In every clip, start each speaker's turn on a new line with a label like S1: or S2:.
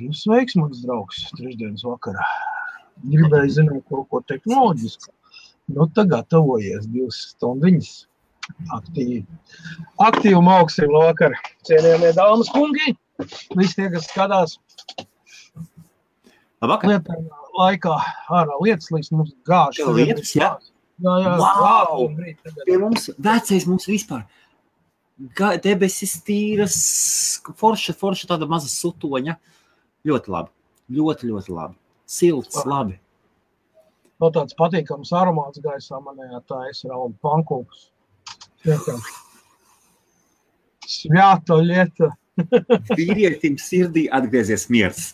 S1: nu, sveiks, mans draugs, trešdienas vakarā. Gribēju zināt kaut ko tehnoloģisku. Nu, tad gatavojies divas stundiņas. Aktīvi. Aktīvi māksim vakar. Cienījamie dāmas kungi. Visi tie, kas skatās.
S2: Labvakar.
S1: Lietā laikā ārā lietas, līdz mums gāž.
S2: Lietas, jā?
S1: Jā, jā.
S2: Wow!
S1: Tagad.
S2: Pie mums vecais mums vispār. Debesis tīras, forša, forša tāda maza sutoņa. Ļoti labi. Ļoti, ļoti labi. Silts, labi.
S1: Vēl tāds patīkams aromāts gaisā manējā tā es raudu. Vienkārši. Svēta lieta.
S2: Vīrietim sirdī atgriezies miers.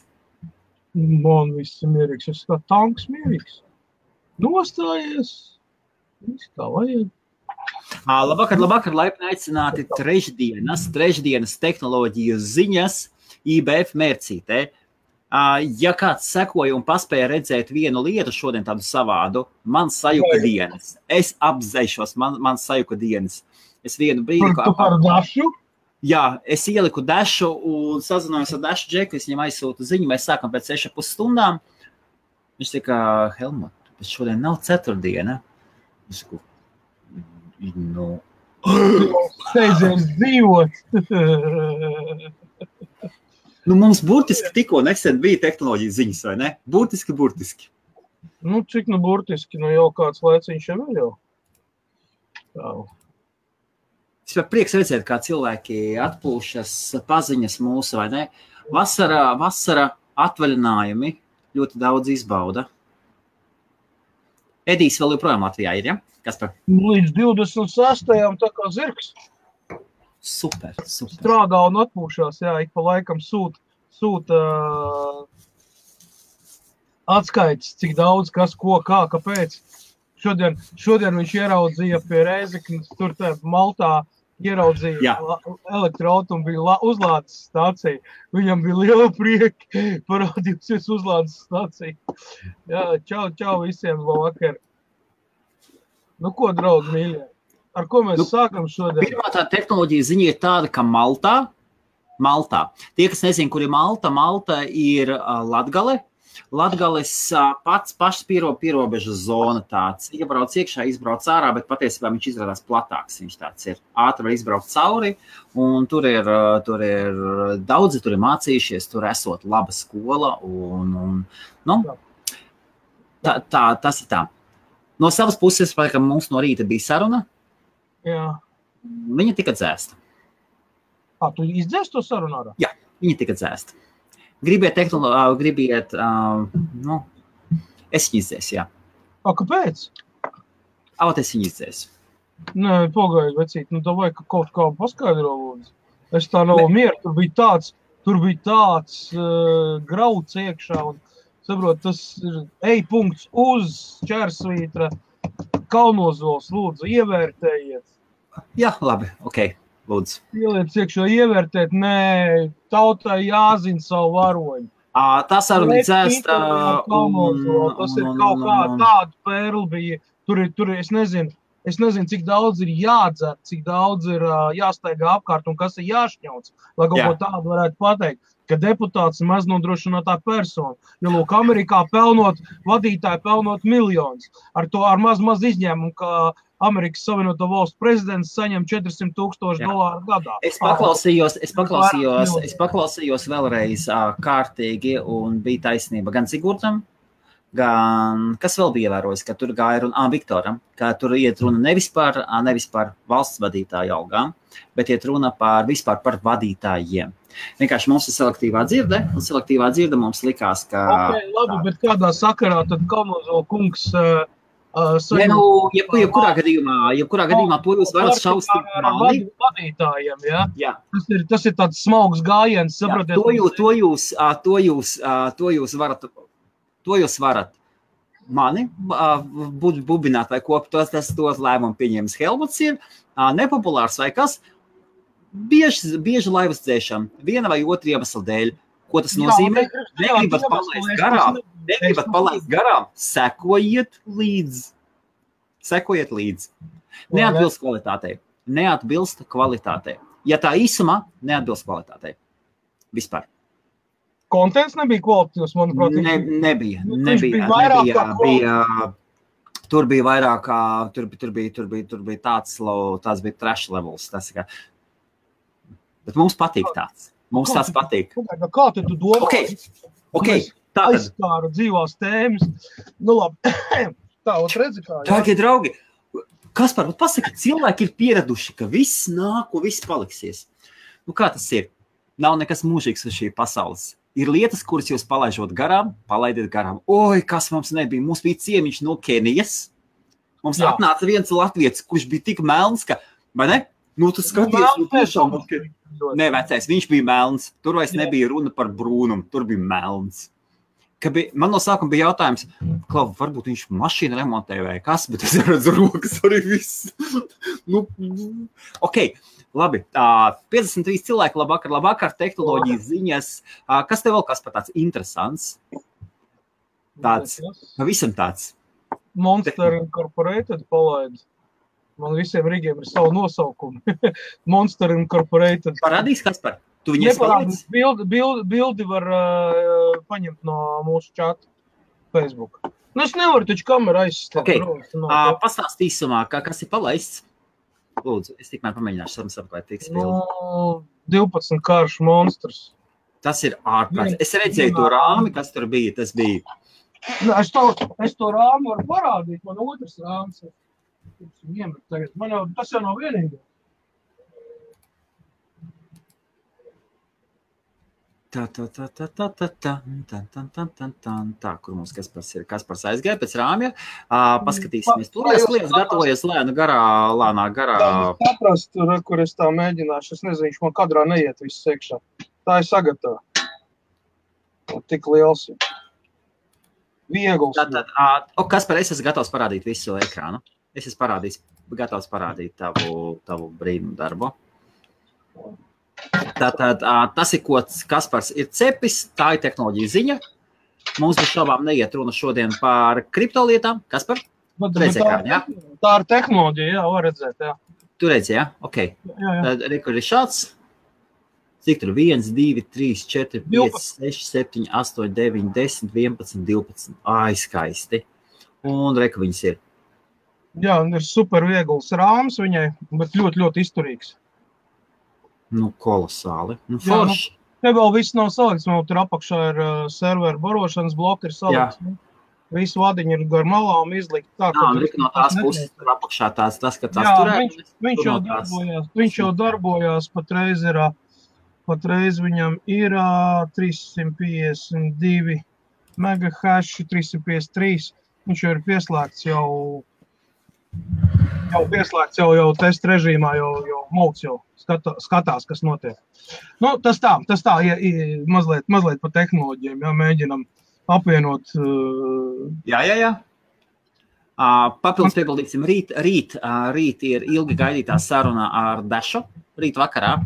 S1: Man viss ir mierīgs. Es kā tanks mierīgs. Nostājies. Viss kā vajag.
S2: Labvakar, labvakar, laipni aicināti trešdienas, trešdienas tehnoloģiju ziņas IBF mērcītē. Ā, Ja kāds sekoja un paspēja redzēt vienu lietu šodien tādu savādu, man sajuka
S1: Vai.
S2: dienas. Es apzēšos, man, man sajuka dienas. Es vienu brīdi,
S1: tu par dašu.
S2: Jā, es ieliku dašu un sazinājos ar dašu džeku. Es viņam aizsūtu ziņu. Mēs sākam pēc 6,5 stundām. Viņš teica, Helmut, bet šodien nav ceturtdiena. Es saku, nu,
S1: Steidzies dzīvot.
S2: nu, mums burtiski tikko nesen bija tehnoloģijas ziņas, vai ne? Burtiski, burtiski.
S1: nu, cik nu burtiski, nu jau kāds laiciņš jau ir.
S2: Es jau prieks redzēt, kā cilvēki atpūšas, paziņas mūsu, vai ne? Vasarā, vasarā atvaļinājumi ļoti daudz izbauda. Edijs vēl joprojām Latvijā ir, ja? Kas par
S1: Līdz 26. tā kā zirgs
S2: super, super.
S1: strādā un atpūšās. Jā, ik pa laikam sūta sūta uh, atskaites, cik daudz, kas, ko, kā, kāpēc. Šodien, šodien viņš ieraudzīja pie Rēzeknas, tur tā Maltā ieraudzīja la- uzlādes stāciju. Viņam bija liela prieka parādījusies uzlādes stācija. Jā, čau, čau visiem, labvakar. Nu, ko, draugi, mīļie? Ar ko mēs
S2: Nu,
S1: sākam šodien?
S2: Pirmā tā tehnoloģija ziņa ir tāda, ka Maltā, Maltā. Tie, kas nezina, kur ir Malta, Malta ir uh, Latgale. Uh, pats pašs piero, pierobežas zona tāds. Iebrauc iekšā, izbrauc ārā, bet patiesībā viņš izrādās platāks. Viņš tāds ir ātri var izbraukt cauri, un tur ir, tur ir daudzi, tur ir mācījušies, tur esot laba skola. Un, un, nu, tā, tā, tas ir tā. No savas puses, ka mums no rīta bija saruna,
S1: Jā.
S2: viņa tika dzēsta.
S1: Kā tu izdzēsi to sarunu ārā?
S2: Viņa tika dzēsta. Gribiet, tehnolo- gribiet, uh, nu, es viņu izdzēsu, jā.
S1: A, kāpēc?
S2: Avot es viņu izdzēsu.
S1: Nē, pagaidiet, vecīt, nu tā vajag kaut kā paskaidro, lūdzu. Es tā nav mieru, tur bija tāds, tur bija tāds uh, grauds iekšā, un, saprot, tas ir ej punkts uz ķersvītra, kalnozols, lūdzu, ievērtējiet.
S2: Jā, labi, ok, lūdzu.
S1: Ieliec iekšā ievērtēt, nē, tautai jāzina savu varoņu.
S2: Tā saruna bija dzēsta.
S1: Kalnozola, tas ir kaut kā tāda pērla bija. Tur ir, tur ir, es nezinu, es nezinu, cik daudz ir jādzer, cik daudz ir uh, jāsteigā apkārt un kas ir jāšņauts. Lai kaut
S2: Jā.
S1: ko tādu varētu pateikt, ka deputāts ir maznodrošinātā persona. Jo, lūk, Amerikā pelnot, vadītāji pelnot miljonus. Ar to ar maz, maz izņēmumu, ka Amerikas Savienoto Valstu prezidents saņem 400 tūkstošu dolāru gadā.
S2: Es paklausījos, es paklausījos, es paklausījos vēlreiz kārtīgi, un bija taisnība gan Sigurdam, gan kas vēl bija ievērojis, ka tur gāja runa, ah, Viktoram, ka tur iet runa nevis par, nevis par valsts vadītāju algām, bet iet runa par vispār par vadītājiem. Vienkārši mums ir selektīvā dzirde, un selektīvā dzirde mums likās, ka.
S1: Okay, labi, bet kādā sakarā tad Kalnozo kungs uh, uh,
S2: Ne, nu, jebku- jebkurā gadījumā, jebkurā gadījumā to jūs varat šausmīt
S1: ar
S2: mani.
S1: vadi- vadītājiem. Ja?
S2: Jā,
S1: Tas, ir, tas ir tāds smags gājiens,
S2: Jā,
S1: saprotiet?
S2: to, jūs, to, jūs, to, jūs, to jūs varat, to jūs varat mani bu- bubināt vai ko tas, tas tos lēmumu pieņems Helmuts ir nepopulārs vai kas. Bieži, bieži laivas dzēšana, viena vai otra iemesla dēļ. Ko tas nozīmē? Negribat palaist garām, negribat palaist garām, sekojiet līdzi. Sekojiet līdzi. Neatbilst kvalitātei. Neatbilst kvalitātei. Ja tā īsumā, neatbilst kvalitātei. Vispār.
S1: kontents nebija kvalitatīvs, manuprāt.
S2: Ne, nebija.
S1: Nu,
S2: nebija,
S1: bija
S2: nebija, bija, tur bija vairāk, tur, tur, bija, tur, bija, tur bija tāds, tāds bija trash levels. Tas, kā. Bet mums patīk tāds. Mums
S1: tu-
S2: patīk.
S1: Kā, tu domā?
S2: Ok, okay.
S1: Aizskāru dzīvās tēmas. Nu, labi. Tā, redzi, kā. jā.
S2: dārgie draugi, kas par to pasaka, cilvēki ir pieraduši, ka viss nāk un viss paliksies. Nu, kā tas ir? Nav nekas mūžīgs uz šī pasaules. Ir lietas, kuras jūs palaižat garām, palaidiet garām. Oi, kas mums nebija? Mums bija ciemiņš no Kenijas. Mums Jā. Atnāca viens latviečs, kurš bija tik melns, ka, vai ne? Nu, tu skaties, nu, tiešām, ka... Nē, vecais, viņš bija melns. Tur vairs nebija runa par brūnumu, tur bija melns. Bija, man no sākuma bija jautājums, Klau, varbūt viņš mašīnu remontē vai kas, bet es redzu rokas arī viss. nu, ok, labi. Uh, 53 cilvēki, labvakar, labvakar, tehnoloģijas ziņas. Uh, kas tev vēl kas par tāds interesants? Tāds. Pavisam tāds.
S1: Monster Incorporated palaid. Man visiem rīkiem ir savu nosaukumu. Monster Incorporated.
S2: Parādīs, kas par? Tu
S1: Neparādīs.
S2: palicis?
S1: Bildi, bildi, bildi var uh, paņemt no mūsu čata Facebook. Nu, es nevaru taču kameru aizstāt.
S2: Ok.
S1: protams, nu,
S2: Uh, Pastāst īsumā, kā, kas ir palaists. Lūdzu, es tikmēr pamēģināšu samsapklāt tiks
S1: nu,
S2: pildu.
S1: 12 karšu monstrs.
S2: Tas ir ārprāts. Es redzēju to rāmi, kas tur bija. Tas bija.
S1: Nu, Es to, es to rāmu varu parādīt. Man otrs rāms ir. Man jau, tas jau nav vienīgais.
S2: Tā, tā, tā, tā, tā, tā, tā, tā, tā, tā, tā, tā, tā, kur mums kas pats ir. Kas pats aizgāja pēc rāmja. Uh, paskatīsimies. Tur es lietas gatavojies lēnu garā, lēnā garā.
S1: saprast, tur, kur es tā mēģināšu. Es nezinu, viņš man kadrā neiet viss iekšā. Tā ir sagatava. Tik liels. ir. Viegls.
S2: Tātad, uh, o, kas par es esmu gatavs parādīt visu ekrānu? Es esmu parādījis, gatavs parādīt tavu, tavu brīnumu darbu. Tātad tas ir kods, kas par ir cepis, tā ir tehnoloģija ziņa. Mums bez šaubām neiet runa šodien par kriptolietām. Kas par? Redzi
S1: bet tā,
S2: ekrānu, jā?
S1: tā ir tehnoloģija, jā, var redzēt. Jā.
S2: Tu redzi, jā? Ok.
S1: Jā, jā.
S2: Tad rekur ir šāds. Cik tur? 1, 2, 3, 4, 5, 6, 7, 8, 9, 10, 11, 12. Ai, skaisti. Un reku viņas ir.
S1: jā, un ir super viegls rāms viņai, bet ļoti, ļoti izturīgs.
S2: Nu, kolosāli. Nu,
S1: Jā, nu,
S2: forši.
S1: Te vēl viss nav salikts. Man tur apakšā ir uh, serveru barošanas bloki. Nu, Visi vadiņi ir gar malām izlikti. Tā,
S2: Jā, un reku no tās puses tur apakšā tāds, tas, ka tās
S1: Jā,
S2: tur
S1: viņš, viņš, jau
S2: tās-
S1: darbojās, viņš jau darbojās, patreiz ir, patreiz viņam ir ā, 352 megahash, 353. Viņš jau ir pieslēgts jau, jau pieslēgts jau, jau testa režīmā, jau, jau mauts jau skata, skatās, kas notiek. Nu, tas tā, tas tā, ja, ja, mazliet, mazliet pa tehnoloģiem, ja mēģinam apvienot uh,
S2: Jā, jā, jā. Uh, papildus piebildīsim, rīt, rīt, uh, rīt ir ilgi gaidītā saruna ar Dašu. Rīt vakarā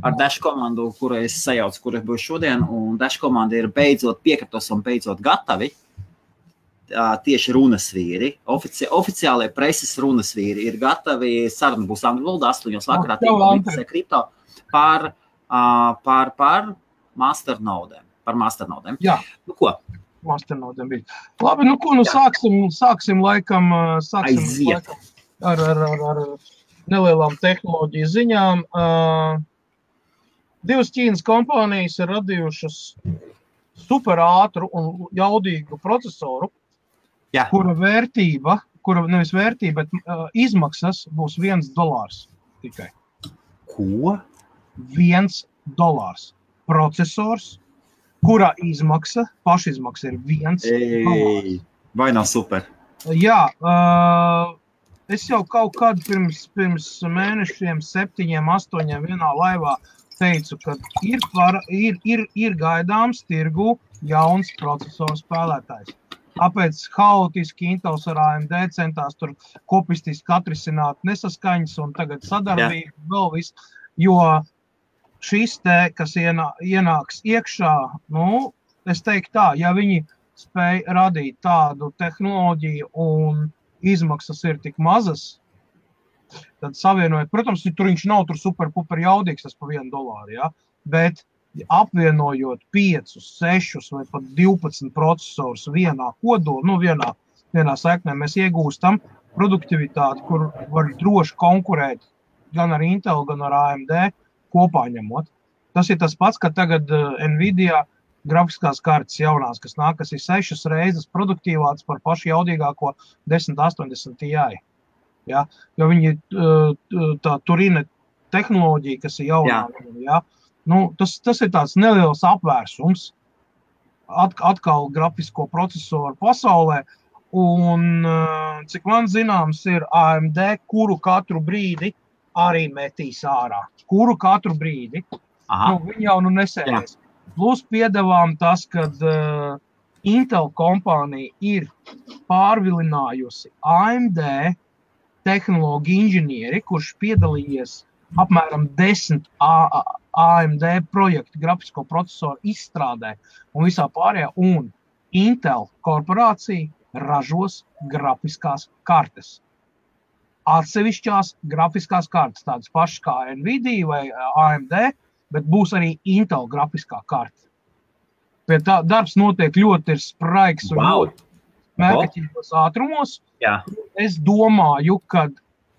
S2: ar Dašu komandu, kuru es sajaucu, kur es biju šodien. Un Dašu komanda ir beidzot piekritos un beidzot gatavi. Tieši runas vīri, ofici oficiālie preses runas vīri ir gatavi. Saruna būs angļu valodā, 8. vakarā. Bitse kripto par, par, par masternodēm. Par masternodēm.
S1: Jā.
S2: Nu, ko?
S1: masternodiem bija. Labi, nu ko, nu sāksim, sāksim laikam, sāksim
S2: Aiziet.
S1: laikam ar, ar, ar, ar nelielām tehnoloģiju ziņām. Uh, divas Ķīnas kompānijas ir radījušas super ātru un jaudīgu procesoru,
S2: Jā.
S1: kura vērtība, kura nevis vērtība, bet uh, izmaksas būs viens dolārs tikai.
S2: Ko?
S1: Viens dolārs. Procesors, kura izmaksa, pašizmaksa ir viens dolārs.
S2: Ei, vai nav super?
S1: Jā, uh, es jau kaut kad pirms, pirms mēnešiem, septiņiem, astoņiem vienā laivā teicu, ka ir, par, ir, ir, ir gaidāms tirgu jauns procesoru spēlētājs. Tāpēc haotiski Intels ar AMD centās tur kopistiski atrisināt nesaskaņas un tagad sadarbību vēl viss, jo šis te, kas ienā, ienāks iekšā, nu, es teiktu tā, ja viņi spēj radīt tādu tehnoloģiju un izmaksas ir tik mazas, tad savienojot, protams, tur viņš nav tur super, super jaudīgs, tas pa vienu dolāru, ja? bet apvienojot 5, 6 vai pat 12 procesorus vienā kodolā, nu, vienā, vienā seknē, mēs iegūstam produktivitāti, kur var droši konkurēt gan ar Intel, gan ar AMD kopā ņemot. Tas ir tas pats, ka tagad uh, Nvidia grafiskās kartes jaunās, kas nāk, kas ir sešas reizes produktīvākas par pašu jaudīgāko 1080 Ti. Ja? Jo viņi uh, tā turina tehnoloģija, kas ir jaunā. Ja? Nu, tas, tas ir tāds neliels apvērsums at, atkal grafisko procesoru pasaulē. Un, uh, cik man zināms, ir AMD, kuru katru brīdi arī metīs ārā. Kuru katru brīdi. Aha. Nu, viņi jau nu nesēs. Plus piedāvām tas, ka uh, Intel kompānija ir pārvilinājusi AMD tehnoloģiju inženieri, kurš piedalījies apmēram 10 AMD projektu grafisko procesoru izstrādē un visā pārējā. Un Intel korporācija ražos grafiskās kartes. Atsevišķās grafiskās kartes, tādas pašas kā Nvidia vai AMD, bet būs arī Intel grafiskā karte. Pie tā darbs notiek ļoti spraigs un wow. mērķīgos ātrumos. Jā. Es domāju, ka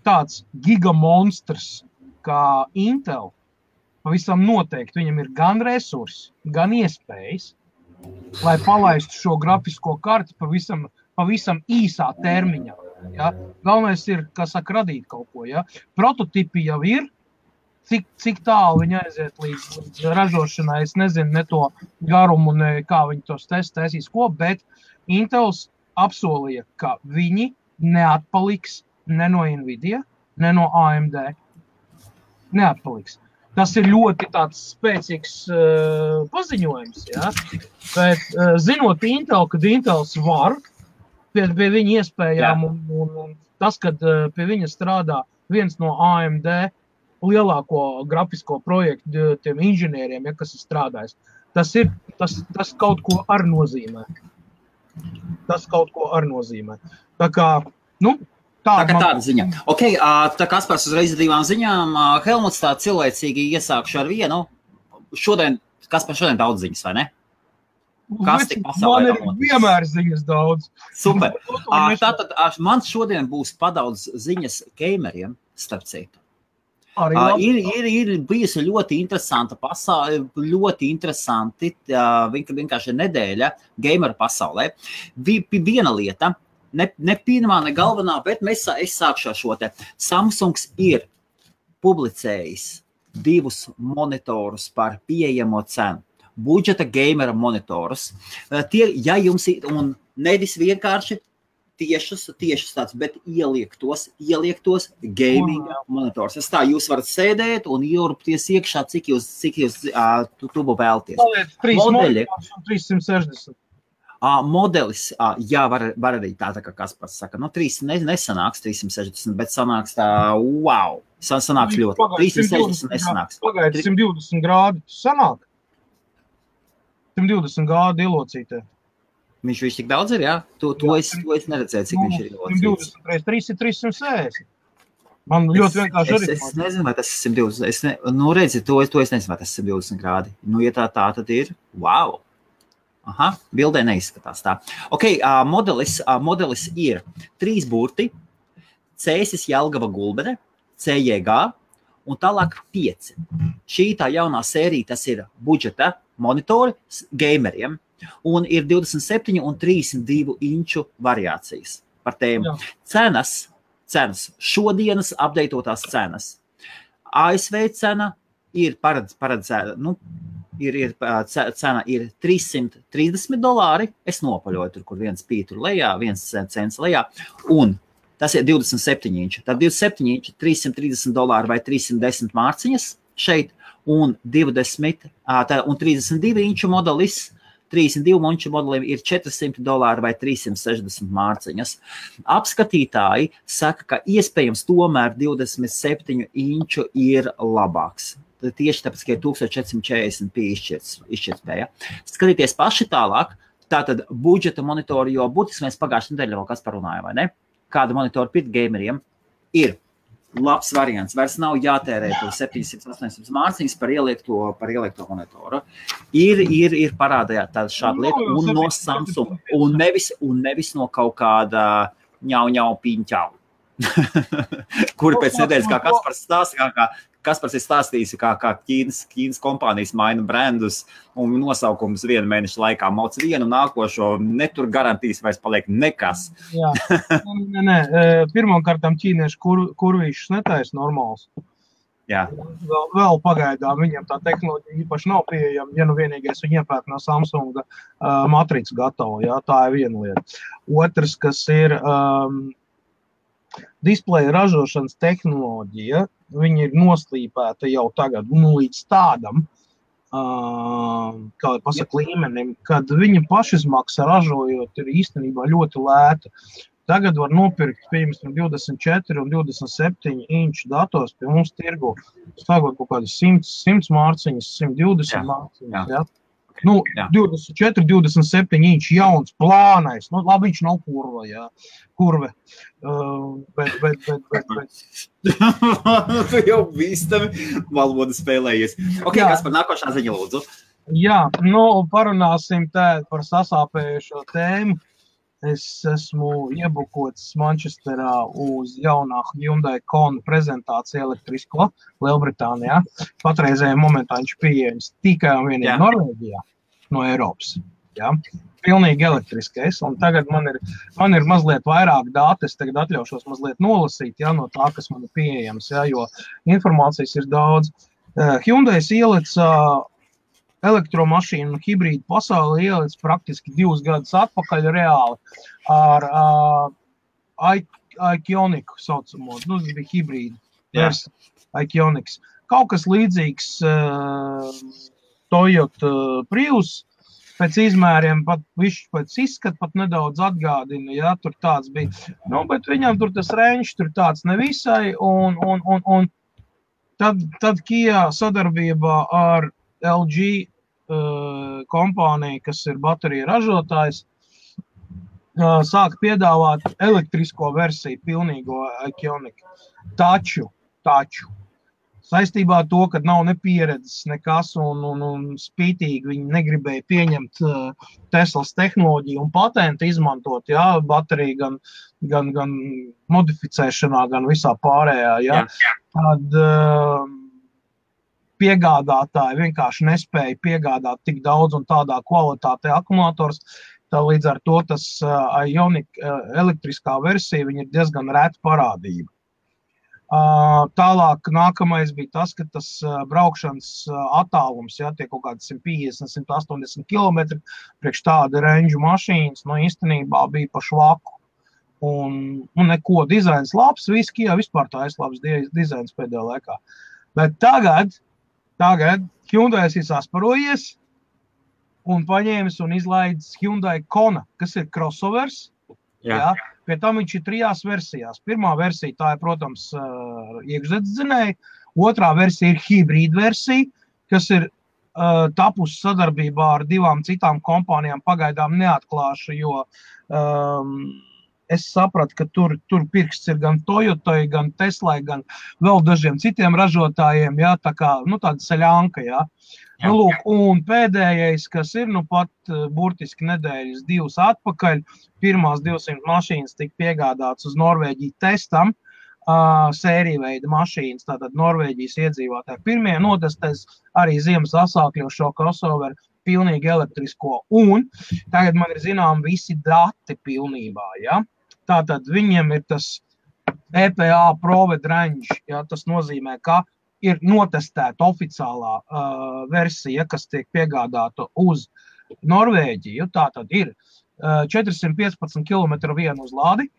S1: tāds gigamonstrs kā Intel pavisam noteikti viņam ir gan resursi, gan iespējas, lai palaistu šo grafisko karti pavisam, pavisam īsā termiņā. Ja? Galvenais ir, kā saka, radīt kaut ko. Ja? Prototipi jau ir, cik, cik tālu viņi aiziet līdz, līdz ražošanai. Es nezinu, ne to garumu, ne kā viņi tos testēs, ko, bet Intels apsolīja, ka viņi neatpaliks ne no Nvidia, ne no AMD neatpaliks. Tas ir ļoti spēcīgs uh, paziņojums. Ja? Bet, uh, zinot Intel, kad Intels var pie, pie viņa iespējām, un, un, un tas, ka uh, pie viņa strādā viens no AMD lielāko grafisko projektu inženieriem, ja, kas ir strādājis, tas, ir, tas, tas kaut ko ar nozīmē. Tas kaut ko ar nozīmē. Tā kā, nu,
S2: Tāda, tā, man... tāda ziņa. Okay, tā kā Kaspars uzreiz ar divām ziņām, Helmuts tā cilvēcīgi iesākšu ar vienu. Šodien, Kaspars šodien daudz ziņas, vai ne?
S1: Kas tik pasaulē? Man ir vienmēr ziņas daudz.
S2: Super. Tātad man šodien būs padaudz ziņas gameriem, starp citu. Arī uh, ir, ir, ir bijusi ļoti interesanta pasaule, ļoti interesanti. Uh, vienkārši nedēļa gameru pasaulē. Viena lieta, ne, ne pirmā, ne galvenā, bet mēs, es sākšu ar šo te. Samsungs ir publicējis divus monitorus par pieejamo cenu. Budžeta gamera monitorus. Tie, ja jums ir, un nevis vienkārši tiešus, tiešus tāds, bet ieliektos, ieliektos gaming monitors. Es tā jūs varat sēdēt un ielurpties iekšā, cik jūs, cik jūs uh, tuvu vēlties.
S1: Modeļi 360.
S2: Uh, modelis, uh, jā, var, var arī tā, tā kā Kaspars saka, nu, 3 ne, nesanāks 360, bet sanāks tā, wow, sanāks ļoti. Pagaid, 360 nesanāks.
S1: Pagaidiet, 120 grādi sanāk. 120 grādi ielocītē.
S2: Viņš viņš tik daudz ir, jā? To, to, jā. Es, to es neredzēju, cik nu, viņš ir
S1: ielocīts. 120 reiz 3 ir 360. Man ļoti vienkārši
S2: ir. Es, es nezinu, vai tas ir 120. Es ne, nu, redzi, to, to es nezinu, vai tas ir 120 grādi. Nu, ja tā tā tad ir, wow! Aha, bildē neizskatās tā. Okay, uh, modelis, uh, modelis ir trīs burti, Cēsis, Jelgava, Gulbene, CJG un tālāk pieci. Šī tā jaunā sērija, tas ir budžeta monitori gameriem, un ir 27 un 32 inču variācijas par tēmu. Jā. Cenas, cenas, šodienas apdeitotās cenas. ASV cena ir paredz, paredzēta, nu, ir, ir cena ir 330 dolāri. Es nopaļoju tur, kur viens pītur lejā, viens cents lejā. Un tas ir 27 inči. Tad 27 inči, 330 dolāri vai 310 mārciņas šeit, un 20 tā, un 32 inču modelis. 32 monētu modelim ir 400 dolāri vai 360 mārciņas. Apskatītāji saka, ka iespējams tomēr 27 inču ir labāks tieši tāpēc, ka ir 1440 izšķirts, izšķirtspēja. Skatieties paši tālāk, tātad budžeta monitori, jo būtiski mēs pagājušajā nedēļā vēl kas parunājām, vai ne? Kāda monitora pirkt gameriem ir labs variants. Vairs nav jātērē 700, 800 mārciņas par ielikto, par ielikto monitoru. Ir, ir, ir parādījā tāda šāda lieta, un no Samsung, un nevis, un nevis no kaut kāda ņau, ņau, piņķau. Kuri pēc nedēļas, kā Kaspars stāsta, kā, kā Kaspars ir stāstījis, kā, kā Ķīnas, Ķīnas kompānijas maina brandus un nosaukumus vienu mēnešu laikā. Mauc vienu nākošo, netur garantijas vairs paliek nekas.
S1: Jā, nē, nē. Pirmkārt, ķīnieši kur, kurvīšus netaisa normāls.
S2: Jā.
S1: Vēl, vēl pagaidām viņam tā tehnoloģija īpaši nav pieejama. Ja nu vienīgais viņi iepērk no Samsunga uh, matricas gatavu, jā, tā ir viena lieta. Otrs, kas ir um, displeja ražošanas tehnoloģija, viņa ir noslīpēta jau tagad nu, līdz tādam. Uh, kā pasaka, līmenim, kad viņa pašizmaksa ražojot, ir īstenībā ļoti lēta. Tagad var nopirkt, piemēram, 24 un 27 inču dators pie mums tirgu. Sākot kaut kādas 100, 100 mārciņas, 120 jā, mārciņas. Jā. Ja? Nu, jā. 24, 27 inču jauns, plānais. Nu, labi, viņš nav kurva, jā. Kurve. Uh, bet, bet, bet, bet, bet.
S2: tu jau bīstami valodu spēlējies. Ok, jā. kas par nākošā ziņa lūdzu?
S1: Jā, nu, parunāsim tā par sasāpējušo tēmu. Es esmu iebukots Manchesterā uz jaunā Hyundai Kona prezentāciju elektrisko Lielbritānijā. Patreizējā momentā viņš pieejams tikai un vienīgi Norvēģijā no Eiropas. Ja? Pilnīgi elektriskais. Un tagad man ir, man ir mazliet vairāk datu. Es tagad atļaušos mazliet nolasīt ja, no tā, kas man ir pieejams, ja, jo informācijas ir daudz. Uh, Hyundai ielica uh, elektromašīnu un hibrīdu pasauli ielicis praktiski divus gadus atpakaļ reāli ar uh, Ioniku saucamo. Nu, tas bija hibrīda versija, Ioniks. Kaut kas līdzīgs uh, Toyota Prius. Pēc izmēriem pat viņš pēc izskata pat nedaudz atgādina, ja tur tāds bija. Nu, bet viņam tur tas range tur tāds nevisai, un, un, un, un tad, tad Kia sadarbībā ar LG kompānija, kas ir bateriju ražotājs, uh, sāk piedāvāt elektrisko versiju, pilnīgo Ioniku. Taču, taču saistībā ar to, ka nav ne pieredzes, nekas, un, un, un spītīgi viņi negribēja pieņemt uh, Teslas tehnoloģiju un patentu izmantot, jā, bateriju gan, gan, gan modificēšanā, gan visā pārējā. Jā. Jā. Tad, uh, piegādātāji vienkārši nespēja piegādāt tik daudz un tādā kvalitātē akumulators. Tā līdz ar to tas uh, Ionic uh, elektriskā versija ir diezgan reta parādība. Uh, tālāk, nākamais bija tas, ka tas uh, braukšanas uh, attālums, ja tie kaut kādi 150, 180 km priekš tāda range mašīnas, nu īstenībā bija pa švaku. Un, un neko dizains labs, viski, jā, vispār tā labs dizains pēdējā laikā. Bet tagad Tagad Hyundai ir sasparojies un paņēmis un izlaidis Hyundai Kona, kas ir crossovers. Jā. Jā. Pie tam viņš ir trijās versijās. Pirmā versija tā ir, protams, iekšzemes dzinēja. Otrā versija ir hibrīda versija, kas ir uh, tapusi sadarbībā ar divām citām kompānijām. Pagaidām neatklāšu, jo um, es sapratu, ka tur, tur pirksts ir gan Toyotai, gan Teslai, gan vēl dažiem citiem ražotājiem. Jā, tā kā nu, tāda ceļanka. Jā. Jā. Nu, lūk, un pēdējais, kas ir nu pat eh, burtiski nedēļas divas atpakaļ, pirmās 200 mašīnas tika piegādātas uz Norvēģiju testam. Uh, sērija veida mašīnas, tātad Norvēģijas iedzīvotāji. Pirmie notestēs arī ziemas asākļos šo crossover pilnīgi elektrisko. Un tagad man ir zināmi visi dati pilnībā. Ja? Tātad viņiem ir tas EPA Proved Range. Ja, tas nozīmē, ka ir notestēta oficiālā uh, versija, kas tiek piegādāta uz Norvēģiju. Tā tad ir uh, 415 km vienu uz lādi,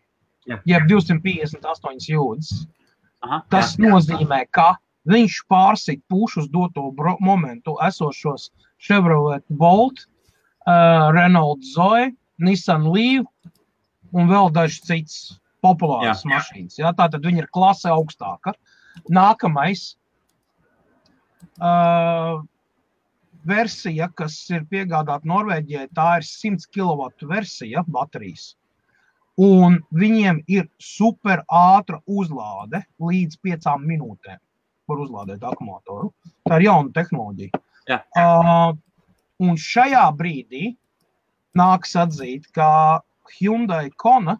S1: jā. jeb 258 jūdzes. Aha, tas jā, jā. nozīmē, ka viņš pārsit pušu uz doto momentu esošos Chevrolet Bolt, uh, Renault Zoe, Nissan Leaf un vēl dažs cits populārs jā. mašīnas. Ja? Tā tad viņi ir klase augstāka. Nākamais uh, versija, kas ir piegādāta Norvēģijai, tā ir 100 kW versija baterijas. un viņiem ir super ātra uzlāde līdz piecām minūtēm, var uzlādēt akumulātoru. Tā ir jauna tehnoloģija.
S2: Jā.
S1: Uh, un šajā brīdī nāks atzīt, ka Hyundai Kona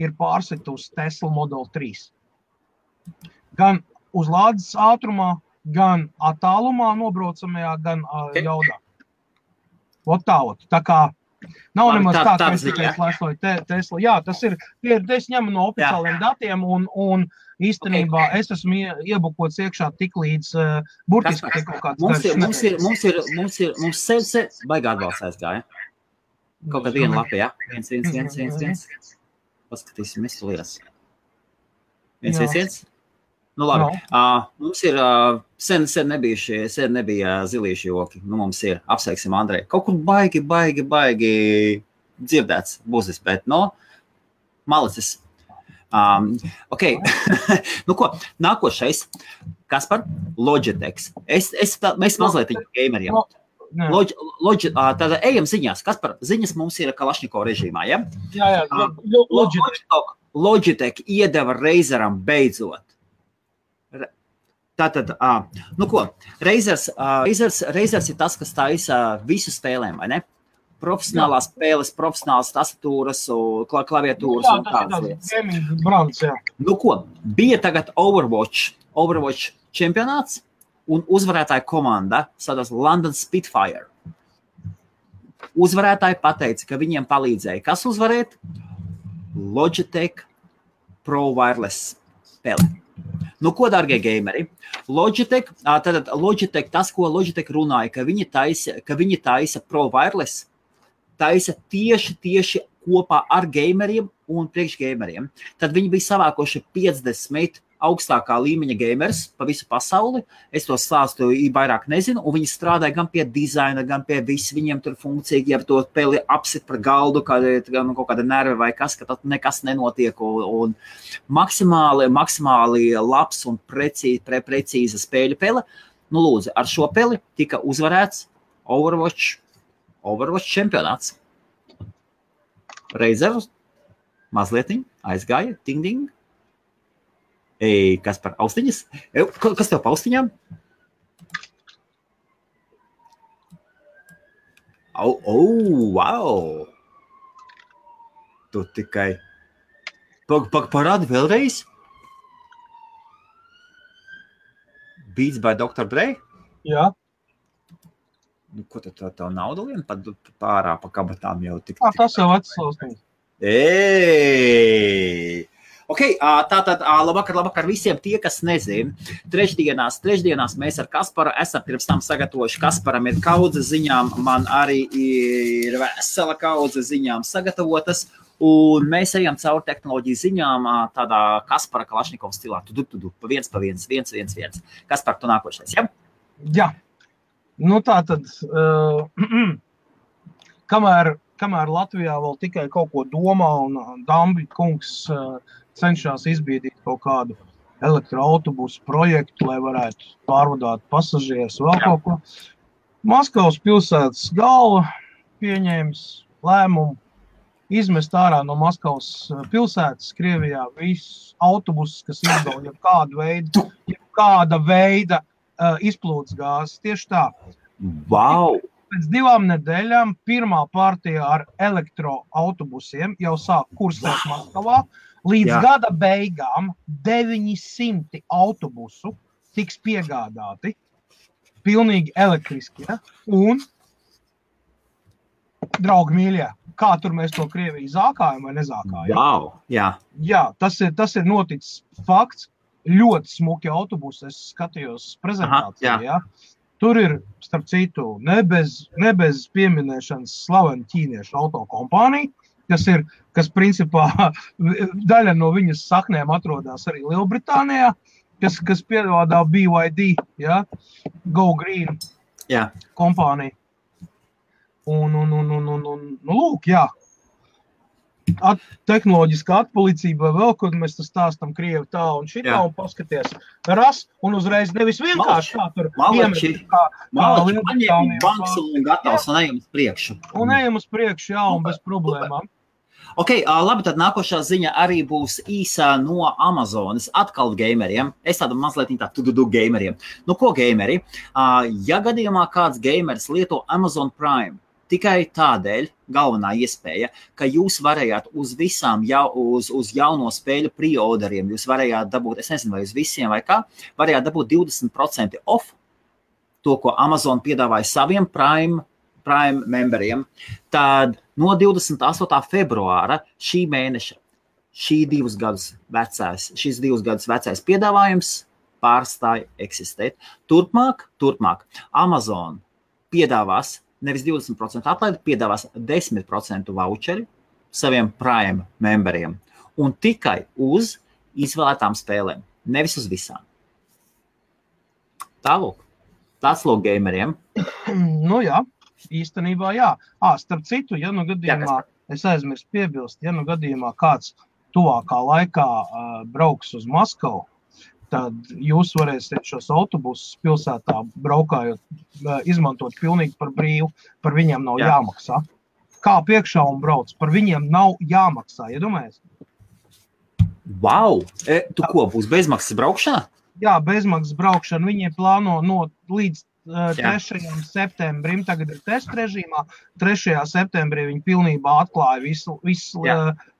S1: ir pārsitusi Tesla Model 3. Gan uz lādes ātrumā, gan attālumā nobraucamajā, gan uh, jaudā. Ot tā, ot. tā kā nav nemaz
S2: tā-
S1: tā, ka
S2: tāda
S1: es tikai
S2: ziņa.
S1: slēdzoju te, Tesla. Jā, tas ir, tie ir, es ņemu no oficiāliem datiem un, un īstenībā okay. es esmu ie- iebukots iekšā tik līdz uh, burtiski kaut kāds
S2: Mums ir, mums ir, mums ir, mums ir, mums sev, sev, baigā atbalsts aizgāja. Kaut kādā viena lapā, jā. Viens, viens, viens, viens, viens. Paskatīsimies, lietas. Viens,
S1: Jā.
S2: viens, viens. Nu, labi. Uh, mums ir uh, sen, sen nebija šie, sen nebija zilīši joki. Nu, mums ir, apsveiksim Andreju. Kaut kur baigi, baigi, baigi dzirdēts būsis, bet, no, malicis. Um, ok, nu ko, nākošais. Kas par Logitech? Es, es, tā, mēs mazliet gameriem.
S1: Nē.
S2: Logi, ā, tad ejam ziņās. Kas par ziņas mums ir Kalašņiko režīmā? Ja?
S1: Jā, jā,
S2: Ah,
S1: lo- Logitech.
S2: Logitech, iedeva Razeram beidzot. Tātad, ā, nu ko, Razers, ā, Razers, Razers ir tas, kas taisa visu spēlēm, vai ne? Profesionālās spēles, profesionālas tastatūras, kla- klaviatūras
S1: Jā,
S2: un tādas lietas.
S1: gaming brands, jā.
S2: Nu, ko, bija tagad Overwatch, Overwatch čempionāts, un uzvarētāja komanda sadalās London Spitfire. Uzvarētāji pateica, ka viņiem palīdzēja. Kas uzvarēt? Logitech Pro Wireless spēle. Nu, ko, darbie gameri? Logitech, tātad Logitech, tas, ko Logitech runāja, ka viņi taisa, ka viņi taisa Pro Wireless, taisa tieši, tieši kopā ar gameriem un priekšgameriem. Tad viņi bija savākuši 50 augstākā līmeņa gamers pa visu pasauli. Es to stāstu vairāk nezinu, un viņi strādāja gan pie dizaina, gan pie visu. Viņiem tur funkcija, ja to peli apsit par galdu, kā nu, kaut kāda nerva vai kas, ka tad nekas nenotiek. Un, un maksimāli, maksimāli labs un precīzi, pre, precīza spēļu pele. Nu, lūdzu, ar šo peli tika uzvarēts Overwatch, Overwatch čempionāts. Reizes mazliet aizgāja, ding, ding. Ei, kas par austiņas? Kas tev pa austiņām? Au, oh, wow! Tu tikai. Pag, pag, parādi vēlreiz. Beats by Dr. Dre.
S1: jā.
S2: Nu, ko tad tā, tā nauda lien pa, pārā pa kabatām jau tik?
S1: Ah, tas jau vecs austiņas.
S2: Ei! Okay, ā, tā tad ā, labvakar, labvakar visiem tie, kas nezina. Trešdienās, trešdienās mēs ar Kasparu esam pirms tam sagatavojuši. Kasparam ir kaudze ziņām, man arī ir vesela kaudze ziņām sagatavotas. Un mēs ejam cauri tehnoloģiju ziņām tādā Kaspara Kalašņikova stilā. Tu, tu, tu, tu, pa viens, pa viens, viens, viens, viens. Kaspar, tu nākošais, ja?
S1: Jā, nu tā tad, uh, kamēr, kamēr Latvijā vēl tikai kaut ko domā un Dambļa kungs uh, cenšas izbīdīt kaut kādu elektroautobusu projektu, lai varētu pārvadāt pasažierus vēl kaut ko, Maskavas pilsētas galva pieņēmis lēmumu izmest ārā no Maskavas uh, pilsētas Krievijā visus autobusus, kas izdod jebkādu veidu, jebkāda veida uh, izplūdes gāzes. Tieši tā.
S2: Wow!
S1: Pēc divām nedēļām pirmā partija ar elektroautobusiem jau sāk kursēt Maskavā. Līdz
S2: Jā.
S1: Jā. gada beigām 900 autobusu tiks piegādāti pilnīgi elektriski. Ja? Un, draugi, mīļie, kā tur mēs to Krieviju zākājam vai nezākājam?
S2: wow. Jā,
S1: Jā, tas ir, tas ir noticis fakts. Ļoti smuki autobusi. Es skatījos prezentācijā.
S2: Aha, jā.
S1: ja. Tur ir, starp citu, ne bez, ne bez pieminēšanas slavena ķīniešu autokompānija, kas ir, kas principā daļa no viņas saknēm atrodas arī Lielbritānijā, kas, kas piedāvā BYD, ja, Go Green
S2: jā.
S1: kompānija. Un, un, un, un, un, un nu, lūk, jā. At, tehnoloģiskā atpalicība vēl, kur mēs tas stāstam Krievi tā un šī tā,
S2: Jā.
S1: un paskaties, ras, un uzreiz nevis vienkārši kā tur
S2: Malači.
S1: kā, kā
S2: Malači,
S1: Lielbritānijā,
S2: paņem banks un gatavs un ejam uz priekšu.
S1: un ejam uz priekšu, jā, un bez problēmām.
S2: Ok, labi, tad nākošā ziņa arī būs īsā no Amazonas. Atkal gameriem. Es tādu mazliet tādu tu, tu, gameriem. Nu, ko gameri? Ja gadījumā kāds gameris lieto Amazon Prime, tikai tādēļ galvenā iespēja, ka jūs varējāt uz visām, jau, uz, uz jauno spēļu preorderiem, jūs varējāt dabūt, es nezinu, vai uz visiem vai kā, varējāt dabūt 20% off to, ko Amazon piedāvāja saviem Prime, Prime memberiem. Tad no 28. februāra šī mēneša, šī divus gadus vecais, šis divus gadus vecais piedāvājums pārstāja eksistēt. Turpmāk, turpmāk Amazon piedāvās nevis 20% atlaidi, piedāvās 10% voucheri saviem Prime memberiem un tikai uz izvēlētām spēlēm, nevis uz visām. Tālāk, tas lūk gameriem.
S1: Nu jā, īstenībā jā. À, starp citu, ja nu gadījumā, es aizmirsu piebilst, ja nu gadījumā kāds tuvākā laikā uh, brauks uz Maskavu, tad jūs varēsiet šos autobusus pilsētā braukājot, uh, izmantot pilnīgi par brīvu. Par viņiem nav jā. jāmaksā. Kā piekšā un brauc, par viņiem nav jāmaksā. Iedomājies?
S2: Wow! E, tu ko būs bezmaksas braukšana?
S1: Jā, bezmaksas braukšana. Viņi plāno no līdz 3. Jā. septembrim, tagad ir testa režīmā. 3. septembrī viņi pilnībā atklāja visu, visu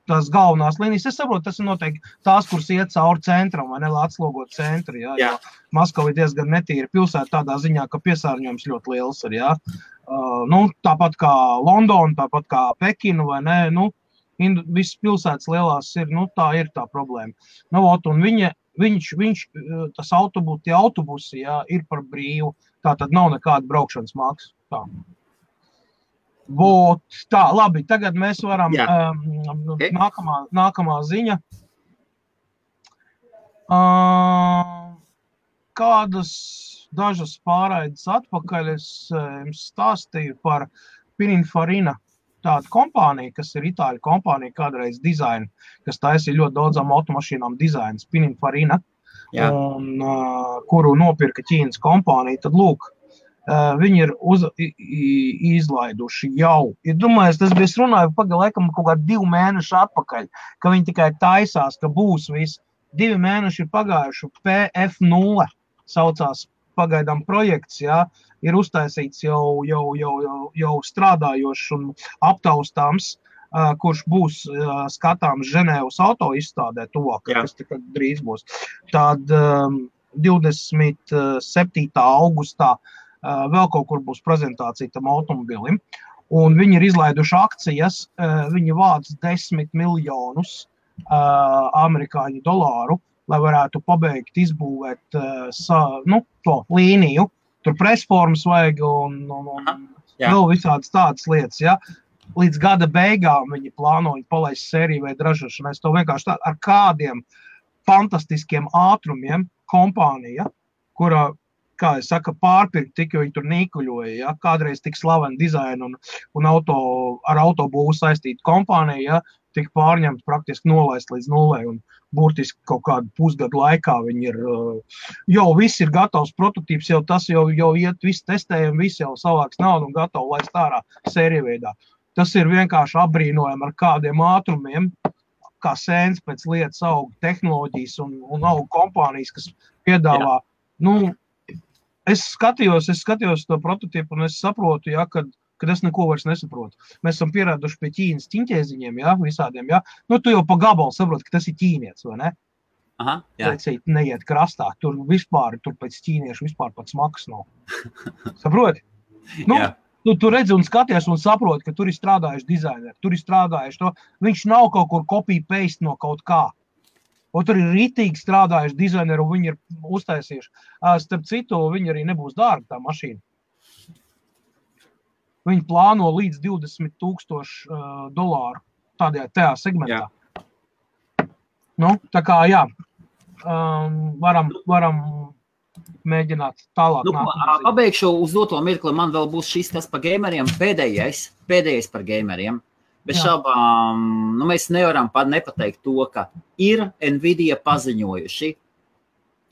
S1: tās galvenās līnijas. Es saprotu, tas ir noteikti tās, kuras iet cauri centram vai ne, lai atslogot centru. Jā, jā. Maskava ir diezgan netīra pilsēta tādā ziņā, ka piesārņojums ļoti liels ir. Jā. Uh, nu, tāpat kā Londona, tāpat kā Pekina vai ne. Nu, Visas pilsētas lielās ir, nu, tā ir tā problēma. Nu, ot, viņa, viņš, viņš, tas autobus, tie autobusi, jā, ir par brīvu. Uh, Tā tad nav nekāda braukšanas maksa. Tā. Būt, tā, labi, tagad mēs varam. Jā. Um, okay. nākamā, nākamā ziņa. Uh, kādas dažas pārraides atpakaļ es jums stāstīju par Pininfarina tādu kompāniju, kas ir itāļu kompānija, kādreiz dizaina, kas taisīja ļoti daudzām automašīnām dizains, Pininfarina jā. un, uh, kuru nopirka Ķīnas kompānija, tad lūk, uh, viņi ir uz, i, izlaiduši jau. Ir domājis, tas bija, es runāju pagaidām kaut kādu divu mēnešu atpakaļ, ka viņi tikai taisās, ka būs viss. Divi mēneši ir pagājuši, PF0 saucās pagaidām projekts, jā, ir uztaisīts jau, jau, jau, jau, jau strādājošs un aptaustāms. Uh, kurš būs skatāms Ženēvas auto izstādē, tuvāk, kas drīz būs. Tad 27. augustā vēl kaut kur būs prezentācija tam automobilim. Un viņi ir izlaiduši akcijas, viņi vāc 10 miljonus amerikāņu dolāru, lai varētu pabeigt izbūvēt sa, nu, to līniju. Tur presformas vajag un, un, un vēl visādas tādas lietas. Ja? Līdz gada beigām viņi plāno palaist sēriju vai ražošanu. Es to vienkārši tādu ar kādiem fantastiskiem ātrumiem kompānija, kura, kā jau saka, pārpirkt tik, jo viņi tur nīkuļoja. Ja? Kādreiz tik slavena dizaina un, un auto, ar autobūvu saistīta kompānija, ja? tika pārņemta praktiski nolaist līdz nulē. Un burtiski kaut kādu pusgadu laikā viņi ir jau viss ir gatavs, prototyps jau tas jau, jau iet, viss testējam, viss jau savāks naudu un gatavs laist ārā sēriju veidā. Tas ir vienkārši apbrīnojami ar kādiem ātrumiem, kā sēnes pēc lietas aug tehnoloģijas un, un aug kompānijas, kas piedāvā. Jā. Nu, es skatījos, es skatījos to prototipu un es saprotu, ja, kad, kad es neko vairs nesaprotu. Mēs esam pieraduši pie Ķīnas ķīņķēziņiem, ja, visādiem. Ja. Nu, tu jau pa gabalu saproti, ka tas ir ķīnietis, vai ne? Aha, Lecīt, neiet krastā. Tur vispār, tur pēc ķīniešu vispār pats maksas nav. Saproti? Nu, jā tu, tu redzi un skaties un saproti, ka tur ir strādājuši dizaineri, tur ir strādājuši to. Viņš nav kaut kur kopija paste no kaut kā. Un tur ir rītīgi strādājuši dizaineri, un viņi ir uztaisījuši. Starp citu, viņi arī nebūs dārgi tā mašīna. Viņi plāno līdz 20 tūkstošu uh, dolāru tādā, tajā segmentā. Jā. Nu, tā kā jā, um, varam, varam mēģināt tālāk. Nu,
S2: pabeigšu uz doto mirkli. Man vēl būs šis tas par gameriem. Pēdējais, pēdējais par gameriem. Bez Jā. šaubām, nu, mēs nevaram pat nepateikt to, ka ir Nvidia paziņojuši,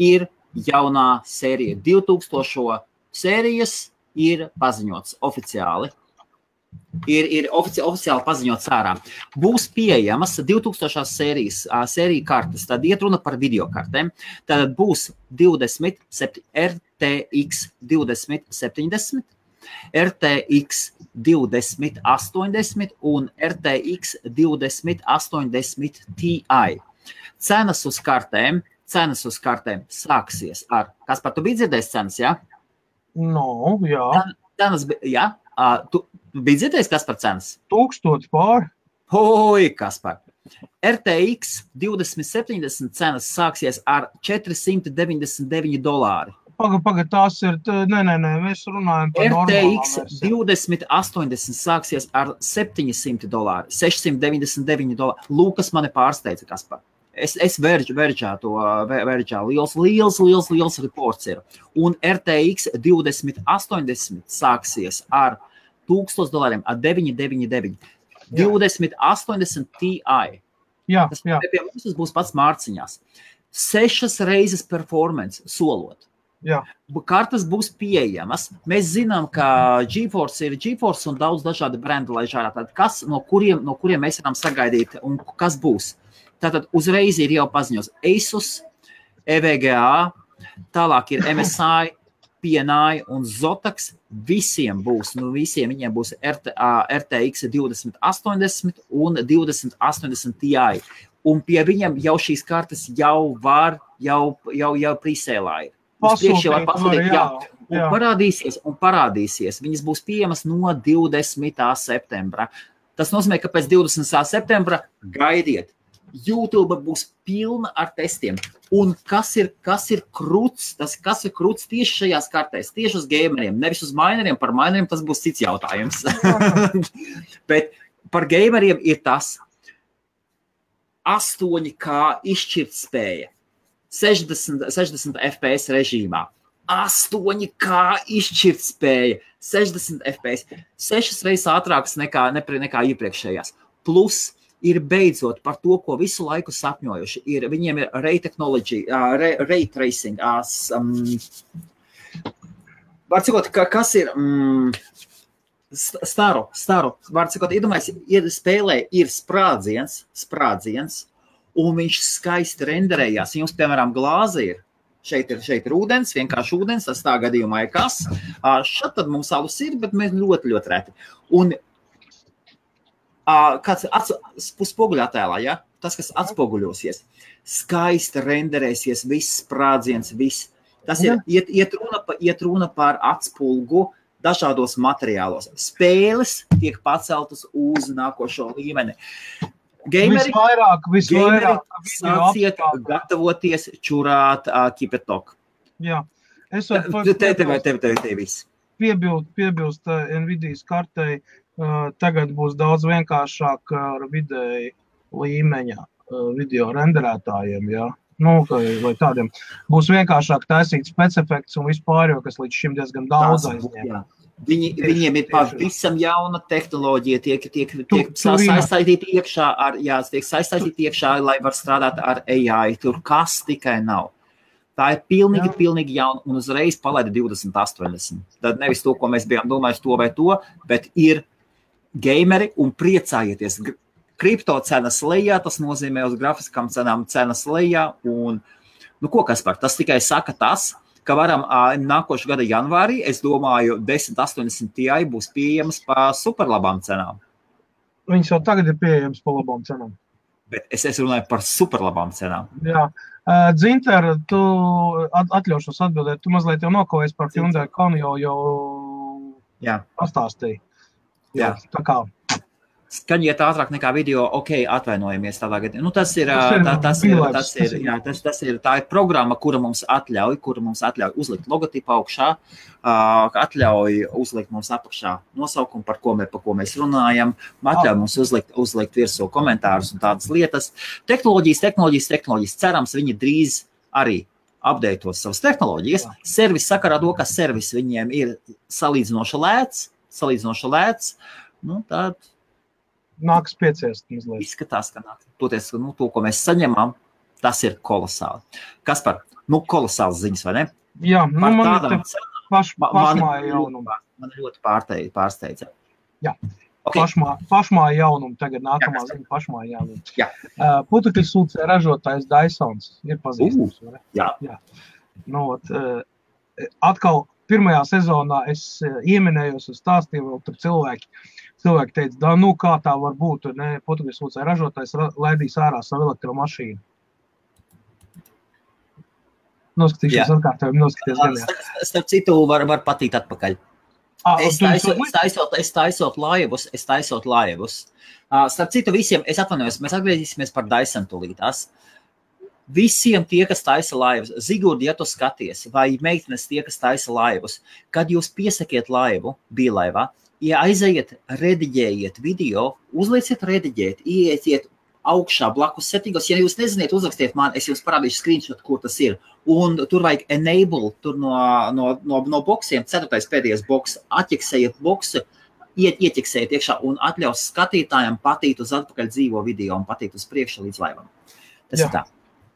S2: ir jaunā sērija. 2000 sērijas ir paziņots oficiāli. Ir, ir ofici, oficiāli paziņots ārā. Būs pieejamas 2000 sērijas, sērija kartes. Tad iet runa par video kartēm. Tad būs 20, RTX 2070. RTX 2080 un RTX 2080 Ti. Cenas uz kartēm, cenas uz kartēm sāksies ar, kas par to bija dzirdējis cenas? Ja?
S1: No, jā.
S2: Cenas, jā, uh, tu, Bija dzirdējis, kas par cenas?
S1: Tūkstoši pār.
S2: Oi, kas par? RTX 2070 cenas sāksies ar 499 dolāri.
S1: Pagaid, pagaid, tās ir. Nē, nē, nē, mēs runājam par
S2: RTX 2080 sāksies ar 700 dolāru, 699 dolāru. Lūkas mani pārsteidza, kas par. Es, es verģu, verģā to verģā. Liels, liels, liels, liels reports ir. Un RTX 2080 sāksies ar 1000 dolāriem ar 999. 20, 80 Ti.
S1: Jā,
S2: tas
S1: jā.
S2: pie mums būs pats mārciņās. Sešas reizes performance solot.
S1: Jā.
S2: Kartes būs pieejamas. Mēs zinām, ka GeForce ir GeForce un daudz dažādu brendu laiž ārā. Tad kas, no kuriem, no kuriem mēs varam sagaidīt un kas būs? Tātad uzreiz ir jau paziņos Asus, EVGA, tālāk ir MSI, PNI un Zotaks visiem būs, nu visiem viņiem būs RT, RTX 2080 un 2080 Ti. Un pie viņiem jau šīs kartes jau var, jau, jau, jau prisēlā ir.
S1: Pasūtīt,
S2: pasūtīt, jā. Un
S1: jā.
S2: parādīsies, un parādīsies. Viņas būs pieejamas no 20. septembra. Tas nozīmē, ka pēc 20. septembra gaidiet. YouTube būs pilna ar testiem. Un kas ir, kas ir krūts? Tas, kas ir krūts tieši šajās kartēs, tieši uz gameriem, nevis uz mineriem. Par mineriem tas būs cits jautājums. Bet par gameriem ir tas 8K izšķirtspēja, 60, 60 FPS režīmā. 8K izšķirtspēja, 60 FPS, 6 reizes ātrākas nekā, nekā iepriekšējās. Plus ir beidzot par to, ko visu laiku sapņojuši. Ir, viņiem ir ray technology, uh, ray, ray tracing. Uh, um, var cikot, ka, kas ir um, staru, staru. Var cikot, iedomājies, ir spēlē ir sprādziens, sprādziens, un viņš skaisti renderējās. Jums, piemēram, glāze ir. Šeit ir, šeit ir ūdens, vienkārši ūdens. Tas tā gadījumā ir kas. Tad mums alus ir, bet mēs ļoti, ļoti reti. Un kāds spoguļā tēlā, ja? tas, kas atspoguļosies, skaisti renderēsies, viss sprādziens, viss. Tas ir iet, iet, runa, pa, iet runa par atspulgu dažādos materiālos. Spēles tiek paceltas uz nākošo līmeni. Gameri,
S1: visvairāk, visvairāk
S2: sāciet gatavoties čurāt uh, kipetok.
S1: Jā, es
S2: varu te, te, te, te, te viss.
S1: Piebilst, piebilst uh, Nvidias kartei, uh, tagad būs daudz vienkāršāk ar vidēji līmeņa video renderētājiem, jā. Nu, vai tādiem būs vienkāršāk taisīt spēcefekts un vispār, jo kas līdz šim diezgan daudz aizņem.
S2: Viņi, viņiem ir pavisam jauna tehnoloģija, tiek, tiek, tiek saistīta iekšā ar, jā, tiek saistīta iekšā, lai var strādāt ar AI. Tur kas tikai nav. Tā ir pilnīgi, jā. pilnīgi jauna un uzreiz palaida 2080. Tad nevis to, ko mēs bijām domājuši, to vai to, bet ir gameri un priecājieties. Kripto cenas lejā, tas nozīmē uz grafiskām cenām cenas lejā. Un, nu, ko kas par? Tas tikai saka tas, ka varam nākošā gada janvārī, es domāju, 1080 Ti būs pieejamas par superlabām cenām.
S1: Viņas jau tagad ir pieejamas par labām cenām.
S2: Bet es, es runāju par superlabām cenām.
S1: Jā, uh, Dzinter, tu atļaušos atbildēt. Tu mazliet jau nokojies par Hyundai Konu, jau, pastāstīji.
S2: Jā.
S1: Tā kā
S2: skaņiet ātrāk nekā video, ok, atvainojamies tādā gadījumā. Nu, tas ir, tā, tas ir, tas ir, jā, tas, tas ir, tā ir programma, kura mums atļauj, kura mums atļauj uzlikt logotipu augšā, atļauj uzlikt mums apakšā nosaukumu, par ko, mēs, par ko mēs runājam, atļauj mums uzlikt, uzlikt virsū komentārus un tādas lietas. Tehnoloģijas, tehnoloģijas, tehnoloģijas. Cerams, viņi drīz arī apdeitos savas tehnoloģijas. Servis sakarā to, ka servis viņiem ir salīdzinoši lēts, salīdzinoši lēts. Nu, tād,
S1: nāks pieciest mazliet.
S2: Izskatās, ka nāk. Toties, nu, to, ko mēs saņemam, tas ir kolosāli. Kas par, nu, kolosāls ziņas, vai ne?
S1: Jā, nu,
S2: par
S1: man
S2: tādām
S1: paš,
S2: man,
S1: pašmāja
S2: man, ļoti pārsteidza. pārsteidza.
S1: Jā. Okay. Pašmā, pašmāja jaunumu, tagad nākamā ziņa pašmāja jaunumu.
S2: Jā.
S1: Uh, Putekļu sūcē ražotājs Dysons ir pazīstams. Uh,
S2: jā.
S1: jā. Nu, ot, uh, atkal pirmajā sezonā es uh, ieminējos uz stāstiem, vēl tur cilvēki, cilvēki teica, da, nu kā tā var būt, ne, putekļu sūcē ražotājs laidīs ārā savu elektromašīnu. Noskatīšos atkārtojumu, noskatīties.
S2: Starp citu, var, var patikt atpakaļ. Ah, es taisot, es, taisot, es taisot laivus, es taisot laivus. Uh, starp citu, visiem, es atvainojos, mēs atgriezīsimies par Dyson tūlītās. Visiem tie, kas taisa laivus, Zigurdi, ja tu skaties, vai meitenes tie, kas taisa laivus, kad jūs piesakiet laivu, bija laivā, ja aiziet, rediģējiet video, uzlieciet rediģēt, ieiet augšā blakus settingos. Ja jūs nezināt, uzrakstiet man, es jums parādīšu screenshot, kur tas ir. Un tur vajag enable tur no, no, no, no boxiem, ceturtais pēdējais boks, atķeksējiet boksu, iet, ieķeksējiet iekšā un atļaus skatītājiem patīt uz atpakaļ dzīvo video un patīt uz priekšu līdz laivam. Tas Jā. ir tā.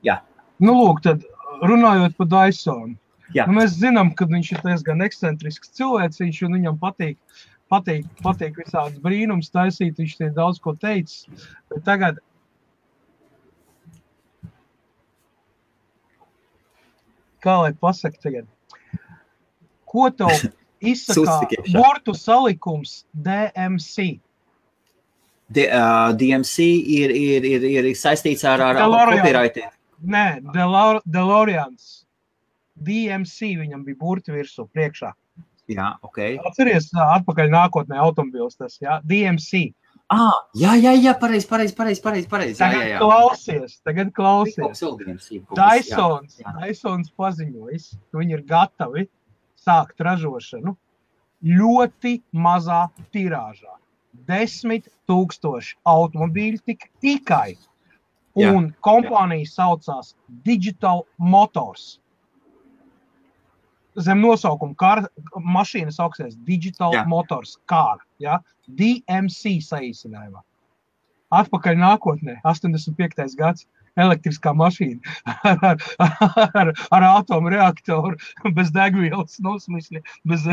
S2: Jā.
S1: Nu, lūk, tad runājot par Dysonu. Nu, mēs zinām, ka viņš ir diezgan ekscentrisks cilvēks, un viņam patīk, patīk, patīk visādas brīnums taisīt. Viņš te daudz ko teicis. Tagad kā lai pasakā tagad, ko tev izsaka burtu salikums DMC?
S2: D, uh, DMC ir, ir, ir, ir saistīts ar, ar copyrighting.
S1: Nē, DeLoreans. DMC viņam bija burti virsū priekšā.
S2: Jā, ok.
S1: Atceries, atpakaļ nākotnē automobils tas, jā, DMC.
S2: Ah, jā, jā, jā, pareizi, pareizi, pareizi, pareizi. Pareiz,
S1: tagad jā, jā, jā. klausies, tagad klausies. Dysons, Dysons paziņojis, ka viņi ir gatavi sākt ražošanu ļoti mazā tirāžā. Desmit tūkstoši automobīļu tik, tikai. Un jā, kompānija jā. saucās Digital Motors zem nosaukuma kar, mašīna sauksies Digital Jā. Motors Car, ja? DMC saīsinājumā. Atpakaļ nākotnē, 85. gads, elektriskā mašīna ar, ar, ar, ar atomu reaktoru, bez degvielas, nosmisni, bez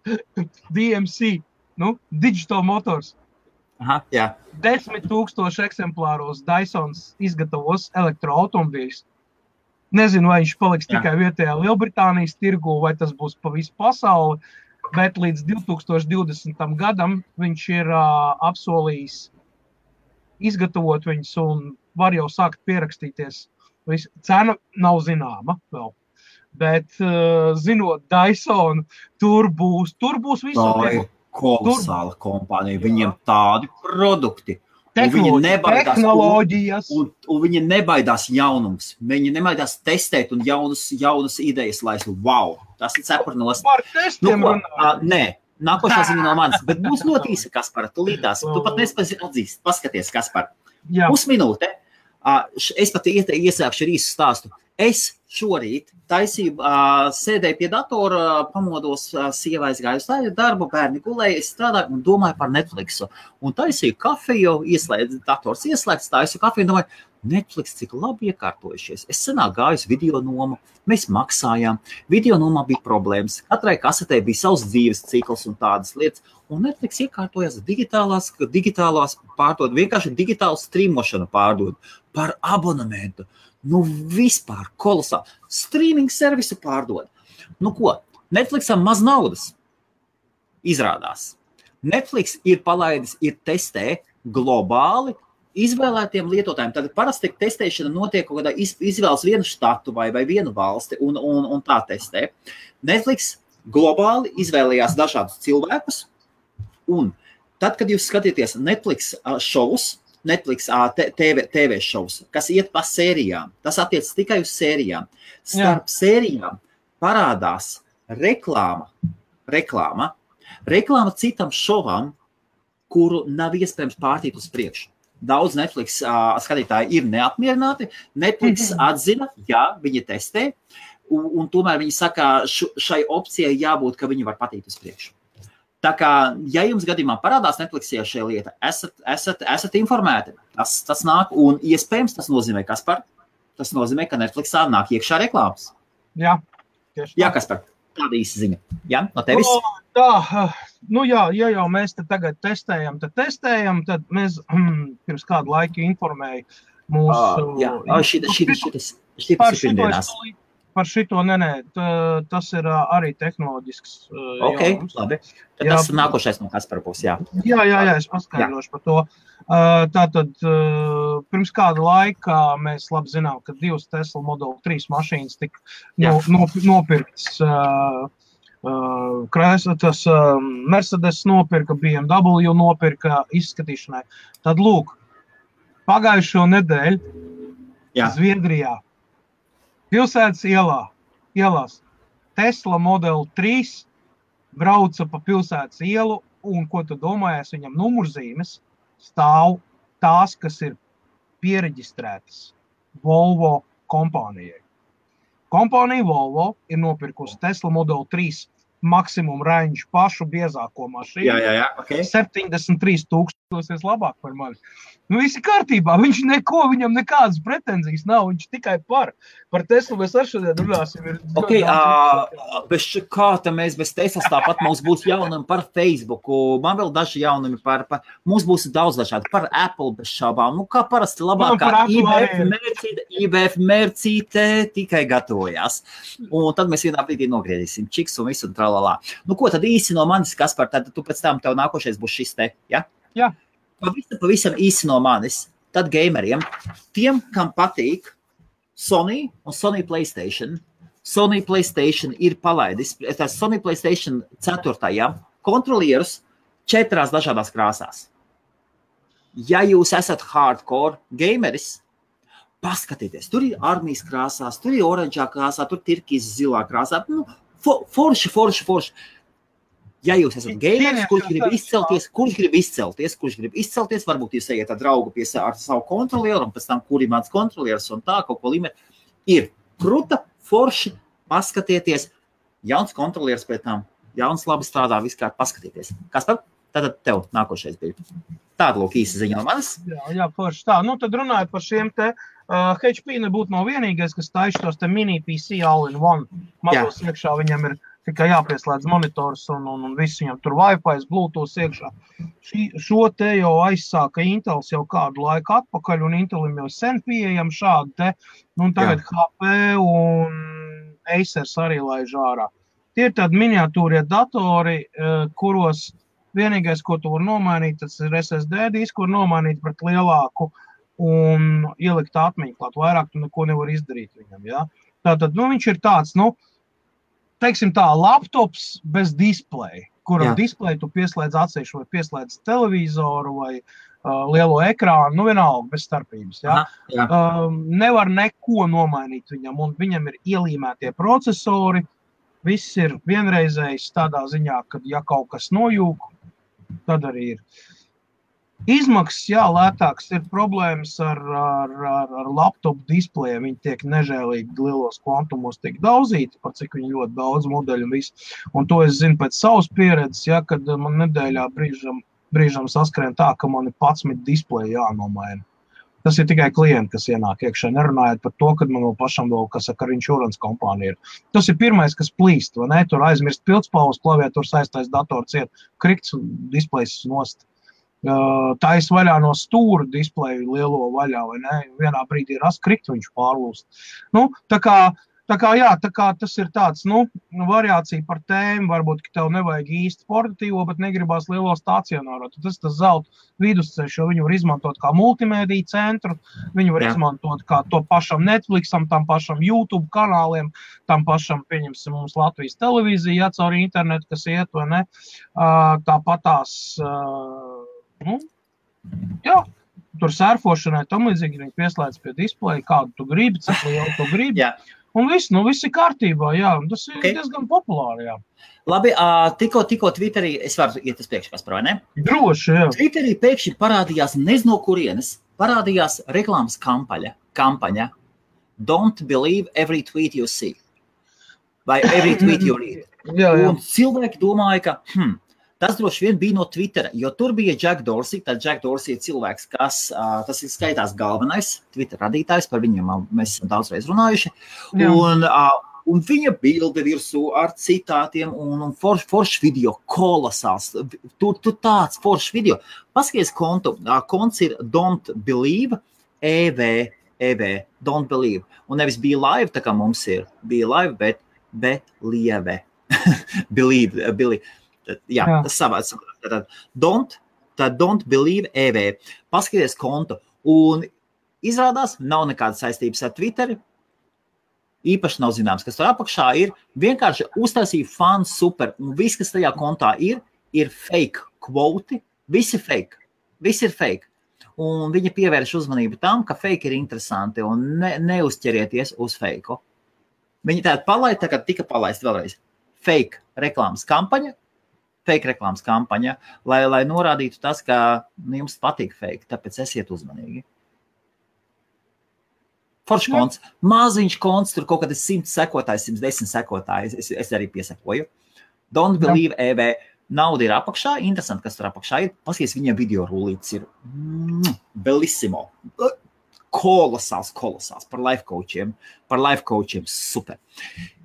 S1: DMC, nu, Digital Motors.
S2: Aha, jā.
S1: Desmit tūkstoši eksemplāros Dysons izgatavos elektroautomobīļus Nezinu, vai viņš paliks Jā. tikai vietējā Lielbritānijas tirgu, vai tas būs pa visu pasauli. Bet līdz 2020. gadam viņš ir uh, apsolījis izgatavot viņus un var jau sākt pierakstīties. Vis, cena nav zināma vēl. Bet, uh, zinot Dysonu, tur būs, tur būs viss.
S2: Kolosāla kompānija. Viņiem tādi produkti Viņi nebaidās,
S1: tehnoloģijas.
S2: Un, un, viņi nebaidās jaunums. Viņi nebaidās testēt un jaunus, jaunus idejas laist. Wow, tas ir cepurnos.
S1: Par
S2: nu, ko, uh, nē, nākošā ziņa no manis, bet būs ļoti īsa, Kaspar, tu līdās. Tu pat nespēji atzīst, paskaties, Kaspar. Pusminūte. Uh, es pat iesākšu ar īsu stāstu. Es šorīt taisīju, uh, sēdēju pie datora, pamodos, uh, sievai aizgāju uz darbu, bērni gulēja, es strādāju un domāju par Netflixu. Un taisīju kafiju, ieslēdzu, dators ieslēgts, taisīju kafiju un domāju, Netflix cik labi iekārtojušies. Es senāk gāju uz video nomu, mēs maksājām, video nomā bija problēmas, katrai kasetē bija savs dzīves cikls un tādas lietas. Un Netflix iekārtojas digitālās, digitālās pārdod, vienkārši digitālu streamošanu pārdod par abonementu. Nu, vispār kolosāli. Streaming servisu pārdod. Nu, ko? Netflixam maz naudas izrādās. Netflix ir palaidis, ir testē globāli izvēlētiem lietotājiem. Tad parasti testēšana notiek kaut kādā izvēles vienu štatu vai, vai vienu valsti un, un, un tā testē. Netflix globāli izvēlējās dažādus cilvēkus. Un tad, kad jūs skatāties Netflix šovus, Netflix TV, TV šovs, kas iet pa sērijām. Tas attiecas tikai uz sērijām. Starp Jā. sērijām parādās reklāma, reklāma, reklāma citam šovam, kuru nav iespējams pārtīt uz priekšu. Daudz Netflix uh, skatītāji ir neapmierināti. Netflix mhm. atzina, jā, viņi testē, un, un tomēr viņi saka, š, šai opcijai jābūt, ka viņi var patīt uz priekšu. Tā kā, ja jums gadījumā parādās Netflixie šī lieta, esat, esat, esat informēti. Tas, tas nāk, un iespējams tas nozīmē, kas par. Tas nozīmē, ka Netflixā nāk iekšā reklāmas.
S1: Jā,
S2: Jā kas par. Tāda īsa ziņa. Jā, no tevis?
S1: O, tā, nu jā, ja jau mēs te tagad testējam, tad testējam, tad mēs mm, pirms kādu laiku informēju mūsu.
S2: Uh, jā, oh, šī, šī, šitas, šitas
S1: par
S2: ir
S1: šito,
S2: pirmdienās.
S1: es- par šito, nē, nē, tā, tas ir arī tehnoloģisks. ā,
S2: Ok,
S1: jaunums.
S2: labi. Tad
S1: Jā.
S2: tas nākošais no Kaspara puses, jā.
S1: Jā, jā, jā, es paskaidrošu par to. Tātad, pirms kāda laika mēs labi zinām, ka divas Tesla Model 3 mašīnas tika no, no, nopirktas. Tas Mercedes nopirka, BMW nopirka izskatīšanai. Tad, lūk, pagājušo nedēļu
S2: Jā.
S1: Zviedrijā pilsētas ielā, ielās Tesla Model 3 brauca pa pilsētas ielu, un ko tu domājies, viņam numurzīmes stāv tās, kas ir pieregistrētas Volvo kompānijai. Kompānija Volvo ir nopirkusi Tesla Model 3 maksimumu range pašu biezāko mašīnu.
S2: Jā, jā, jā. Okay.
S1: 73 tūkstoši labāk par mani. Nu, viss ir kārtībā. Viņš neko, viņam nekādas pretenzijas nav. Viņš tikai par, par Teslu mēs ar šodien runāsim. Ir
S2: Okay, uh, bez š- kā tā mēs bez Teslas tāpat mums būs jaunumi par Facebook. Man vēl daži jaunumi par, par mums būs daudz dažādu par Apple bez šaubām. Nu, kā parasti
S1: Man
S2: labāk,
S1: par
S2: kā
S1: Apple
S2: IBF mērcīte, IBF mērcīte tikai gatavojās. Un tad mēs vienā brīdī nogriezīsim čiks un visu un tralalā. Nu, ko tad īsi no manis, kas par tad tu pēc tam tev nākošais būs šis te, ja?
S1: Jā.
S2: Pavisam, pavisam īsi no manis. Tad gameriem, tiem, kam patīk Sony un Sony Playstation, Sony Playstation ir palaidis, tas Sony Playstation 4. kontrolierus četrās dažādās krāsās. Ja jūs esat hardcore gameris, paskatieties, tur ir armijas krāsās, tur ir oranžā krāsā, tur ir tirkīs zilā krāsā. Nu, fo- forši, forši, forši. Ja jūs esat gameris, kurš grib izcelties, kurš grib izcelties, kurš grib izcelties, varbūt jūs ejat ar draugu pie ar savu kontrolieru, un pēc tam kuri mācās kontrolierus un tā kaut ko līmeni, ir kruta, forši, paskatieties, jauns kontrolieris pēc tam, jauns labi strādā, viss kā paskatieties. Kas tad? Tad tev nākošais bija. Tāda lūk īsa ziņa no manis.
S1: Jā, jā forši tā. Nu, tad runājot par šiem te. Uh, HP nebūtu no vienīgais, kas taisa tos te mini PC all-in-one. Mazos iekšā viņam ir tikai jāpieslēdz monitors un, un, un viss viņam tur Wi-Fi, Bluetooth iekšā. Šī, šo te jau aizsāka Intels jau kādu laiku atpakaļ, un Intelim jau sen pieejam šādu te. Nu, un tagad Jā. HP un Acers arī laiž ārā. Tie ir tādi miniatūrie datori, uh, kuros vienīgais, ko tu vari nomainīt, tas ir SSD disku, var nomainīt pret lielāku un ielikt atmiņu klāt. Vairāk tu neko nevari izdarīt viņam. Ja? Tātad nu, viņš ir tāds, nu, teiksim tā, laptops bez displeja, kuram
S2: Jā.
S1: displeju tu pieslēdz atsevišķu vai pieslēdz televizoru vai uh, lielo ekrānu, nu vienalga bez starpības. Ja?
S2: Aha, jā.
S1: um, nevar neko nomainīt viņam, un viņam ir ielīmētie procesori. Viss ir vienreizējs tādā ziņā, ka, ja kaut kas nojūg, tad arī ir. Izmaksas, jā, lētākas ir problēmas ar, ar, ar, ar laptopu displejiem. Viņi tiek nežēlīgi lielos kvantumos, tiek daudzīti, par cik viņi ļoti daudz modeļu un visu. Un to es zinu pēc savas pieredzes, ja, kad man nedēļā brīžam, brīžam saskrien tā, ka man ir 11 displeji jānomaina. Tas ir tikai klienti, kas ienāk iekšā. Nerunājot par to, ka man vēl pašam vēl kas ar insurance kompāniju ir. Tas ir pirmais, kas plīst. vai ne? Tur aizmirst pildspalvas, klaviatūras saistais dators, iet krits un displejs nost. Ir vaļā no stūra displeja lielo vaļā, vai ne? Vienā brīdī ir askrits, viņš pārlūst. Nu, tā kā, tā kā, jā, tā kā tas ir tāds, nu, variācija par tēmu. Varbūt, ka tev nevajag īsti portatīvo, bet negribās lielo stacionāro. Tad Tas ir tas zelta vidusceļš, jo viņu var izmantot kā multimediju centru. Viņu var
S2: Jā.
S1: Izmantot kā to pašam Netflixam, tam pašam YouTube kanāliem, tam pašam, pieņemsim, mums Latvijas televīzija, ja caur internetu, kas iet, vai ne? Tāpat tās, nu, jā, tur sērfošanai tam līdzīgi viņi pieslēdz pie displeja, kādu tu gribi, cik lielu tu gribi.
S2: Jā.
S1: Un viss, nu, viss ir kārtībā, jā, tas ir
S2: Ok.
S1: okay. diezgan populāri, jā.
S2: Labi, tikko, tikko Twitterī, es varu iet uz priekšu, kas vai ne?
S1: Droši, jā.
S2: Twitterī pēkšņi parādījās nezinu no kurienes, parādījās reklāmas kampaņa. kampaņa Don't believe every tweet you see. Vai every tweet you read.
S1: jā, jā.
S2: Un cilvēki domāja, ka hmm, tas droši vien bija no Twitter, jo tur bija Jack Dorsey. Tad Jack Dorsey ir cilvēks, kas uh, ir skaitās galvenais Twitter radītājs, par viņu mēs esam daudzreiz runājuši.
S1: Jā.
S2: Un, uh, un viņa bilde virsū ar citātiem un, un foršs forš video, kolosāls. Tur, tur tāds foršs video. Paskaties, kontu. Konts ir Don't Believe, EV, EV, Don't Believe. Un nevis bija live, tā kā mums ir, bija live, bet, bet lieve. believe, believe. Jā, Jā. tas savāds. Tad don't, tad don't believe EV. Paskaties kontu. Un izrādās, nav nekādas saistības ar Twitter īpaši nav zināms, kas tur apakšā ir. Vienkārši uztaisīja fanu super, un viss, kas tajā kontā ir, ir fake kvoti. Viss ir fake. Viss ir fake. Un viņa pievērš uzmanību tam, ka fake ir interesanti un ne, neuzķerieties uz fake. Viņa tāda palaida, tā kā tika palaista vēlreiz. Fake reklāmas kampaņa, fake reklāmas kampaņa, lai, lai norādītu tas, ka nu, jums patīk fake, tāpēc esiet uzmanīgi. Foršs konts, maziņš konts, tur kaut kāds 100 sekotājs, 110 sekotājs. Es, es arī piesakoju. Don't believe. EV. Nauda ir apakšā. Interesanti, kas tur apakšā ir. Paskaties, viņa video rullītis ir mm, bellissimo. Kolosāls, kolosāls par life coachiem. Par life coachiem super.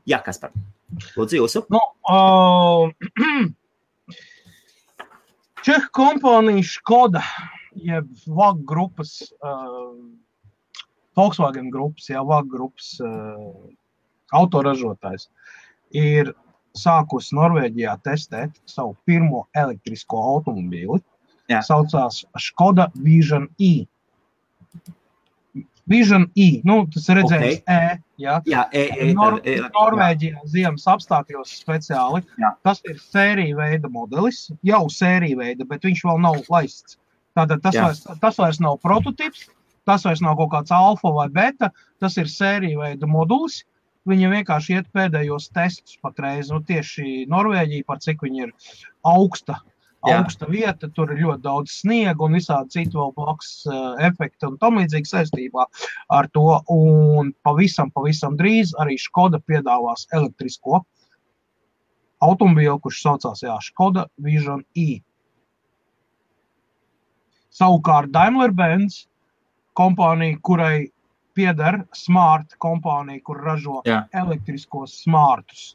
S2: Jā, kas par? Lūdzu, jūsu.
S1: Nu, uh, Čehu kompānija Škoda, jeb VAG grupas uh, Volkswagen grupas, jau VAG grupas uh, autoražotājs, ir sākusi Norvēģijā testēt savu pirmo elektrisko automobīli. Jā. Saucās Skoda Vision E. Vision E, nu, tas ir redzējums okay. E. Ja? Jā, e, e, Nor e, e, Norvēģijā ziemas apstākļos speciāli. Jā. Tas ir sērija veida modelis, jau sērija veida, bet viņš vēl nav laists. Tātad tas, vairs, tas vairs nav prototyps, Tas vairs nav kaut kāds alfa vai beta, tas ir sērija veida modulis. Viņi vienkārši iet pēdējos testus patreiz, nu, tieši Norvēģija, par cik viņi ir augsta, Jā. Augsta vieta, tur ir ļoti daudz sniega un visādi citu vēl blakus uh, efekti un tam līdzīgi saistībā ar to. Un pavisam, pavisam drīz arī Škoda piedāvās elektrisko automobīlu, kurš saucās jā, Škoda Vision E. Savukārt Daimler-Benz kompānija, kurai pieder smart kompānija, kur ražo Jā. elektriskos smartus.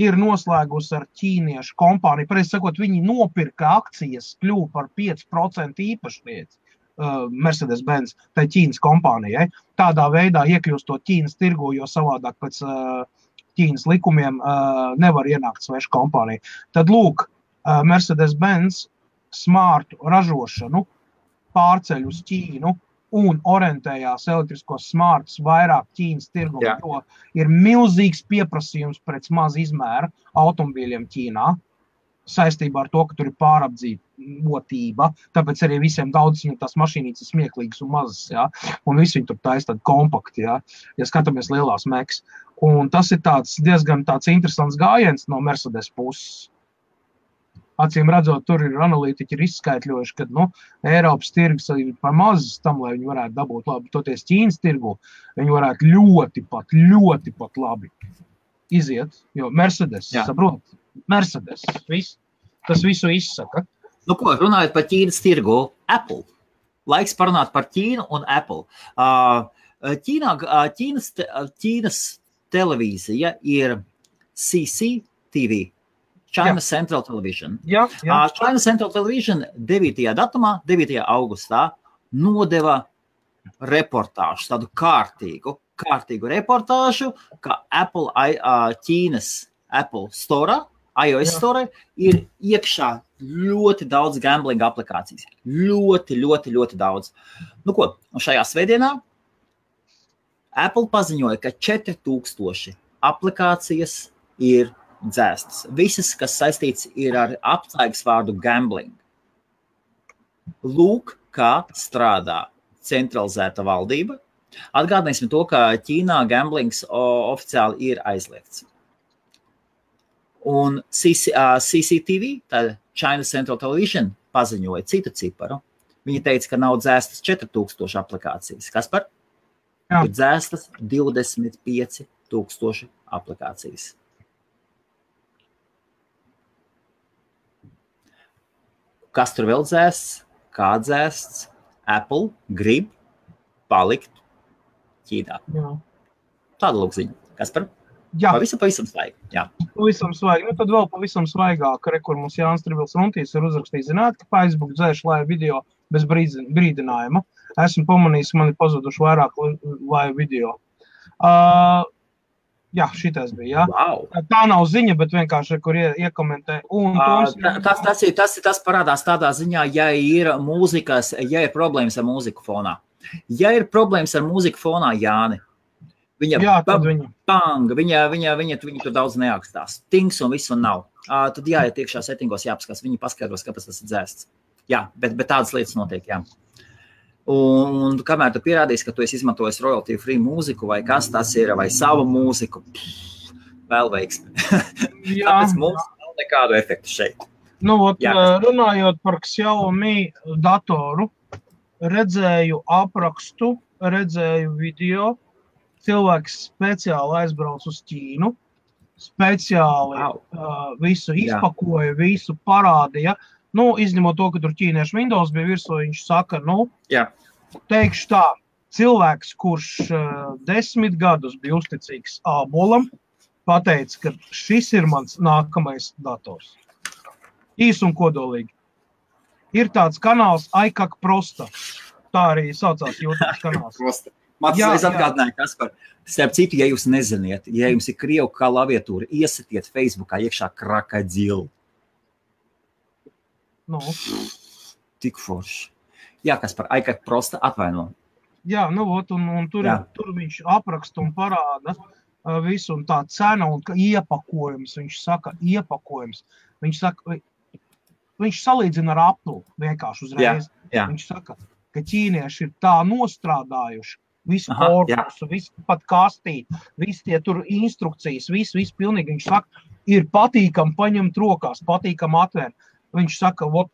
S1: Ir noslēgusi ar ķīniešu kompāniju. Pēc sakot, viņi nopirka akcijas, kļuva par 5% īpašnieci. Uh, Mercedes-Benz, tai Ķīnas kompānijai. Tādā veidā iekļūstot Ķīnas tirgu, jo savādāk pēc uh, Ķīnas likumiem uh, nevar ienākt sveša kompānija. Tad lūk, Mercedes-Benz smārtu ražošanu pārceļ uz Ķīnu, un orientējās elektriskos smartus vairāk Ķīnas tirgu, jo ir milzīgs pieprasījums pēc maza izmēra automobīļiem Ķīnā. Saistībā ar to, ka tur ir pārapdzīvotība, tāpēc arī visiem daudziem tās mašīnītes ir smieklīgas un mazas. Ja? Un visi viņi tur taisa tādu kompaktu, ja? ja skatāmies lielās mekas. Un tas ir tāds diezgan tāds interesants gājiens no Mercedes puses acīm redzot, tur ir analītiķi ir izskaidrojuši, ka nu, Eiropas tirgus ir par maz tam, lai viņi varētu dabūt labi. Toties Ķīnas tirgu viņi varētu ļoti, pat, ļoti pat labi iziet. Jo Mercedes, saprot, Mercedes, vis, tas visu izsaka.
S2: Nu, ko runājot par Ķīnas tirgu, Apple. Laiks parunāt par Ķīnu un Apple. Ķīnā, Ķīnas, Ķīnas televīzija ir CCTV. China jā. Central Television.
S1: Jā, jā. Uh,
S2: China Central Television 9. datumā, 9. augustā, nodeva reportāžu, tādu kārtīgu, kārtīgu reportāžu, ka Apple, uh, Ķīnas Apple Store, iOS jā. Store ir iekšā ļoti daudz gambling aplikācijas. Ļoti, ļoti, ļoti daudz. Nu, ko, šajā svētdienā Apple paziņoja, ka 4000 aplikācijas ir dzēstas. Visas, kas saistīts ar apcaigas vārdu gambling. Lūk, kā strādā centralizēta valdība. Atgādināsim to, ka Ķīnā gamblings oficiāli ir aizliegts. Un CCTV, tāda China Central Television, paziņoja citu ciparu. Viņa teica, ka nav dzēstas 4000 aplikācijas. Kas par? Jā. Ir dzēstas 25,000 aplikācijas. Kas tur vēl dzēsts, kā dzēsts. Apple grib palikt Ķīnā. Jā. Tāda lūkziņa. Kas par?
S1: Jā,
S2: Pavisam, pavisam svaigi. Jā.
S1: pavisam svaigi. Nu, tad vēl pavisam svaigāk, re, kur mums Jānis Trivils Runtīs ir uzrakstījis. Zināt, ka Facebook dzēš laivu video bez brīdinājuma. Esmu pamanījis, man ir pazuduši vairāk laivu video. Uh, jā, šitais bija, jā.
S2: Wow.
S1: Tā nav ziņa, bet vienkārši, kur ie, iekomentē. Un Toms,
S2: ta- Tas, tas, ir, tas, tas parādās tādā ziņā, ja ir mūzikas, ja ir problēmas ar mūziku fonā. Ja ir problēmas ar mūziku fonā, Jāni, viņa
S1: jā, viņa.
S2: bang, viņa, viņa, viņa, viņa tur daudz neakstās. Tings un viss un nav. Uh, tad jāiet iekšā settingos, jāpaskatās, viņi paskaidros, kāpēc tas ir dzēsts. Jā, bet, bet tādas lietas notiek, jā. Un, un kamēr tu pierādīsi, ka tu esi izmantojis royalty free mūziku vai kas tas ir, vai savu mūziku, pff, vēl veiksmi.
S1: Jā,
S2: Tāpēc mums nav nekādu efektu šeit.
S1: Nu, ot,
S2: Jā.
S1: eh, runājot par Xiaomi datoru, redzēju aprakstu, redzēju video. Cilvēks speciāli aizbrauca uz Ķīnu, speciāli
S2: Au.
S1: uh, visu
S2: Jā.
S1: izpakoja, visu parādīja. Nu, izņemot to, ka tur ķīniešu Windows bija virsū, viņš saka, nu,
S2: Jā.
S1: teikšu tā, cilvēks, kurš uh, desmit gadus bija uzticīgs ābolam, pateica, ka šis ir mans nākamais dators. Īsi un kodolīgi. Ir tāds kanāls, Aikak Prosta. Tā arī saucās YouTube kanāls.
S2: Man
S1: Jā,
S2: tas
S1: jā.
S2: atgādināja, kas par. Starp citu, ja jūs neziniet, ja jums ir krievu klaviatūra, iesatiet Facebookā iekšā krakadzilu.
S1: Nu,
S2: Tik forši. Jā, kas par Aikai prosta atvaino.
S1: jā, nu, ot, un, un tur,
S2: Jā.
S1: tur viņš apraksta un parāda visu, un tā cena un iepakojums. Viņš saka, iepakojums. Viņš saka, vi- viņš salīdzina ar Apple vienkārši uzreiz.
S2: jā.
S1: Viņš saka, ka ķīnieši ir tā nostrādājuši. Visu
S2: Aha,
S1: korpusu, visu pat kastī, visi tie tur instrukcijas, visu, visu pilnīgi. Viņš saka, ir patīkami paņemt rokās, patīkami atvērt. Viņš saka, vot,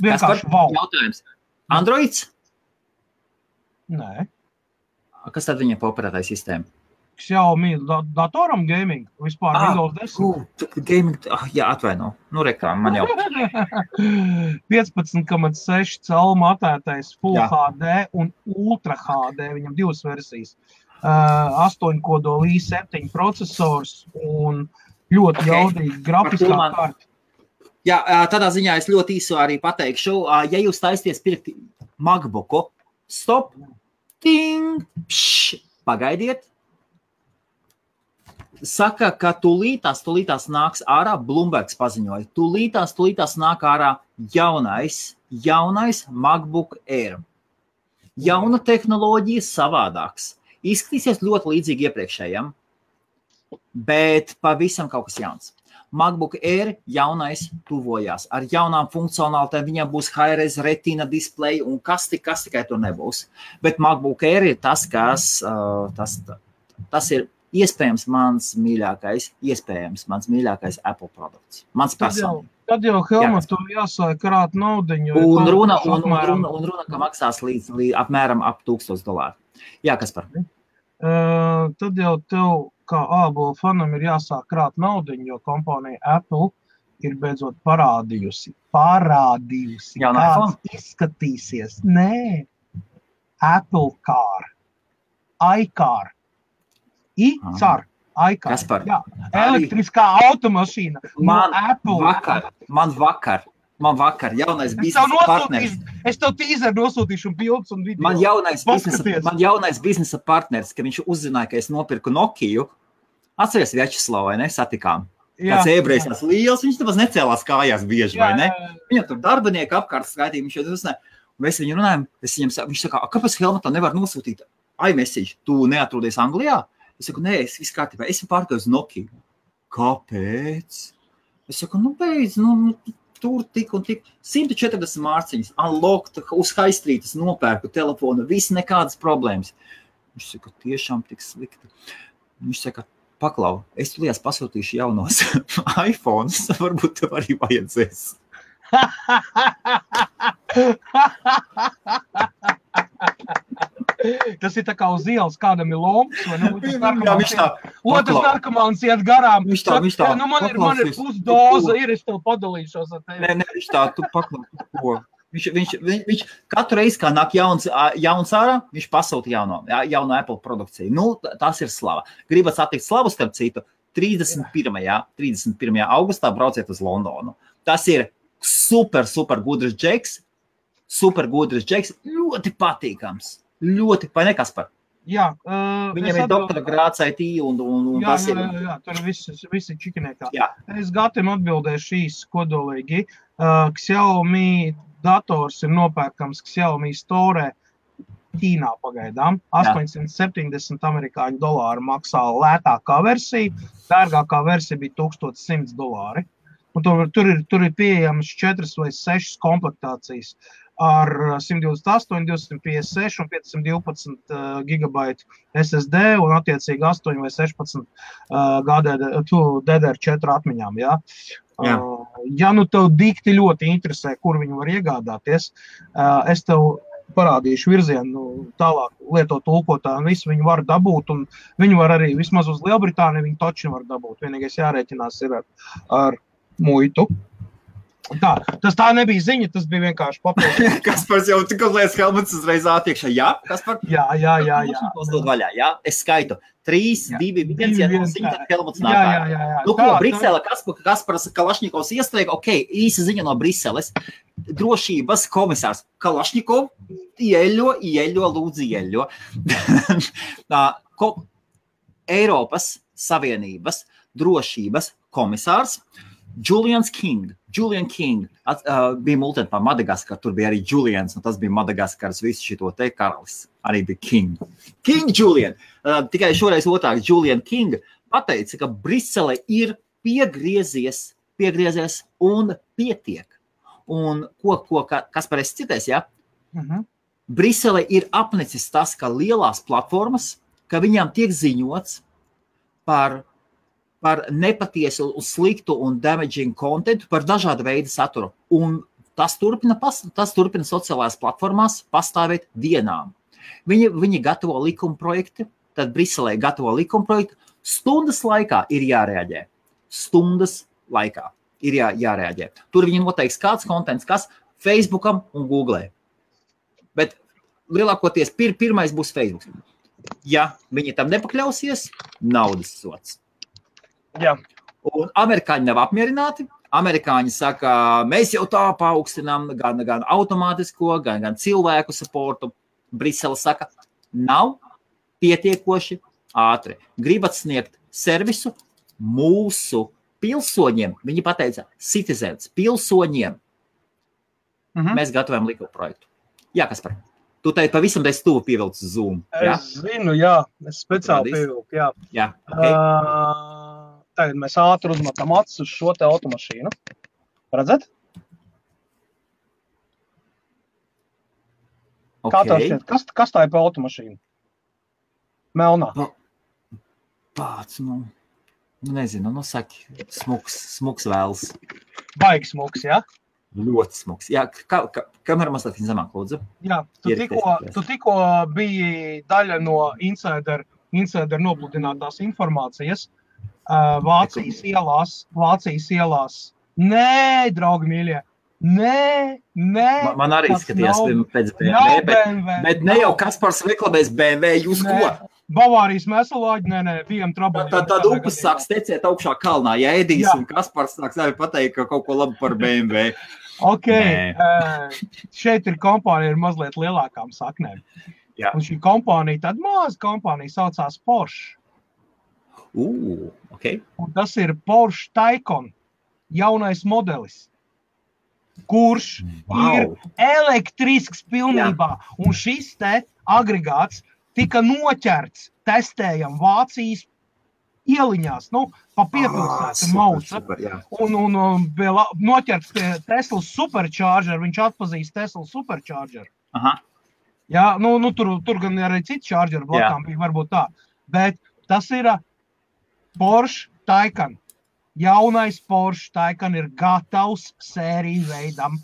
S1: vienkārši wow.
S2: jautājums? Androids?
S1: Nē,
S2: Kas tad viņa populārākā sistēma?
S1: Xiaomi da datoram gaming, vispār
S2: Ah,
S1: Windows 10.
S2: Kur? Gaming, ah, jā, atvaino. Nu, reklāma man jau.
S1: 15,6 cēlā matētais Full
S2: Jā.
S1: HD un Ultra HD. Viņam divas versijas. Uh, 8 kodoli i7 processors un ļoti
S2: Ok.
S1: jaudīga grafiskā kārta.
S2: Jā, tādā ziņā es ļoti īsi arī pateikšu, ja jūs taisties pirkt MacBooku, stop, ting, pš, pagaidiet. Saka, ka tūlītās, tūlītās nāks ārā, Bloombergs paziņoja, tūlītās, tūlītās nāk ārā jaunais, jaunais MacBook Air. Jauna tehnoloģija, savādāks. Izskatīsies ļoti līdzīgi iepriekšējam, bet pavisam kaut kas jauns. MacBook Air jaunais tuvojās ar jaunām funkcionalitātēm. Viņam būs HRS retina display un kas, tik, kas tikai tur nebūs. Bet MacBook Air ir tas, kas uh, tas, tas ir iespējams mans mīļākais, iespējams mans mīļākais Apple produkts. Mans personīgi.
S1: tad jau Helmutam jāsāk krāt naudu.
S2: Un runa, un, un, runa, un runa, ka maksās līdz, līdz apmēram ap 1000 dolāru. Jā, kas par?
S1: Uh, tad jau tev, kā ābolu fanam, ir jāsāk krāt naudu, jo kompānija Apple ir beidzot parādījusi, parādījusi
S2: Jaunu
S1: kāds izskatīsies. Nē, Apple car, iCar, iCar, iCar.
S2: Kas par?
S1: Jā, elektriskā automašīna.
S2: Man
S1: no Apple.
S2: Vakar, man vakar, man vakar jaunais biznesa partneris.
S1: es tev tīzeru nosūtīšu bildes un video.
S2: Man jaunais, biznesa,
S1: Paskaties.
S2: man jaunais biznesa partneris, ka viņš uzzināja, ka es nopirku Nokiju. Atceries, Vjačeslavu, vai ne? Satikām.
S1: Jā,
S2: Kāds ebrejs, tas liels, viņš nemaz necēlās kājās bieži, vai ne?
S1: jā, jā.
S2: Viņam tur darbinieki apkārt skaitīja, viņš jau uzzināja. Mēs viņu runājam, es viņam saku, viņš saka, "A, kāpēc Helmutam nevar nosūtīt iMessage? Tu neatrodies Anglijā? Es saku, nē, es viss kārtībā, esmu pārgājis Nokiju. Kāpēc? Es saku, nu beidz, nu, nu tur tik un tik 140 mārciņas, unlocked, uz haistrītas nopērku telefonu, viss nekādas problēmas. Viņš saka, tiešām tik slikti. Viņš saka, paklau, es tulījās pasūtīšu jaunos iPhone, varbūt tev arī vajadzēs.
S1: Tas ir kā uz ielas kādam ir loms? Otrs
S2: Jā, viņš tā,
S1: Otrs narkomāns iet garām.
S2: Viņš tā- viņš tā
S1: "Jā, Nu, man ir, man ir pusdoza, ir, es tev padalīšos ar tevi.
S2: Nē, nē, viņš tā, tu paklau, tu ko. Viņš, viņš, viņš, viņš katru reizi, kad nāk jauns, jauns ārā, viņš pasūta jauno, jauno Apple produkciju. Nu, tas ir slava. Gribat satikt slavu, starp citu, 31. Jā, 31. augustā brauciet uz Londonu. Tas ir super, super gudrs džeks, super gudrs džeks, ļoti patīkams. Ļoti, vai ne kas par?
S1: Jā,
S2: uh, Viņam ir atbild... doktora grāts IT un, un, un
S1: jā, tas ir. Jā, jā, tur viss, viss ir čikinēkā. Jā. Es gatavim atbildēšu īsi kodolīgi. Uh, Xiaomi dators ir nopērkams Xiaomi store Ķīnā pagaidām. 870 amerikāņu dolāru maksā lētākā versija, dārgākā versija bija 1100 dolāri. Un tur, tur, ir, tur ir pieejamas 4 vai 6 komplektācijas. Uh, ar 128, 256 un 512 uh, gigabaitu SSD un attiecīgi 8 vai 16 uh, DDR4 atmiņām. Ja? Jā. Uh, ja nu tev dikti ļoti interesē, kur viņi var iegādāties, uh, es tev parādīšu virzienu nu, tālāk, lietot tulkotāju, un visu viņi var dabūt. Viņi var arī vismaz uz Lielbritāniju, viņi taču var dabūt. Vienīgais jārēķinās ir ar, ar muitu. Tā, tas tā nebija ziņa, tas bija vienkārši papildinājums.
S2: kas par jau tik liekas, Helmuts uzreiz attiekšā. Jā, kas par?
S1: Jā, jā, jā. jā,
S2: jā. vaļā, jā. Es skaitu. Trīs, jā. divi, viens, ja nav ziņa, tad Helmuts nāk.
S1: Jā, jā, jā.
S2: Nu, ko, Brisele, kas, kas par Kalašņikovs iestrēga? Ok, īsa ziņa no Briseles. Drošības komisārs Kalašņikov ieļo, ieļo, lūdzu, ieļo. Ko, Eiropas Savienības drošības komisārs Julians King. Julian King at, uh, bija multeni par Madagaskaru. Tur bija arī Julians, un tas bija Madagaskaras visu šo te karalis. Arī bija King. King Julian. Uh, tikai šoreiz otrāk Julian King pateica, ka Brisele ir piegriezies, piegriezies un pietiek. Un ko, ko kas par es citēs, ja? Uh mhm. -huh. Brisele ir apnicis tas, ka lielās platformas, ka viņām tiek ziņots par par nepatiesu, sliktu un damaging kontentu, par dažādu veidu saturu. Un tas turpina, tas turpina sociālajās platformās pastāvēt dienām. Viņi, viņi gatavo likuma projektu, tad Briselē gatavo likuma projektu. Stundas laikā ir jārēģē. Stundas laikā ir jā, jārēģē. Tur viņi noteiks, kāds kontents, kas Facebookam un Google. Bet lielākoties pir, pirmais būs Facebook. Ja viņi tam nepakļausies, naudas sots.
S1: Jā.
S2: Un amerikāņi nav apmierināti. Amerikāņi saka, mēs jau tā paaugstinām gan, gan automātisko, gan, gan cilvēku supportu. Brisele saka, nav pietiekoši ātri. Gribat sniegt servisu mūsu pilsoņiem. Viņi pateica, citizens, pilsoņiem. Mm -hmm. Mēs gatavojam likuma projektu. Jā, kas par? Tu teici, pavisam bez tuvu pievilcis.
S1: Jā? Es zinu, jā, es speciāli pievilku. Jā,
S2: jā okay.
S1: uh, Tagad mēs ātri uzmetam acis uz šo te automašīnu. Redzat? Okay. Kā tā šķiet? Kas, kas tā ir pa automašīnu? Melnā.
S2: Pa, pats, nu, nu nezinu, nu saki, smuks, smuks vēls.
S1: Baigs smuks, jā? Ja?
S2: Ļoti smuks. Jā, kā, kā, kamēr mazliet zemāk, lūdzu.
S1: Jā, tu tikko, tu tikko biji daļa no insider, insider nopludinātās informācijas. Uh, Vācijas ielās, Vācijas ielās. Nē, draugi, mīļie! Nē, nē.
S2: Man, man arī izskatījās pēc BMW, bet, BMW, bet ne jau Kaspars reklamēs BMW, jūs nē. ko?
S1: Bavārijas mesolāģi, nē, nē, bijām trabalī.
S2: Tad, tad upes sāk steciet augšā kalnā, ja Edijs Jā. un Kaspars sāks arī pateikt, ka kaut ko labu par BMW.
S1: Ok, uh, šeit ir kompānija ar mazliet lielākām saknēm. Jā. Un šī kompānija, tad maza kompānija saucās Porsche.
S2: Uh, okay.
S1: Un tas ir Porsche Taycan, jaunais modelis, kurš wow. ir elektrisks pilnībā. Jā. Un šis te agregāts tika noķerts testējam Vācijas ieliņās, nu, pa piepilsētu ah, mauca. Un, un, un vēl noķerts Tesla supercharger, viņš atpazīst Tesla supercharger.
S2: Aha.
S1: Jā, nu, nu tur, tur gan arī cits charger blakām bija varbūt tā. Bet tas ir Porsche Taycan. Jaunais Porsche Taycan ir gatavs sēriju veidam.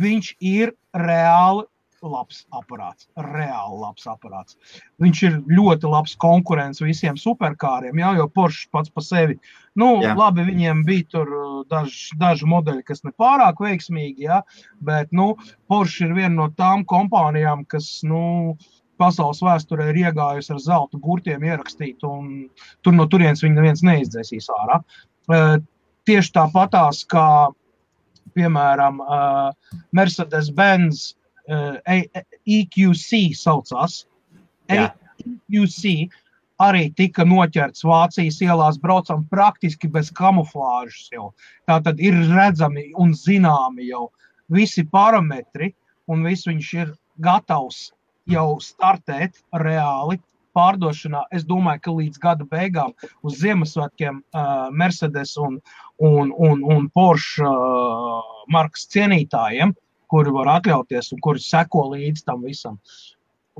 S1: Viņš ir reāli labs aparāts, reāli labs aparāts. Viņš ir ļoti labs konkurents visiem superkāriem, jā, jo Porsche pats par sevi. Nu, jā. labi, viņiem bija tur uh, daži, daži modeļi, kas ne pārāk veiksmīgi, jā, bet nu, Porsche ir viena no tām kompānijām, kas nu, pasaules vēsturē ir iegājusi ar zelta burtiem ierakstīt, un tur no turienes viņi neviens neizdzēsīs ārā. Uh, tieši tāpatās, kā piemēram uh, Mercedes-Benz EQC saucās. EQC arī tika noķerts Vācijas ielās, braucam praktiski bez kamuflāžas. Jau. Tā tad ir redzami un zināmi jau visi parametri, un viss viņš ir gatavs jau startēt reāli pārdošanā. Es domāju, ka līdz gada beigām uz Ziemassvētkiem uh, Mercedes un, un, un, un Porsche uh, markas cienītājiem kuri var atļauties un kuri seko līdz tam visam,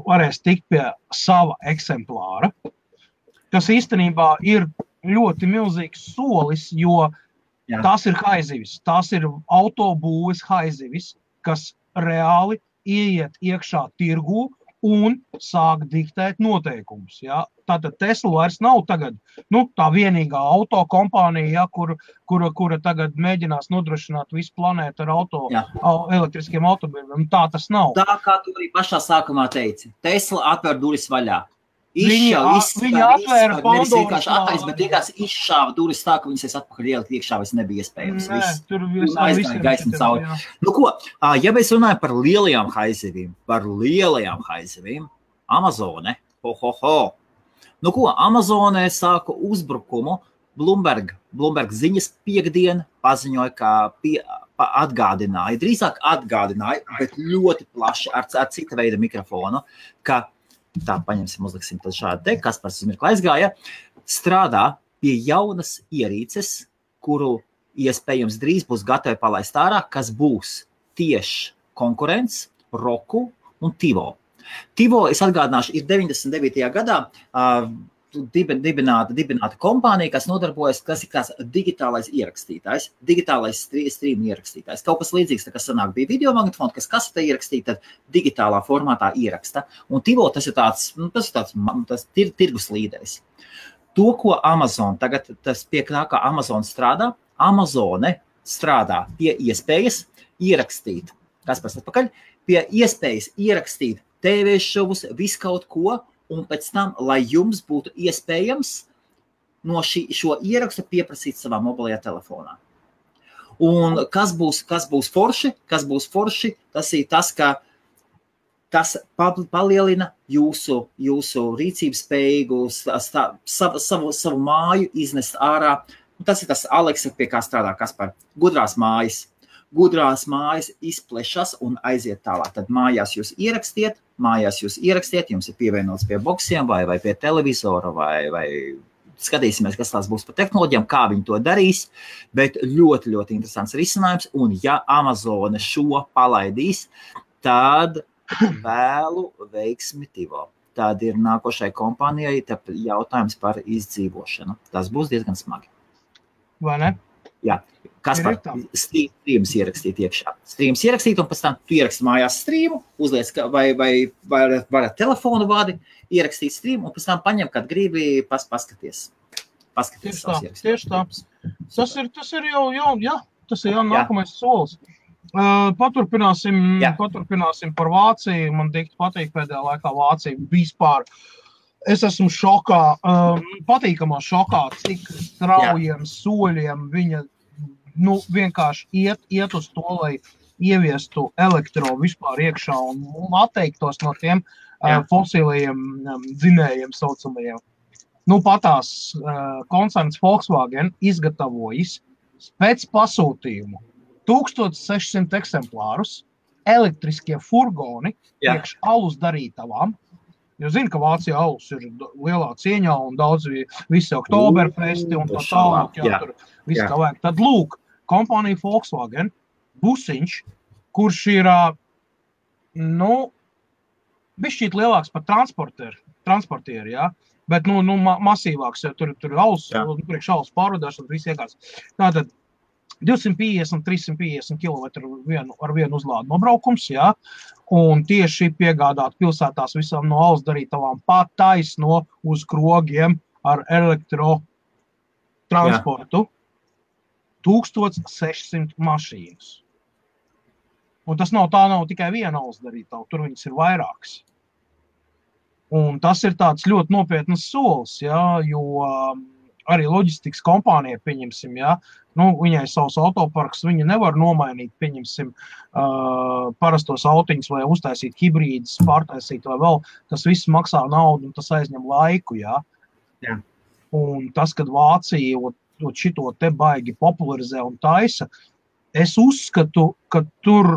S1: varēs tikt pie sava eksemplāra. Tas īstenībā ir ļoti milzīgs solis, jo Jā. tas ir haizivis, tas ir autobūves haizivis, kas reāli ieiet iekšā tirgū un sāk diktēt noteikumus. Ja? Tātad Tesla vairs nav tagad, nu, tā vienīgā auto kompānija, ja, kur, kura, kura tagad mēģinās nodrošināt visu planētu ar auto, Jā. elektriskiem automobiļiem. Tā tas nav.
S2: Tā kā tu arī pašā sākumā teici, Tesla atver durvis vaļā.
S1: Izšāva, viņa atvēra
S2: Pandoras vienkārši attaisnot, bet vienkārši izšāva durvis tā, ka viņas atpakaļ ielikt iekšā vairs nebija iespējams.
S1: Nē,
S2: Viss.
S1: tur aizgāja
S2: gaisma cauri. Nu ko, ja mēs runājam par lielajām haizivīm, par lielajām haizivīm, Amazone, ho, ho, ho. Nu ko, Amazonē sāka uzbrukumu, Bloomberg, Bloomberg ziņas piekdiena paziņoja, ka pie, atgādināja, drīzāk atgādināja, bet ļoti plaši ar, ar cita veida mikrofonu, ka tā paņemsim, uzliksim šādu te, kas pats uz mirkli aizgāja, strādā pie jaunas ierīces, kuru iespējams drīz būs gatavi palaist ārā, kas būs tieši konkurence, roku un Tivo. Tivo, es atgādināšu, ir 99. gadā uh, dibināta, dibināta kompānija, kas nodarbojas, kas ir digitālais ierakstītājs, digitālais stream ierakstītājs. Kaut kas līdzīgs, kas sanāk, bija video magnetofons, kas kasete ierakstīta, tad digitālā formātā ieraksta. Un Tivo tas ir tāds, nu, tas ir tāds, tas tir, tirgus līderis. To, ko Amazon tagad, tas pie kā, kā Amazon strādā, Amazone strādā pie iespējas ierakstīt, kas pēc atpakaļ, pie iespējas ierakstīt TV šovus, visu kaut ko, un pēc tam, lai jums būtu iespējams no šī, šo ierakstu pieprasīt savā mobilajā telefonā. Un kas būs, kas būs forši? Kas būs forši? Tas ir tas, ka tas palielina jūsu, jūsu rīcības spēju, savu, savu, savu māju iznest ārā. Tas ir tas Aleksa, pie kā strādā Kaspar. Gudrās mājas gudrās mājas izplešas un aiziet tālāk. Tad mājās jūs ierakstiet, mājās jūs ierakstiet, jums ir pievienots pie boxiem vai, vai pie televizora vai, vai skatīsimies, kas tās būs par tehnoloģijām, kā viņi to darīs. Bet ļoti, ļoti interesants risinājums. Un, ja Amazone šo palaidīs, tad vēlu veiksmi Tivo. Tad ir nākošai kompānijai jautājums par izdzīvošanu. Tas būs diezgan smagi.
S1: Vai ne?
S2: Jā. Kas par strīmus ierakstīt iekšā? Strīmus ierakstīt, un pēc tam tu ieraksti mājās strīmu, uzliec vai, vai, vai, ar telefonu vadi, ierakstīt strīmu, un pēc tam paņem, kad gribi pas, paskaties.
S1: Paskaties tieši tā, tieši tā. Tas ir, tas ir jau, jau, jā, tas ir jau nākamais jā. solis. Uh, paturpināsim, jā. paturpināsim par Vāciju. Man dikti patīk pēdējā laikā Vācija vispār. Es esmu šokā, um, patīkamā šokā, cik straujiem Jā. soļiem viņa nu, vienkārši iet, iet uz to, lai ieviestu elektro vispār iekšā un atteiktos no tiem uh, fosilajiem um, dzinējiem, saucamajiem. Nu, patās uh, koncerns Volkswagen izgatavojis pēc pasūtījumu 1600 eksemplārus elektriskie furgoni priekš alus darītavām. Jo zinu, ka Vācijā alus ir lielā cieņā un daudz visi oktoberfesti un tā tālāk. Jā, jā. tur viss kā vajag. Tad lūk, kompānija Volkswagen, busiņš, kurš ir nu, bišķīt lielāks par transportieru, transportieru ja? bet nu, nu, masīvāks, jo tur, ir auss, nu, priekš auss pārvadāšana, viss iegās. Tātad 250, 350 km vienu, ar vienu uzlādu nobraukums, jā, un tieši piegādāt pilsētās visām no alus darītavām pat taisno uz krogiem ar elektrotransportu. 1600 mašīnas. Un tas nav tā, nav tikai viena alus darītava, tur viņas ir vairākas. Un tas ir ļoti nopietns solis, jā, jo um, arī loģistikas kompānija, pieņemsim, ja, nu, viņai savs autoparks, viņa nevar nomainīt, pieņemsim, uh, parastos autiņus vai uztaisīt hibrīdus, pārtaisīt vai vēl, tas viss maksā naudu un tas aizņem laiku, ja.
S2: Jā.
S1: Un tas, kad Vācija ot šito te baigi popularizē un taisa, es uzskatu, ka tur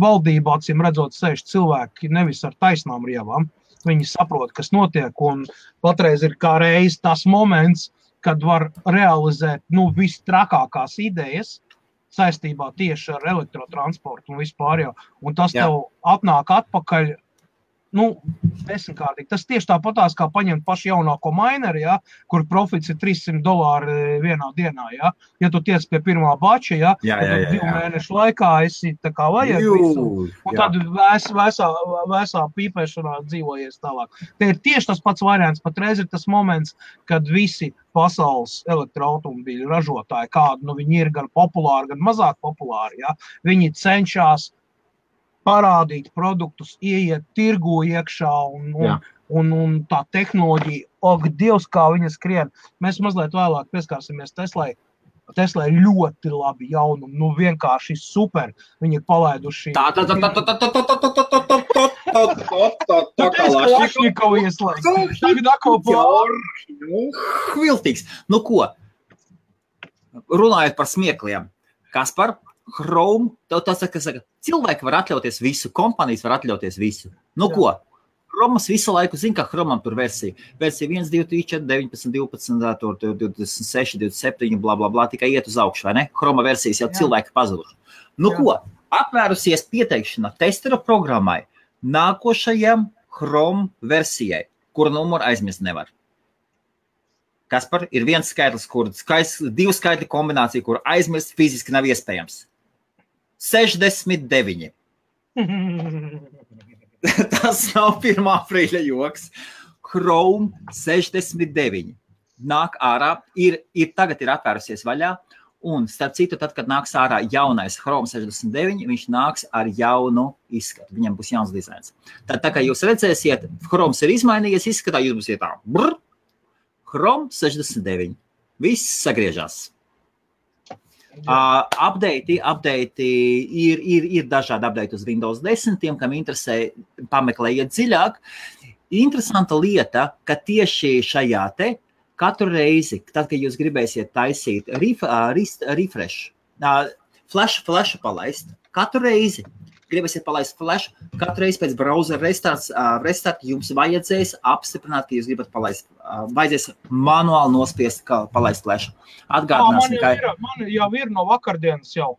S1: valdībā, acīm redzot, sēž cilvēki nevis ar taisnām rievām, viņi saprot, kas notiek, un patreiz ir kā reiz tas moments, kad var realizēt nu, visstrakākās idejas saistībā tieši ar elektrotransportu un vispār. Jau. Un tas Jā. tev atnāk atpakaļ nu, desmitkārtīgi. Tas tieši tāpatās kā paņemt pašu jaunāko mineru, ja, kur profits ir 300 dolāri vienā dienā. Ja, ja tu tiec pie pirmā bača, ja,
S2: jā, jā, jā,
S1: divu mēnešu laikā esi tā kā vajag
S2: Jū,
S1: visu, un tad vēs, vēsā, vēsā pīpēšanā dzīvojies tālāk. Te ir tieši tas pats variants. Patreiz ir tas moments, kad visi pasaules elektroautomobīļu ražotāji, kādi nu, viņi ir gan populāri, gan mazāk populāri, ja, viņi cenšas parādīt produktus, ieiet tirgu iekšā un, un,
S2: Jā.
S1: un, un tā tehnoloģija, ak, Dievs, kā viņa skrien. Mēs mazliet vēlāk pieskārsimies Teslai. Tesla ir ļoti labi jaunumi, nu vienkārši super. Viņi ir palaiduši.
S2: Tā, tā, tā, tā, tā, tā, tā, tā, tā, tā, tā, tā, tā, tā, tā, tā, tā, kā
S1: Lašņikovu ieslēgt. Tagad atkal pār.
S2: Viltīgs. Nu ko? Runājot par smiekliem. Kas par Chrome? Tev tas saka, saka, cilvēki var atļauties visu, kompānijas var atļauties visu. Nu
S1: Jā.
S2: ko? Chromas visu laiku zina, ka Chromam tur versija. Versija 1, 2, 3, 4, 19, 12, tur, tur 26, 27, bla, bla, bla, tikai iet uz augšu, vai ne? Chroma versijas jau
S1: Jā.
S2: cilvēki pazuduši. Nu
S1: Jā.
S2: ko? Apvērusies pieteikšana testera programmai nākošajam Chrome versijai, kura numuru aizmirst nevar. Kas par ir viens skaitlis, kur skais, divu skaitļu kombinācija, kur aizmirst fiziski nav iespējams. 69. Tas nav 1. aprīļa joks. Chrome 69. Nāk ārā, ir, ir tagad ir atvērusies vaļā. Un, starp citu, tad, kad nāks ārā jaunais Chrome 69, viņš nāks ar jaunu izskatu. Viņam būs jauns dizains. Tad, tā kā jūs redzēsiet, Chrome ir izmainījies izskatā, jūs būsiet tā, brr, Chrome 69. Viss sagriežas. Uh, update, update ir, ir, ir dažādi update uz Windows 10. Tiem, kam interesē, pameklējiet dziļāk. Interesanta lieta, ka tieši šajā te katru reizi, tad, kad jūs gribēsiet taisīt ref, uh, refresh, uh, flash, flash palaist, katru reizi gribēsiet palaist flash, katru reizi pēc browsera restarts, uh, restart jums vajadzēs apstiprināt, ka jūs gribat palaist, uh, vajadzēs manuāli nospiest, kā palaist flash.
S1: Jā,
S2: Atgādināsim,
S1: jau
S2: ka
S1: man jau ir no vakardienas jau.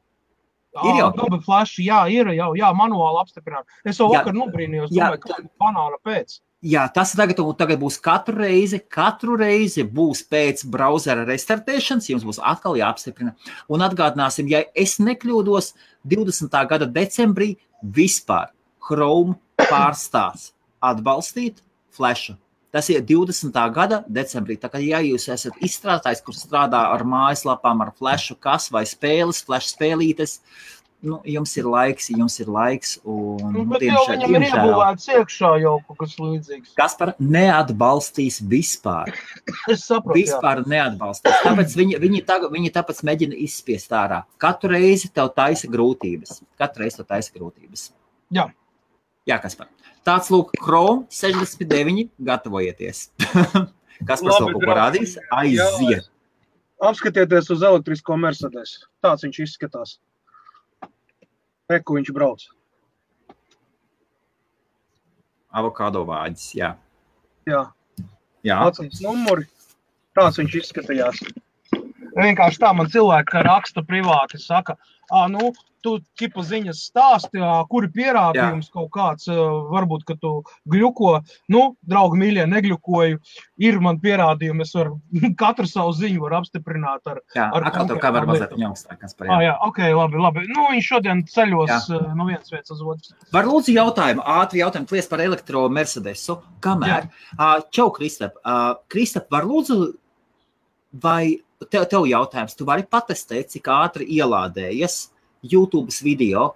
S2: Ir jau?
S1: Gaba flash, jā, ir jau, jā, manuāli apstiprināt. Es jau
S2: Jā.
S1: vakar nobrīnījos,
S2: Jā,
S1: domāju, ka banāna pēc.
S2: Jā, tas tagad, tagad būs katru reizi, katru reizi būs pēc browsera restartēšanas, jums būs atkal jāapstiprina. Un atgādināsim, ja es nekļūdos, 20. gada decembrī vispār Chrome pārstās atbalstīt Flash. Tas ir 20. gada decembrī. Tā kā ja jūs esat izstrādājis, kurš strādā ar mājaslapām, ar Flash, kas vai spēles, Flash spēlītes, nu, jums ir laiks, jums ir laiks. Un,
S1: Nu, bet jau
S2: diemžēl-
S1: viņam ir iebūvēts iekšā jau kaut kas līdzīgs.
S2: Kaspar neatbalstīs vispār.
S1: Es saprotu, jā.
S2: Vispār neatbalstīs. Tāpēc viņi, viņi, tagad, viņi tāpēc mēģina izspiest ārā. Katru reizi tev taisa grūtības. Katru reizi tev taisa grūtības.
S1: Jā.
S2: Jā, Kaspar. Tāds lūk, Chrome 69. Gatavojieties. Kas par to kaut ko
S1: draugi.
S2: rādīs? Aiziet.
S1: Apskatieties uz elektrisko Mercedes. Tāds viņš izskatās. Reku viņš brauc.
S2: Avokado vāģis. Jā.
S1: Jā,
S2: Jā.
S1: atcīm numuri. Tāds viņš izskatījās. Vienkārši tā man cilvēki raksta privāti, saka, ah, nu, tu tipu ziņas stāsti, kuri pierādījums kaut kāds, varbūt, ka tu gļuko, nu, draugi mīļie, negļukoju, ir man pierādījumi, es varu, katru savu ziņu var apstiprināt ar,
S2: Jā,
S1: ar
S2: atkal tev kā var mazliet viņa augstākas par jā.
S1: jā, ok, labi, labi. Nu, viņš šodien ceļos
S2: Jā.
S1: no vienas vietas uz otru.
S2: Var lūdzu jautājumu, ātri jautājumu, klies par elektro Mercedesu. Kamēr? Ā, Čau, Kristap. Kristap, var lūdzu, vai tev, tev jautājums, tu vari patestēt, cik ātri ielādējies YouTube video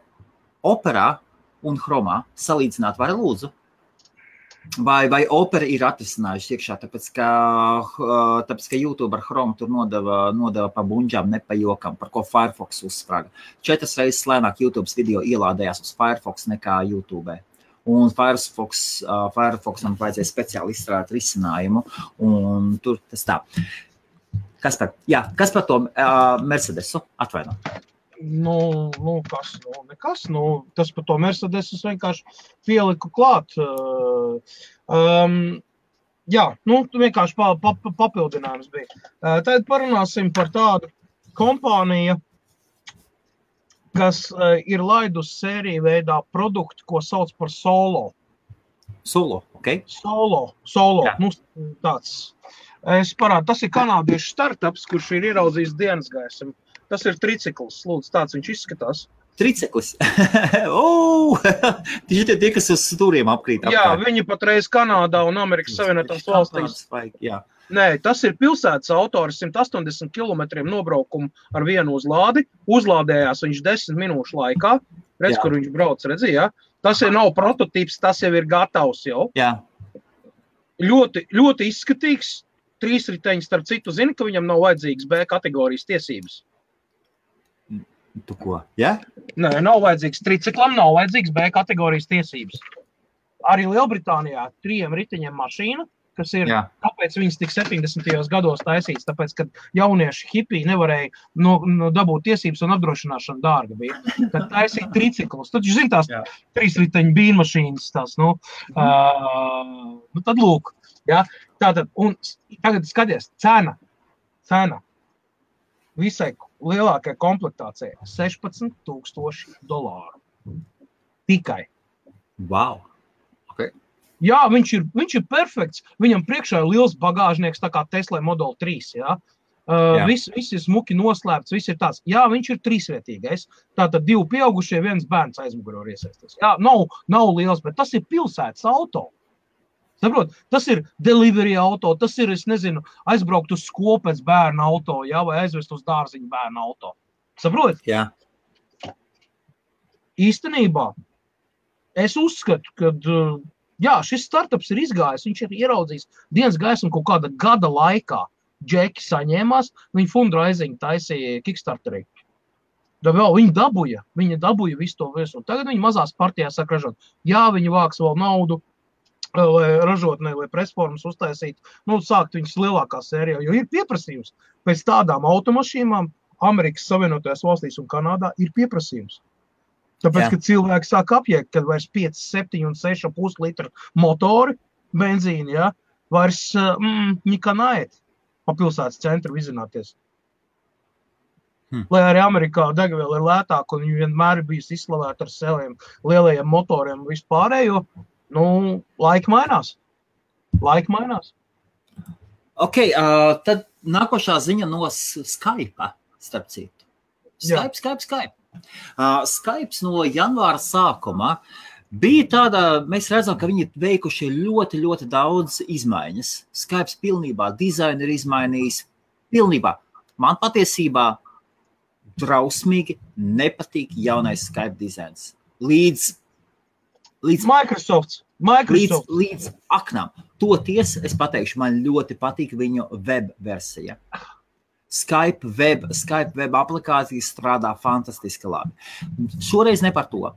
S2: operā un chromā? Salīdzināt, vai lūdzu? Vai, vai opera ir atrisinājusi iekšā, tāpēc ka, tāpēc, ka YouTube ar Chrome tur nodeva, nodeva pa buļģām, ne pa jokam, par ko Firefox uzsprāga. Četras reizes lēnāk YouTube video ielādējās uz Firefox nekā YouTube. Un Firefox, uh, Firefoxam vajadzēja speciāli izstrādāt risinājumu, un tur tas tā. Kas par, jā, kas par to uh, Mercedesu? Atvaino.
S1: Nu, nu, kas, nu, nekas, nu, tas par to Mercedes es vienkārši pieliku klāt. ā, Um, jā, nu, vienkārši pa, pa, pa- papildinājums bija. Uh, Tad parunāsim par tādu kompāniju, kas uh, ir laidusi sēriju veidā produktu, ko sauc par solo.
S2: Solo, ok?
S1: Solo, solo.
S2: Jā.
S1: Nu, tāds. Es parādu, tas ir kanādiešu startups, kurš ir ieraudzījis dienas gaismu. Tas ir tricikls. Lūdzu, tāds viņš izskatās.
S2: Triceklis. oh! Tieši tie, tie, kas uz stūriem apkrīt.
S1: Jā,
S2: apkārt.
S1: viņi patreiz Kanādā un Amerikas Savienotās valstīs.
S2: Jā,
S1: Nē, tas ir pilsētas autors 180 km nobraukumu ar vienu uzlādi. Uzlādējās viņš 10 minūšu laikā. Redz,
S2: Jā.
S1: kur viņš brauc, redzēja. Tas ir nav prototyps, tas jau ir gatavs jau.
S2: jā.
S1: Ļoti, ļoti izskatīgs. Trīs riteņi, starp citu, zina, ka viņam nav vajadzīgas B kategorijas tiesības.
S2: Tu ko? Jā?
S1: Nē, nav vajadzīgs triciklam, nav vajadzīgs B kategorijas tiesības. Arī Lielbritānijā trijiem riteņiem mašīna, kas ir
S2: Jā.
S1: Kāpēc viņas tik 70. gados taisīts? Tāpēc, ka jaunieši hipiji nevarēja no, no dabūt tiesības un apdrošināšana dārga bija. Tad taisīja triciklus. Tad, zināt, tās
S2: Jā.
S1: trīs riteņu bija mašīnas. Tās, nu, uh, nu, tad lūk. Ja? Tātad, un tagad skaties, cena. cena. Visai lielākajai komplektācijai - 16,000 dolāru. Tikai.
S2: Wow.
S1: Jā, viņš ir, viņš ir perfekts. Viņam priekšā ir liels bagāžnieks, tā kā Tesla Model 3. Jā. Uh, viss, viss ir smuki noslēpts, viss ir tāds. Jā, viņš ir trīsvietīgais. Tātad divi pieaugušie, viens bērns aizmugurē var iesaistīties. Jā, nav, nav liels, bet tas ir pilsētas auto. Saprot, tas ir delivery auto, tas ir, es nezinu, aizbraukt uz skolu pēc bērna auto, jā, vai aizvest uz dārziņu bērnu auto. Saprot,
S2: Jā.
S1: īstenībā es uzskatu, ka jā, šis startups ir izgājis. Viņš ir ieraudzījis dienas gaismu kaut kāda gada laikā. Džeki saņēmās, viņa fundraising taisīja Kickstarterī. Viņi dabūja, viņi dabūja visu to visu. Tagad viņi mazās partijās saka, ražot. Jā, viņi vāks vēl naudu, lai ražotnē, lai presformas uztaisītu, nu, sākt viņas lielākā sērijā, jo ir pieprasījums. Pēc tādām automašīnām Amerikas Savienotajās valstīs un Kanādā ir pieprasījums. Tāpēc,
S2: Jā.
S1: ka cilvēki sāk apjēgt, ka vairs 5, 7 un 6,5 litru motori, benzīni, ja, vairs mm, nekā naiet pa pilsētas centru izzināties.
S2: Hmm.
S1: Lai arī Amerikā degviela ir lētāka un viņa vienmēr ir bijusi izslavēta ar saviem lielajiem motoriem un vispārējo, nu, laika mainās. Laika mainās.
S2: Ok, uh, tad nākošā ziņa no Skype, starp citu.
S1: Jā.
S2: Skype, Skype, Skype. Uh, Skype no janvāra sākuma bija tāda, mēs redzam, ka viņi ir veikuši ļoti, ļoti daudz izmaiņas. Skype pilnībā dizainu ir izmainījis. Pilnībā. Man patiesībā drausmīgi nepatīk jaunais Skype dizains. Līdz, līdz
S1: Microsoft.
S2: līdz,
S1: Microsoft.
S2: līdz aknām. Toties es pateikšu, man ļoti patīk viņu web versija. Skype web, Skype web aplikācija strādā fantastiski labi. Šoreiz ne par to.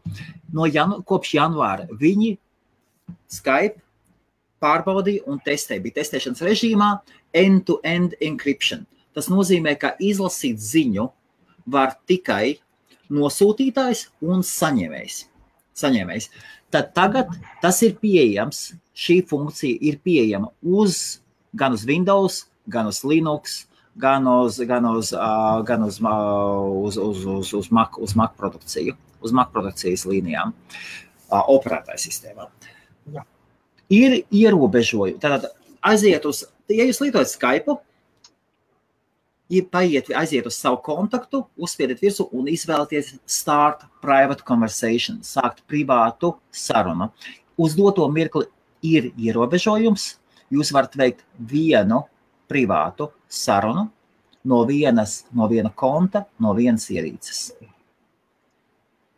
S2: No janu, kopš janvāra viņi Skype pārbaudīja un testēja. Bija testēšanas režīmā end-to-end encryption. Tas nozīmē, ka izlasīt ziņu var tikai nosūtītājs un saņēmējs. Saņēmējs. Tad tagad tas ir pieejams. Šī funkcija ir pieejama uz, gan uz Windows, gan uz Linux, gan uz, gan uz, uh, gan uz, uh, uz, uz, uz, uz, mak, uz mak produkciju, uz mak produkcijas līnijām, uh, operētāju sistēmā.
S1: Jā.
S2: Ir ierobežojumi. Tātad aiziet uz, ja jūs lietojat Skype, paiet, aiziet uz savu kontaktu, uzspiediet virsmu un izvēlieties start private conversation, sākt privātu sarunu. Uz doto mirkli ir ierobežojums. Jūs varat veikt vienu privātu sarunu no vienas, no viena konta, no vienas ierīces.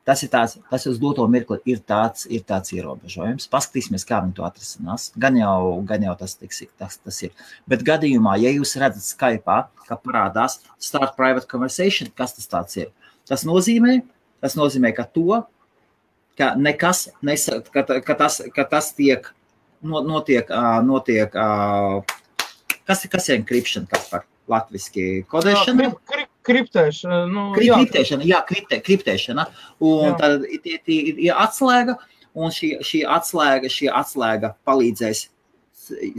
S2: Tas ir tāds, tas uz doto mirkli ir tāds, ir tāds ierobežojums. Paskatīsimies, kā viņi to atrisinās. Gan jau, gan jau tas, tiks, tas, tas ir. Bet gadījumā, ja jūs redzat Skype, ka parādās start private conversation, kas tas ir? Tas nozīmē, tas nozīmē, ka to, ka nekas, nesa, ka, ka, tas, ka tas tiek, notiek, notiek kas, kas ir encryption, kas par latviski kodēšana?
S1: Kriptēšana. Nu,
S2: Kri, jā. Kriptēšana, jā, kriptē, kriptēšana. Un jā. tad ir, ir atslēga, un šī, šī, atslēga, šī atslēga palīdzēs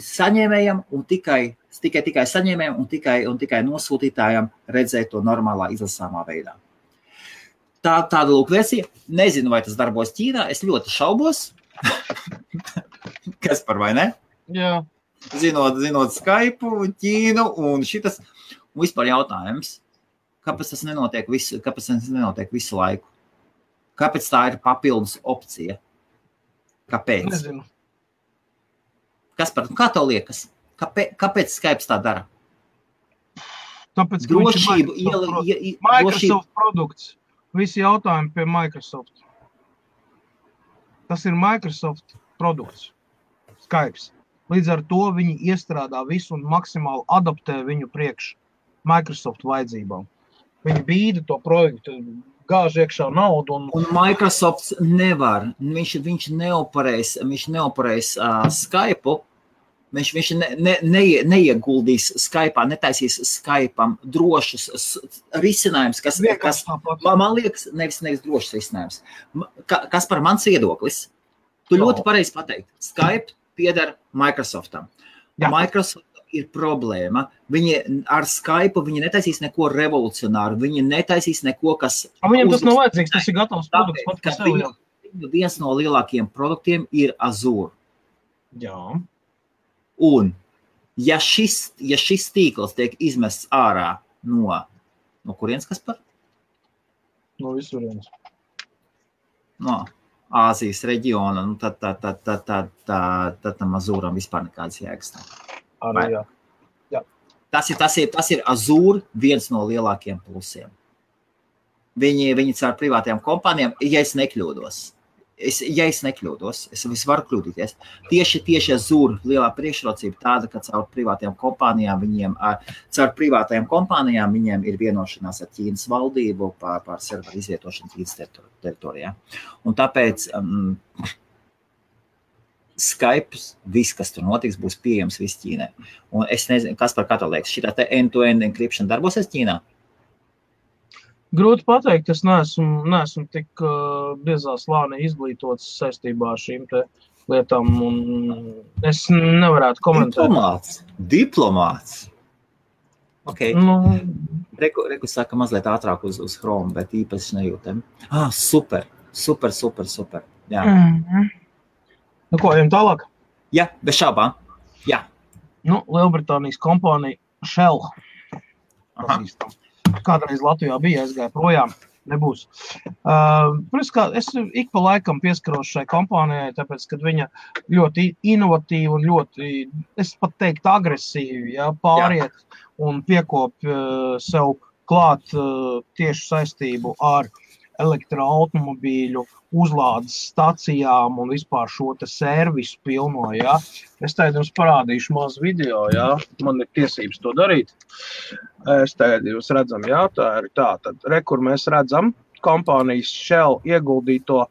S2: saņēmējam un tikai, tikai, tikai saņēmējam un tikai, un tikai nosūtītājam redzēt to normālā izlasāmā veidā. Tā, tāda lūk versija. Nezinu, vai tas darbojas Ķīnā. Es ļoti šaubos. Kas par vai ne?
S1: Jā.
S2: Zinot, zinot Skype, Ķīnu un šitas. Un vispār jautājums, kāpēc tas nenotiek visu, kāpēc tas nenotiek visu laiku? Kāpēc tā ir papildus opcija? Kāpēc?
S1: Nezinu.
S2: Kas par kā tev liekas? Kāpēc, kāpēc Skype tā dara?
S1: Tāpēc, ka
S2: drošību,
S1: viņš ir
S2: iela,
S1: Microsoft,
S2: ie, ie,
S1: Microsoft
S2: drošību,
S1: produkts. Visi jautājumi pie Microsoft. Tas ir Microsoft produkts. Skype. Līdz ar to viņi iestrādā visu un maksimāli adaptē viņu priekš Microsoft vajadzībām. Viņi bīda to projektu, gāž iekšā naudu. Un...
S2: Un Microsoft nevar, viņš, viņš neoperēs, viņš neoperēs uh, Skype. Viņš, viņš ne, ne, ne, neieguldīs Skype, netaisīs Skype drošus risinājumus, kas, kas man, liekas, nevis, nevis drošs risinājums. Ka, kas par mans viedoklis? Tu ļoti pareizi pateikti. Skype pieder Microsoftam. Jā. Microsoft ir problēma. Viņi ar Skype viņi netaisīs neko revolucionāru. Viņi netaisīs neko, kas.
S1: A viņam tas nav vajadzīgs, tas ir gatavs produkts.
S2: Tāpēc, ka viņu, viņu viens no lielākajiem produktiem ir Azure.
S1: Jā.
S2: Un, ja šis, ja šis tīkls tiek izmests ārā no, no kurienes, kas par?
S1: No visurienes.
S2: No Āzijas reģiona, nu, tad, tad, tad, tad, tad, tad, tad tam Azūram vispār nekādas jēgas nav.
S1: Arī, jā. Jā.
S2: Tas ir, tas ir, tas ir Azūra viens no lielākajiem plusiem. Viņi, viņi caur privātajām kompānijām, ja es nekļūdos, es, ja es nekļūdos, es, varu kļūdīties. Tieši, tieši Azūra lielā priekšrocība tāda, ka caur privātajām kompānijām viņiem, caur privātajām kompānijām viņiem ir vienošanās ar Ķīnas valdību par, par serveru izvietošanu Ķīnas teritorijā. Un tāpēc um, Skype, viss, kas tur notiks, būs pieejams visā Ķīnā. Un es nezinu, kas par katru liekas. Šī tā end-to-end encryption darbosies Ķīnā.
S1: Grūti pateikt, es neesmu, neesmu tik uh, biezā slānī izglītots saistībā ar šīm lietām. Es nevarētu komentēt.
S2: Diplomāts. Diplomāts. Okay.
S1: Nu,
S2: Reku, reku saka mazliet ātrāk uz, uz Chrome, bet īpaši nejūtam. Ah, super, super, super, super. Jā.
S1: mm -hmm. Nu, ko, ejam tālāk?
S2: Jā, bez šaubām. Jā.
S1: Nu, Lielbritānijas kompānija Shell. Kādreiz Latvijā bija, aizgāja projām. Nebūs. Uh, protams, kā es ik pa laikam pieskaros šai kompānijai, tāpēc, ka viņa ļoti inovatīva un ļoti, es pat teiktu, agresīvi ja, pāriet Jā. un piekop uh, sev klāt uh, tieši saistību ar elektroautomobīļu uzlādes stacijām un vispār šo servisu pilno. Ja? Es tagad jums parādīšu mazu video, ja man ir tiesības to darīt. Es tagad jūs redzam, ja tā ir tā, tad re, kur mēs redzam kompānijas Shell ieguldīto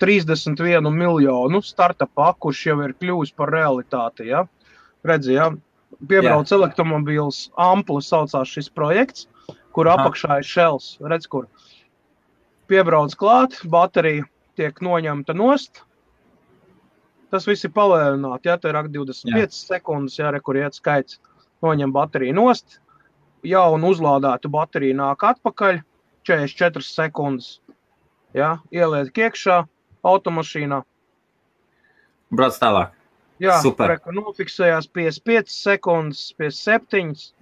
S1: 31 miljonu startupā, kurš jau ir kļuvis par realitāti. Ja? Redzi, ja? Piebrauc elektromobīls, ampli saucās šis projekts, kur apakšā ir Shells. Redz, kur piebrauc klāt, baterija tiek noņemta nost. Tas viss ir palielināts. Ja tur ir 25 Jā. sekundes, ja re, kur iet skaits, noņem bateriju nost. jaunu uzlādētu bateriju nāk atpakaļ 44 sekundes. Ja, ieliek iekšā automašīnā.
S2: Brauc tālāk.
S1: Jā,
S2: Super.
S1: reka nofiksējās 55 sekundes, 57,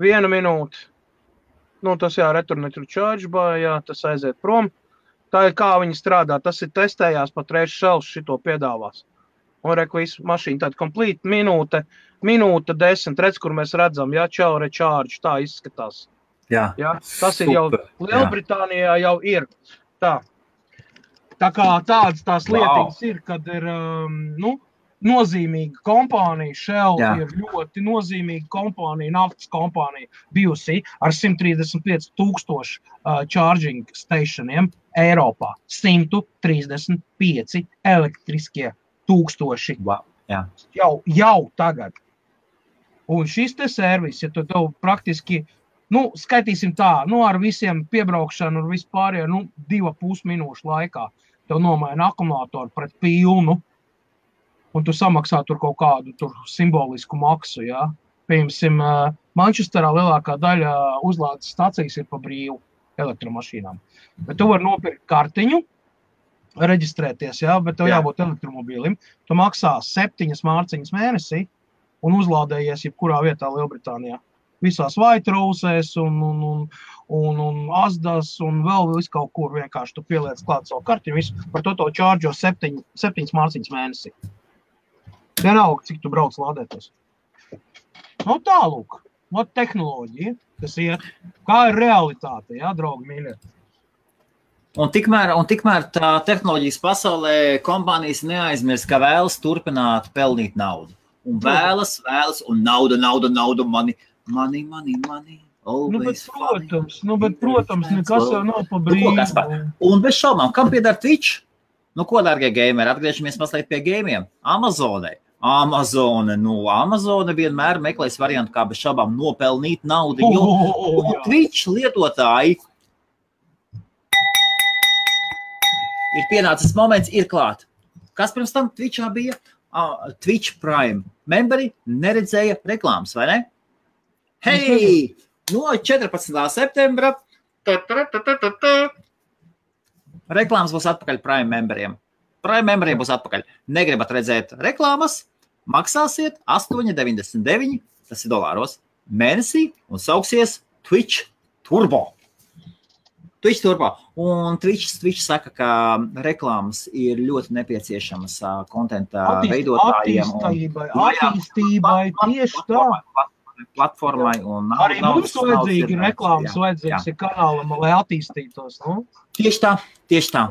S1: viena minūte. Nu, tas jā, returnetur vai jā, tas aiziet prom. Tā ir kā viņi strādā. Tas ir testējās pat reizes šels šito piedāvās. Un reku visu mašīnu tāda komplīta minūte, minūte desmit, redz, kur mēs redzam, jā, čau, recharge, tā izskatās.
S2: Jā,
S1: Jā, tas ir jau
S2: Super, jā.
S1: Lielbritānijā jau ir. Tā, tā kā tādas tās
S2: Wow.
S1: lietas ir, kad ir um, nu, nozīmīga kompānija. Shell
S2: Jā.
S1: ir ļoti nozīmīga kompānija, naftas kompānija, bijusi ar 135 tūkstošu uh, charging stationiem Eiropā. 135 elektriskie tūkstoši
S2: wow. jā.
S1: jau, jau tagad. Un šis te servis, ja tu tev praktiski, nu, skaitīsim tā, nu, ar visiem piebraukšanu un vispārējo, nu, divu pus minūšu laikā, tev nomaina akumulātoru pret pilnu, un tu samaksā tur kaut kādu tur simbolisku maksu, jā. Piemēram, ā, Manchesterā lielākā daļa uzlādes stācijas ir pa brīvu elektromašīnām. Bet tu vari nopirkt kartiņu, reģistrēties, jā, bet tev
S2: Jā.
S1: jābūt elektromobīlim. Tu maksā septiņas mārciņas mēnesī un uzlādējies jebkurā vietā Lielbritānijā. Visās Vaitrūsēs, un, un, un, un, un Asdas, un vēl kaut kur vienkārši tu pieliec klāt savu kartiņu. Par to to čārģo septiņ, septiņas mārciņas mēnesī. Vienalga, cik tu brauc lādētos. Nu tālūk, vat tehnoloģija, kas iet, kā ir realitāte, jā, draugi mīļie.
S2: Un tikmēr, un tikmēr tā tehnoloģijas pasaulē kompānijas neaizmirst, ka vēlas turpināt pelnīt naudu. Un vēlas, vēlas, un nauda, nauda, nauda, mani, mani, mani, mani.
S1: Nu, bet, protams, nu, bet, protams, nekas jau nav pa brīvu.
S2: Kaspar? Un bez šaubām, kam pieder Twitch? Nu, ko, darbie gameri, atgriežamies mazliet pie gamiem. Amazonai. Amazone, nu, Amazone vienmēr meklēs variantu, kā bez šaubām nopelnīt naudu. Jo
S1: Oh,
S2: Un
S1: jā.
S2: Twitch lietotāji ir pienācis moments, ir klāt. Kas pirms tam Twitchā bija? Uh, Twitch Prime. Memberi neredzēja reklāmas, vai ne? Hei! No 14. septembra ta, ta, ta, ta, ta, ta. reklāmas būs atpakaļ Prime memberiem. Prime memberiem būs atpakaļ. Negribat redzēt reklāmas? Maksāsiet 8,99, tas ir dolāros, mēnesī un sauksies Twitch Turbo. Twitch Turbo. Un Twitch, Twitch saka, ka reklāmas ir ļoti nepieciešamas kontenta
S1: Attīst-
S2: veidotājiem. un
S1: Attīstībai,
S2: Nu, jā.
S1: attīstībai, tieši tā.
S2: Platformai un
S1: Arī mums
S2: naudas- naudas
S1: vajadzīgi reklāmas,
S2: jā,
S1: vajadzīgs ir kanālam, lai attīstītos. Nu?
S2: Tieši tā, tieši tā.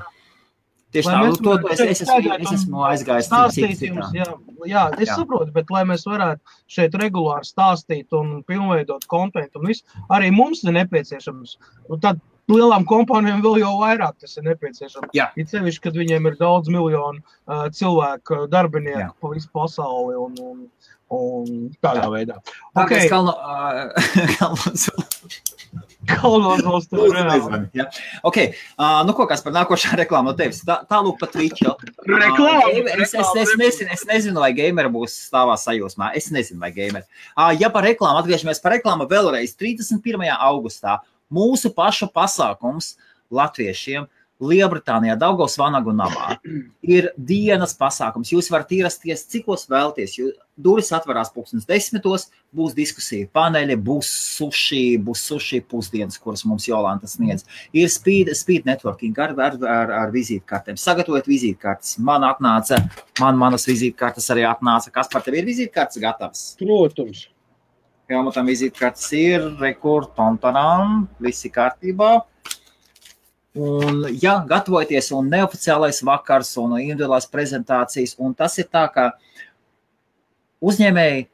S2: Tieši
S1: Lai
S2: tā,
S1: mēs
S2: to, to es, es, esmu, es esmu aizgājis
S1: Stāstīt jums, jā, jā, es
S2: Jā.
S1: saprotu, bet lai mēs varētu šeit regulāri stāstīt un pilnveidot kontentu un visu, arī mums ir nepieciešams. Un tad lielām kompānijām vēl jau vairāk tas ir nepieciešams.
S2: Jā.
S1: It sevišķi, kad viņiem ir daudz miljonu uh, cilvēku, darbinieku
S2: Jā.
S1: pa visu pasauli un, un, un tādā
S2: Jā.
S1: veidā.
S2: Dārgais
S1: Ok.
S2: Kalno, uh, Kalnos,
S1: Kalnos vēl tur reāli.
S2: Jā. Ok, uh, nu ko kas par nākošā reklāmu no tevis? Tā, tālūk pa Twitch.
S1: Reklāma,
S2: Uh, gamer- es, es, es, nezinu, es nezinu, vai gameri būs stāvā sajūsmā. Es nezinu, vai gameri. Uh, ja par reklāmu atgriežamies par reklāmu vēlreiz 31. augustā, mūsu pašu pasākums latviešiem Lielbritānijā, Daugos Vanagu namā ir dienas pasākums. Jūs varat ierasties, cikos vēlties. Jū- Durvis atverās pulkstenes desmitos, būs diskusija, paneļi, būs suši, būs suši pusdienas, kuras mums Jolanta sniedz. Ir speed, speed networking ar, ar, ar, ar vizītkartēm. Sagatavojiet vizītkartes. Man atnāca, man manas vizītkartes arī atnāca. Kas par tevi ir vizītkartes gatavs?
S1: Protams.
S2: Helmutam vizītkartes ir, rekur, tontanām, visi kārtībā. Un, ja gatavoties, un neoficiālais vakars, un individuālās prezentācijas, un tas ir tā, ka uzņēmēji,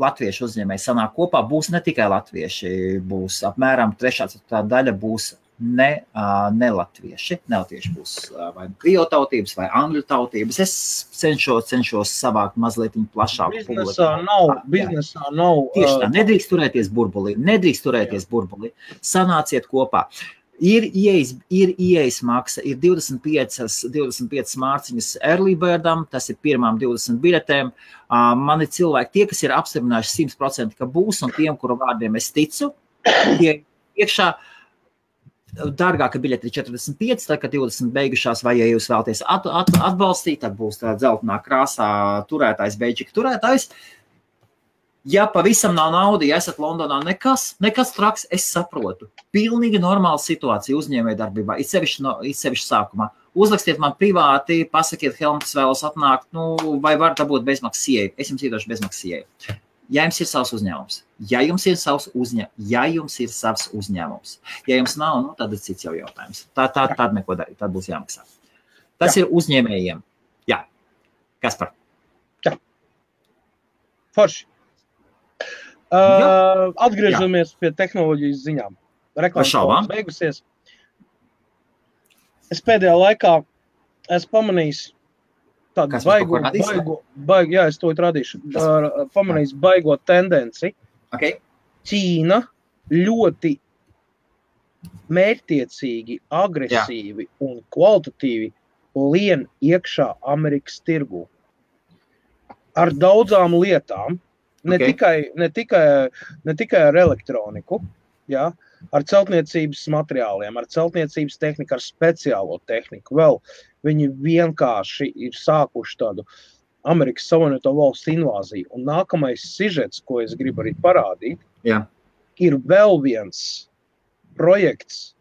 S2: latviešu uzņēmēji sanāk kopā, būs ne tikai latvieši, būs apmēram trešā daļa būs ne, uh, ne latvieši. Ne latvieši būs uh, vai nu krievu tautības, vai angļu tautības. Es cenšos, cenšos savākt mazliet plašāku
S1: Biznesā nav, biznesā nav.
S2: Tieši tā, nedrīkst turēties burbulī. Nedrīkst turēties burbulī. Sanāciet kopā. Ir ieejas, ir ieejas maksa, ir 25, 25 mārciņas early birdam, tas ir pirmām 20 biletēm. Man ir cilvēki, tie, kas ir apstiprinājuši 100%, ka būs, un tiem, kuru vārdiem es ticu, tie iekšā. Dārgāka biļete ir 45, tad, kad 20 beigušās, vai ja jūs vēlaties at, at, atbalstīt, tad būs tā dzeltenā krāsā turētājs, beidžika turētājs. Uh, Ja pavisam nav naudas, ja esat Londonā, nekas, nekas traks, es saprotu. Pilnīgi normāla situācija uzņēmējdarbībā, it sevišķi, no, it sevišķi sākumā. Uzrakstiet man privāti, pasakiet, Helmut, vēlos atnākt, nu, vai var dabūt bezmaksas ieeju. Es jums iedošu bezmaksas ieeju. Ja jums ir savs uzņēmums, ja jums ir savs, uzņē, ja jums ir savs uzņēmums, ja jums nav, nu, tad ir cits jau jautājums. Tā, tā, tad neko darīt, tad būs jāmaksā. Tas Jā. ir uzņēmējiem. Jā, kas par?
S1: Jā. Forši. Uh, atgriežamies Jā. pie tehnoloģijas ziņām. Reklāmas beigusies. Es pēdējā laikā esmu pamanījis tādu baigo, baigo, baigo, jā, es to radīšu, uh, pamanījis baigo tendenci.
S2: Okay.
S1: Ķīna ļoti mērķtiecīgi, agresīvi jā. un kvalitatīvi lien iekšā Amerikas tirgu. Ar daudzām lietām, Ne, okay. tikai, ne, tikai, ne tikai ar elektroniku, ja, ar celtniecības materiāliem, ar celtniecības tehniku, ar speciālo tehniku. Vēl viņi vienkārši ir sākuši tādu Amerikas Savienoto Valstu invāziju. Un nākamais sižets, ko es gribu arī parādīt,
S2: Jā.
S1: ir vēl viens projekts,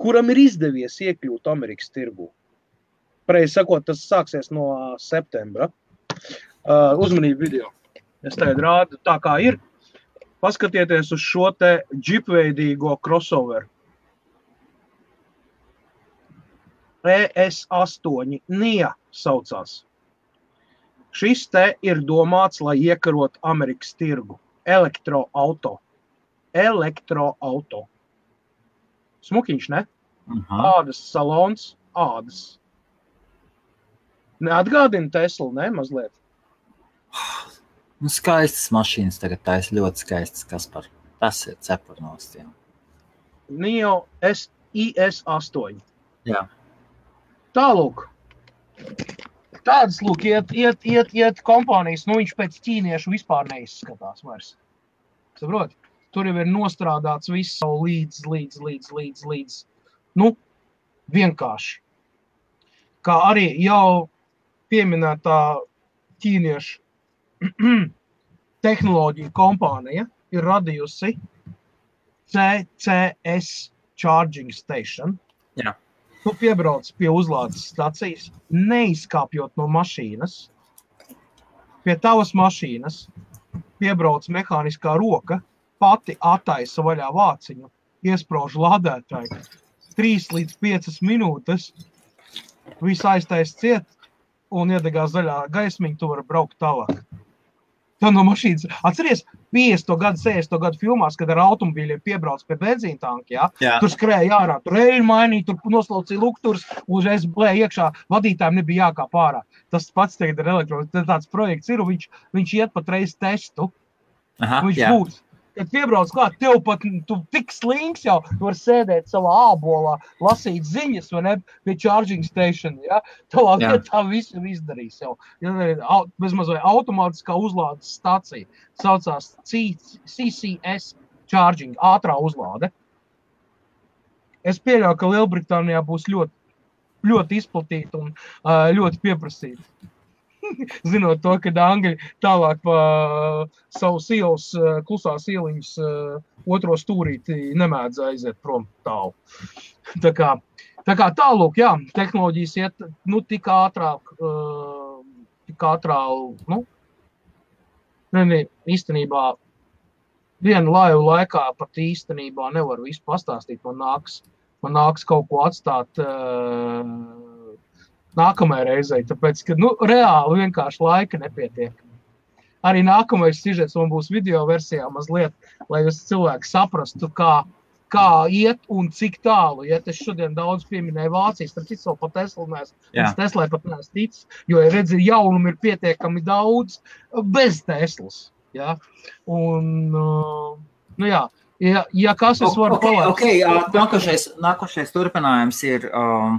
S1: kuram ir izdevies iekļūt Amerikas tirgū. Pareizi sakot, tas sāksies no septembra. Uh, uzmanību video! Es tagad rādu tā, kā ir. Paskatieties uz šo te džipveidīgo crossover. ES8 NIA saucās. Šis te ir domāts, lai iekarot Amerikas tirgu. Elektroauto. Elektroauto. Smukiņš, ne?
S2: Aha.
S1: Ādas salons, ādas. Neatgādina Tesla, ne? Mazliet.
S2: Nu, skaistas mašīnas tagad taisa ļoti skaistas, kas par tas ir cepurnos.
S1: Nio IS8.
S2: Jā.
S1: Tālūk. Tādas, lūk, iet, iet, iet, iet kompānijas, nu viņš pēc ķīniešu vispār neizskatās vairs. Saprot? Tur jau ir nostrādāts viss savu līdz, līdz, līdz, līdz, līdz. Nu, vienkārši. Kā arī jau pieminētā ķīniešu tehnoloģija kompānija ir radījusi CCS charging station.
S2: Jā.
S1: Tu piebrauc pie uzlādes stacijas, neizkāpjot no mašīnas. Pie tavas mašīnas piebrauc mehāniskā roka, pati attaisa vaļā vāciņu, iesprāž lādētāju. 3 līdz 5 minūtes viss aiztais ciet un iedegās zaļā gaismiņa, tu vari braukt tālāk. Tā no mašīnas. Atcerieties, 50. gadu, 60. gadu filmās, kad ar automobīļiem piebrauc pie benzīna tanka. Ja?
S2: Jā.
S1: Tur skrēja ārā, tur reizē mainīja, tur noslaucīja lukturs, uzreiz blēja iekšā. Vadītājiem nebija jākāp ārā. Tas pats tagad ir elektroniski. Tāds projekts ir, un viņš, viņš iet pat reiz testu.
S2: Aha,
S1: viņš
S2: jā.
S1: būs kad piebrauc klāt, tev pat tu tik slings jau, tu vari sēdēt savā ābolā, lasīt ziņas, vai ne, pie charging station, ja, tavā
S2: Jā.
S1: vietā visu izdarīs jau. Ja, bezmaz vai automātiskā uzlādes stacija, saucās CCS charging, ātrā uzlāde. Es pieļauju, ka Lielbritānijā būs ļoti, ļoti izplatīta un ļoti pieprasīta. Zinot to, ka Angļi tālāk pa savu ielas, klusās ieliņas otro stūrīti nemēdz aiziet prom tālu. Tā kā, tā kā tālūk, jā, tehnoloģijas iet nu, tik ātrāk, tik ātrā, nu, ne, īstenībā vienu laivu laikā pat īstenībā nevar visu pastāstīt. Man nāks, man nāks kaut ko atstāt uh, nākamajai reizei, tāpēc, ka nu, reāli vienkārši laika nepietiek. Arī nākamais sižets man būs video versijā mazliet, lai jūs cilvēki saprastu, kā, kā iet un cik tālu. Ja es šodien daudz pieminēju Vācijas, tad cits vēl pat.
S2: Jā.
S1: Es Teslai pat neesmu ticis, jo, ja redzi, jaunumu ir pietiekami daudz bez Teslas. Ja? Un, uh, nu jā,
S3: Ja, ja kas es varu
S2: okay,
S3: palaist?
S2: okay, uh, nākošais, nākošais turpinājums ir um,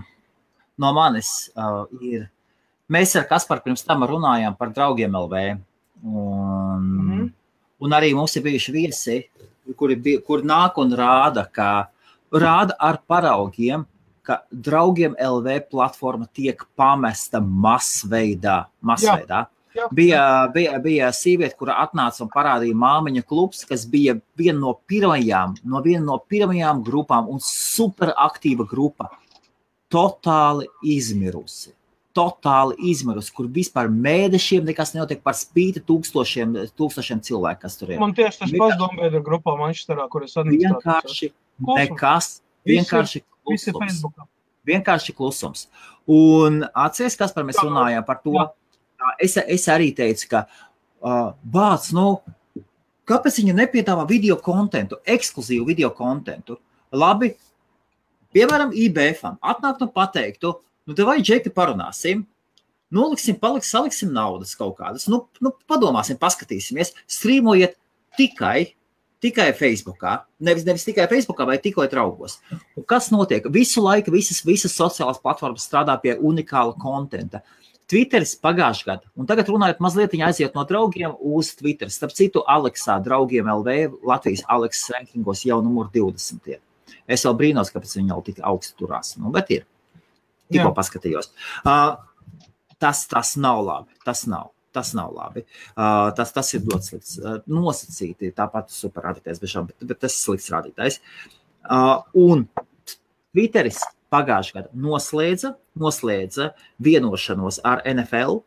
S2: no manis. Uh, ir, mēs ar Kasparu pirms tam runājām par draugiem LV. Un, mm -hmm. un arī mums ir bijuši viesi, kuri, bija, kuri nāk un rāda, ka rāda ar paraugiem, ka draugiem LV platforma tiek pamesta masveidā. masveidā. Jā. Jā. Bija, bija, bija sieviete, kura atnāca un parādīja māmiņa klubs, kas bija viena no pirmajām, no viena no pirmajām grupām un superaktīva grupa. Totāli izmirusi. Totāli izmirusi, kur vispār mēnešiem nekas nenotiek par spīti tūkstošiem, tūkstošiem cilvēku, kas tur ir.
S3: Man tieši tas pats domāja grupā Manchesterā, kur es
S2: administrēju. Vienkārši nekas, vienkārši klusums. Vienkārši klusums. Un atceries, kas par mēs runājām par to, es, es arī teicu, ka uh, bāc, nu, kāpēc viņi nepiedāvā video kontentu, ekskluzīvu video kontentu? Labi, piemēram, IBF-am atnākt un pateiktu, nu, te vai džeki parunāsim, noliksim, paliks, saliksim naudas kaut kādas, nu, nu padomāsim, paskatīsimies, strīmojiet tikai tikai Facebookā. Nevis, nevis tikai Facebookā, vai tikai draugos. Un kas notiek? Visu laiku visas, visas sociālās platformas strādā pie unikāla konta. Twitteris pagājušajā gadā, un tagad runājot mazliet aiziet no draugiem uz Twitter. Starp citu, Aleksā draugiem LV Latvijas Aleksa rankingos jau numur 20. Es vēl brīnos, kāpēc viņi jau tik augstu turās. Nu, bet ir. Tikko paskatījos. Uh, tas, tas nav labi. Tas nav. Tas nav labi. Uh, tas, tas ir ļoti slikts. Uh, nosacīti tāpat superrādītājs, bet, bet tas ir slikts rādītājs. Uh, un Twitteris pagājušajā gadā noslēdza, noslēdza vienošanos ar NFL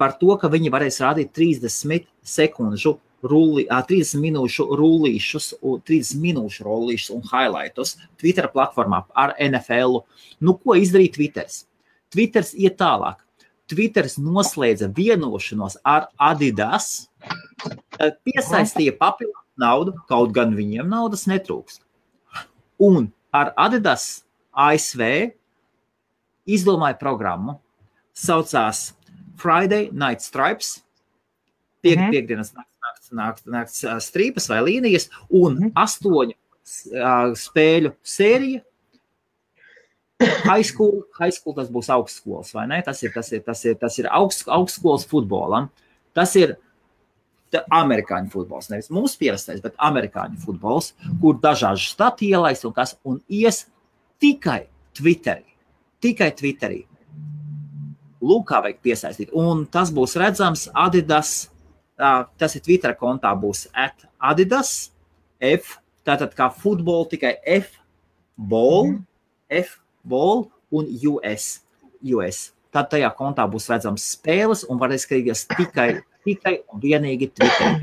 S2: par to, ka viņi varēs rādīt 30 sekundžu rulli, 30 minūšu rullīšus, 30 minūšu rullīšus un highlightus Twitter platformā ar NFL. Nu, ko izdarīja Twitter? Twitter iet tālāk. Twitter noslēdza vienošanos ar Adidas, piesaistīja papildu naudu, kaut gan viņiem naudas netrūkst. Un ar Adidas ASV izdomāja programmu, saucās Friday Night Stripes, piek, mm -hmm. piekdienas nakts, nakts, nakts strīpas vai līnijas, un mm astoņu spēļu sērija. High school, high school tas būs augstskolas, vai ne? Tas ir, tas ir, tas ir, tas ir augst, augstskolas futbolam. Tas ir amerikāņu futbols, nevis mūsu pierastais, bet amerikāņu futbols, kur dažādi štati ielaist un kas, un ies tikai Twitterī. Tikai Twitterī. Lūk, kā vajag piesaistīt. Un tas būs redzams Adidas. Tas ir Twitter kontā, būs Adidas, F. Tātad kā futbola, tikai F, ball, mm. F, ball un US. US. Tad tajā kontā būs redzams spēles un varēs skatīties tikai, tikai un vienīgi Twitter.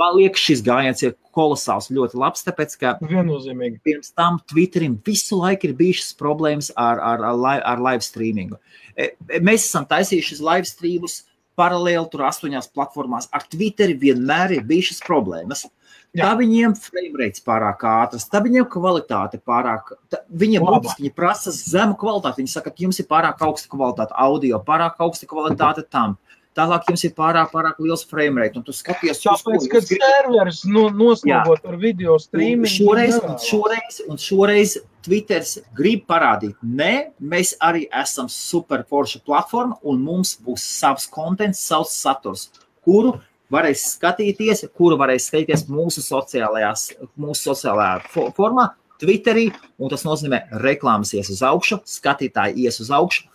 S2: Man liekas, šis gājiens ir kolosāls, ļoti labs. Tāpēc, ka
S3: viennozīmīgi
S2: pirms tam Twitterim visu laiku ir bijušas problēmas ar, ar, ar, live, ar live streamingu. E, e, mēs esam taisījuši live streamus paralēli tur astoņās platformās. Ar Twitteri vienmēr ir bijušas problēmas. Jā. Tā viņiem frame rates pārāk ātras, tā viņiem kvalitāte pārāk. Tā, viņiem būtiski viņi prasa zemu kvalitāti. Viņi saka, ka jums ir pārāk augsta kvalitāte audio, pārāk augsta kvalitāte tam. Tālāk jums ir pārāk, pārāk liels frame rate, un tu skaties,
S3: kāpēc, kad grib... serveris no, noslogot ar video streaming.
S2: Šoreiz, un šoreiz, un šoreiz Twitters grib parādīt, nē, mēs arī esam super forša platforma, un mums būs savs kontents, savs saturs, kuru varēs skatīties, kuru varēs skatīties mūsu sociālajās, mūsu sociālajā formā, Twitterī, tas nozīmē, reklāmas ies uz augšu, skatītāji ies uz augšu,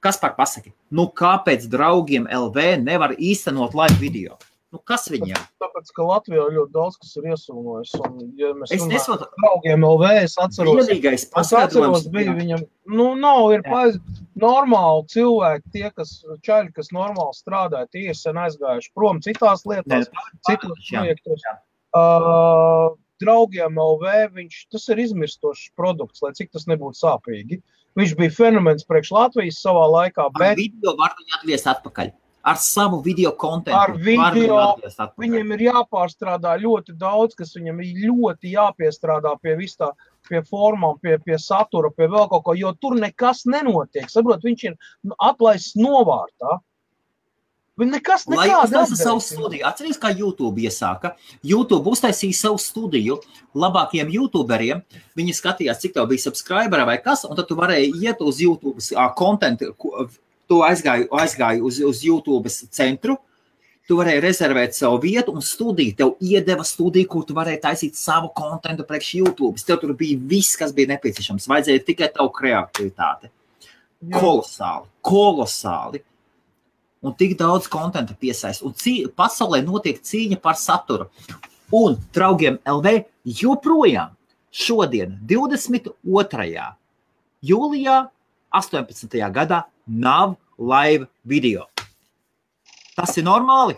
S2: Kas par pasaki? Nu, kāpēc draugiem LV nevar īstenot live video? Nu, kas viņiem?
S3: Tāpēc, ka Latvijā ļoti daudz kas ir iesūnojis. Un, ja mēs
S2: es nesaprotu,
S3: draugiem LV, es atceros,
S2: vienīgais
S3: atceros bija viņam, nu, nav, ir paiz, normāli cilvēki, tie, kas čaļi, kas normāli strādā, tie ir sen aizgājuši prom citās lietās, ne, citos projektos. Uh, draugiem LV, viņš, tas ir izmirstošs produkts, lai cik tas nebūtu sāpīgi. Viņš bija fenomens priekš Latvijas savā laikā.
S2: Bet... Ar video var viņu atgriezt atpakaļ. Ar savu video kontekstu.
S3: Ar video viņam ir jāpārstrādā ļoti daudz, kas viņam ir ļoti jāpiestrādā pie visā, pie formām, pie, pie satura, pie vēl kaut ko, jo tur nekas nenotiek. Saprot, viņš ir atlaists novārtā.
S1: Bet nekas
S2: uztaisa
S1: update.
S2: savu studiju. Atcerieties, kā YouTube iesāka. YouTube uztaisīja savu studiju labākiem YouTuberiem. Viņi skatījās, cik tev bija subscriberi vai kas, un tad tu varēji iet uz YouTube kontentu. Tu aizgāji, aizgāji uz, uz YouTube centru. Tu varēji rezervēt savu vietu, un studija tev iedeva studiju, kur tu varēji taisīt savu kontentu priekš YouTube. Tev tur bija viss, kas bija nepieciešams. Vajadzēja tikai tavu kreativitāti. Kolosāli, kolosāli. Un tik daudz konta piesaistīt. Un cī, pasaulē notiek cīņa par saturu. Un draugiem LV joprojām šodien, 22. jūlijā, 18. gadā, nav live video. Tas ir normāli.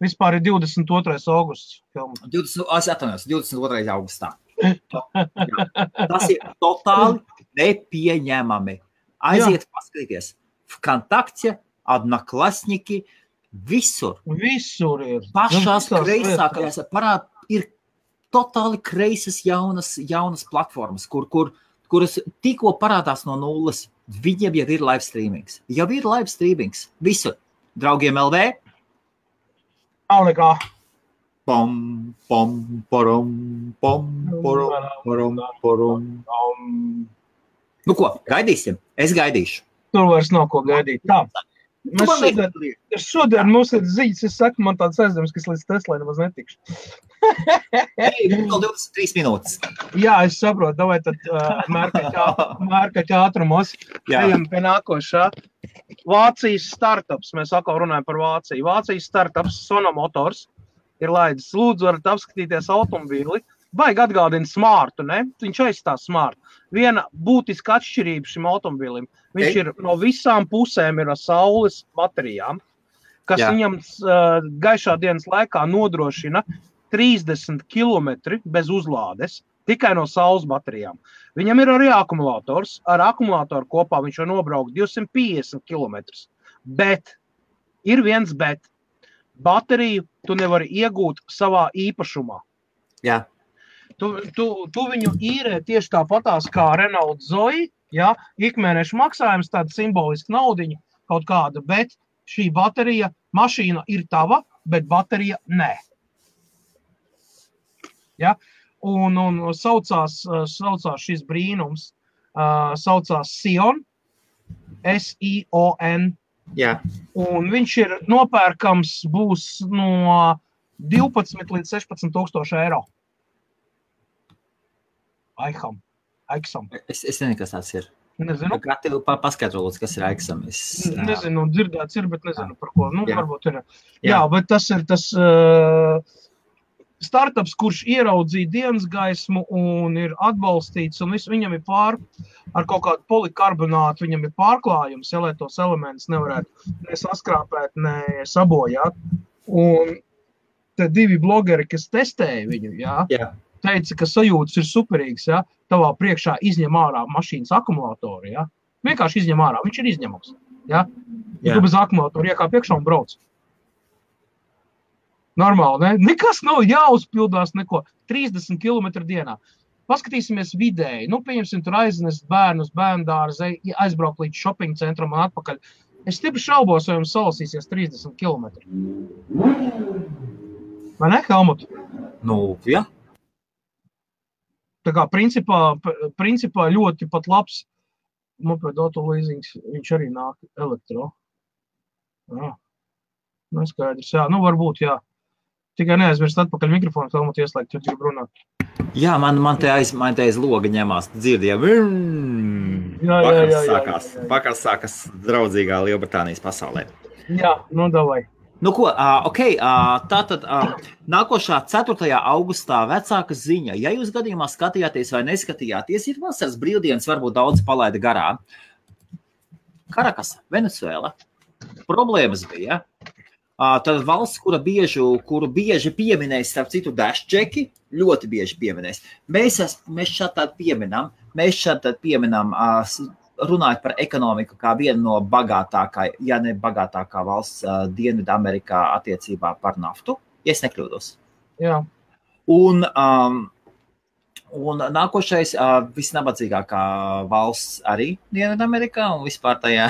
S1: Vispār ir 22. augusts. Helmut.
S2: 20, es atvainojos, 22. augustā. Jā. Tas ir totāli nepieņemami. Aiziet, paskatieties, Vkontakte, Adnaklasniki, visur.
S1: Visur ir.
S2: Pašās kreisākajās parād, ir totāli kreisas jaunas, jaunas platformas, kur, kur, kuras tikko parādās no nulles. Viņiem jau ir live streamings. Jau ir live streamings. Visur. Draugiem LV.
S1: Nav nekā.
S2: Pom, porom, pom, porom, porom, porom.
S1: Um,
S2: Nu ko, gaidīsim? Es gaidīšu.
S1: tur vairs nav ko gaidīt. Tā. Mēs šodien, šodien mums ir ziņas, es saku, man tāds aizdoms, ka es līdz Teslai nemaz netikšu.
S2: Vēl 23 minūtes.
S1: Jā, es saprotu, vai tad uh, mērkaķa ātrumos.
S2: Jā.
S1: Ejam pie nākošā. Vācijas startups. Mēs atkal runājam par Vāciju. Vācijas startups Sonomotors ir laidis. Lūdzu, varat apskatīties automobīli. Baigi atgādina smartu, ne? Viņš aizstās smartu. Viena būtiska atšķirība šim automobīlim. Viņš
S2: Ei.
S1: ir no visām pusēm ir ar saules baterijām, kas.
S2: Jā.
S1: viņam uh, gaišā dienas laikā nodrošina 30 km bez uzlādes. Tikai no saules baterijām. Viņam ir arī akumulators. Ar akumulatoru kopā viņš var nobraukt 250 km. Bet ir viens bet. Bateriju tu nevari iegūt savā īpašumā.
S2: Jā.
S1: Tu, tu, tu viņu īrē tieši tāpatās kā Renault Zoe. Ja? Ikmēneša maksājums, tāda simboliska naudiņa kaut kāda, bet šī baterija, mašīna ir tava, bet baterija nē. Ja? Un, un saucās, saucās šis brīnums, uh, saucās Sion, S-I-O-N.
S2: Jā.
S1: Un viņš ir nopērkams būs no 12 līdz 16 tūkstoši eiro. Aiham, Aiksam.
S2: Es, es nezinu, kas tas ir.
S1: Nezinu,
S2: Kā tev pa- paskaidro, kas ir aiksam? Es,
S1: nezinu, dzirdēts ir, bet nezinu par ko. Nu,
S2: Jā.
S1: varbūt ir.
S2: Jā.
S1: Jā, bet tas ir tas uh, startups, kurš ieraudzīja dienas gaismu un ir atbalstīts, un viss viņam ir pār ar kaut kādu polikarbonātu, viņam ir pārklājums, ja, lai tos elementus nevarētu ne saskrāpēt, ne sabojāt. Un te divi blogeri, kas testēja viņu, jā,
S2: Jā.
S1: Teica, ka sajūtas ir superīgas. Ja? Tavā priekšā izņem ārā mašīnas akumulātoru. Ja? Vienkārši izņem ārā, viņš ir izņemams. Ja? Ja tu bez akumulātora iekāp iekšā un brauc. Normāli, ne? Nekas nav jāuzpildās, neko. 30 km dienā. Paskatīsimies vidēji. Nu, pieņemsim, tur aiznest bērnus, bērnu dārzu, aizbraukt līdz shopping centram un atpakaļ. Es stipri šaubos, vai jums salasīsies 30 km. Vai ne, Helmut?
S2: Nu, jā.
S1: Tā kā principā, principā ļoti pat labs mopedu autolīzings, viņš arī nāk elektro. Jā. Nu, skaidrs, jā. Nu, varbūt, jā. Tikai neaizmirst atpakaļ mikrofonu, Helmut, ieslēgt, ja grib runāt.
S2: Jā, man, man te aiz, man te aiz loga ņemās. Dzirdēju,
S1: Jā, jā, jā, jā,
S2: sākās.
S1: jā, jā.
S2: Vakars sākās draudzīgā Lielbritānijas pasaulē.
S1: Jā, nu, davai.
S2: Nu, ko, uh, ok, uh, tā tad uh, nākošā 4. augustā vecāka ziņa. Ja jūs gadījumā skatījāties vai neskatījāties, ir vasaras brīvdienas, varbūt daudz palaida garām. Karakas, Venecuēla. Problēmas bija. Uh, tad valsts, kura bieži, kuru bieži pieminēs, starp citu, Dashčeki, ļoti bieži pieminēs. Mēs, es, mēs šādi pieminam, mēs šādi pieminam, uh, runājot par ekonomiku kā vienu no bagātākā, ja ne bagātākā valsts uh, Dienvidamerikā attiecībā par naftu, ja es nekļūdos.
S1: Jā,
S2: Un, um, un nākošais, uh, visnabadzīgākā valsts arī Dienvidamerikā un vispār tajā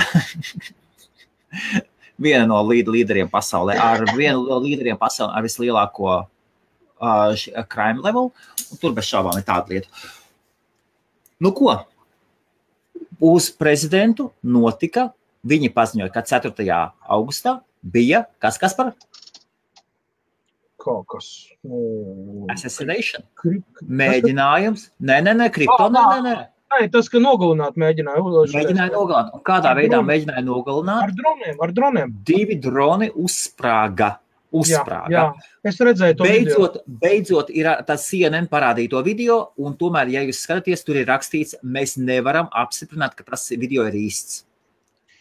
S2: viena no līderiem pasaulē, ar vienu no līderiem pasaulē, ar vislielāko uh, crime level. Tur bez šaubām ir tāda lieta. Nu, ko? Uz prezidentu notika, viņi paziņoja, ka 4. augustā bija kas, kas par
S1: kaut kas. Nu,
S2: assassination.
S1: kri-
S2: Mēģinājums. Nē, nē, nē, kripto. Nē, nē, nē.
S1: Nē, tas, ka nogalināt mēģināja.
S2: Mēģināja nogalināt. Kādā veidā
S1: Droni.
S2: mēģināja nogalināt?
S1: Ar droniem, ar droniem.
S2: Divi droni uzsprāga.
S1: Jā,
S2: Uzsprāga.
S1: jā. Es redzēju to video.
S2: Beidzot, beidzot ir tas CNN parādīja to video, un tomēr, ja jūs skatāties, tur ir rakstīts, mēs nevaram apstiprināt, ka tas video ir īsts.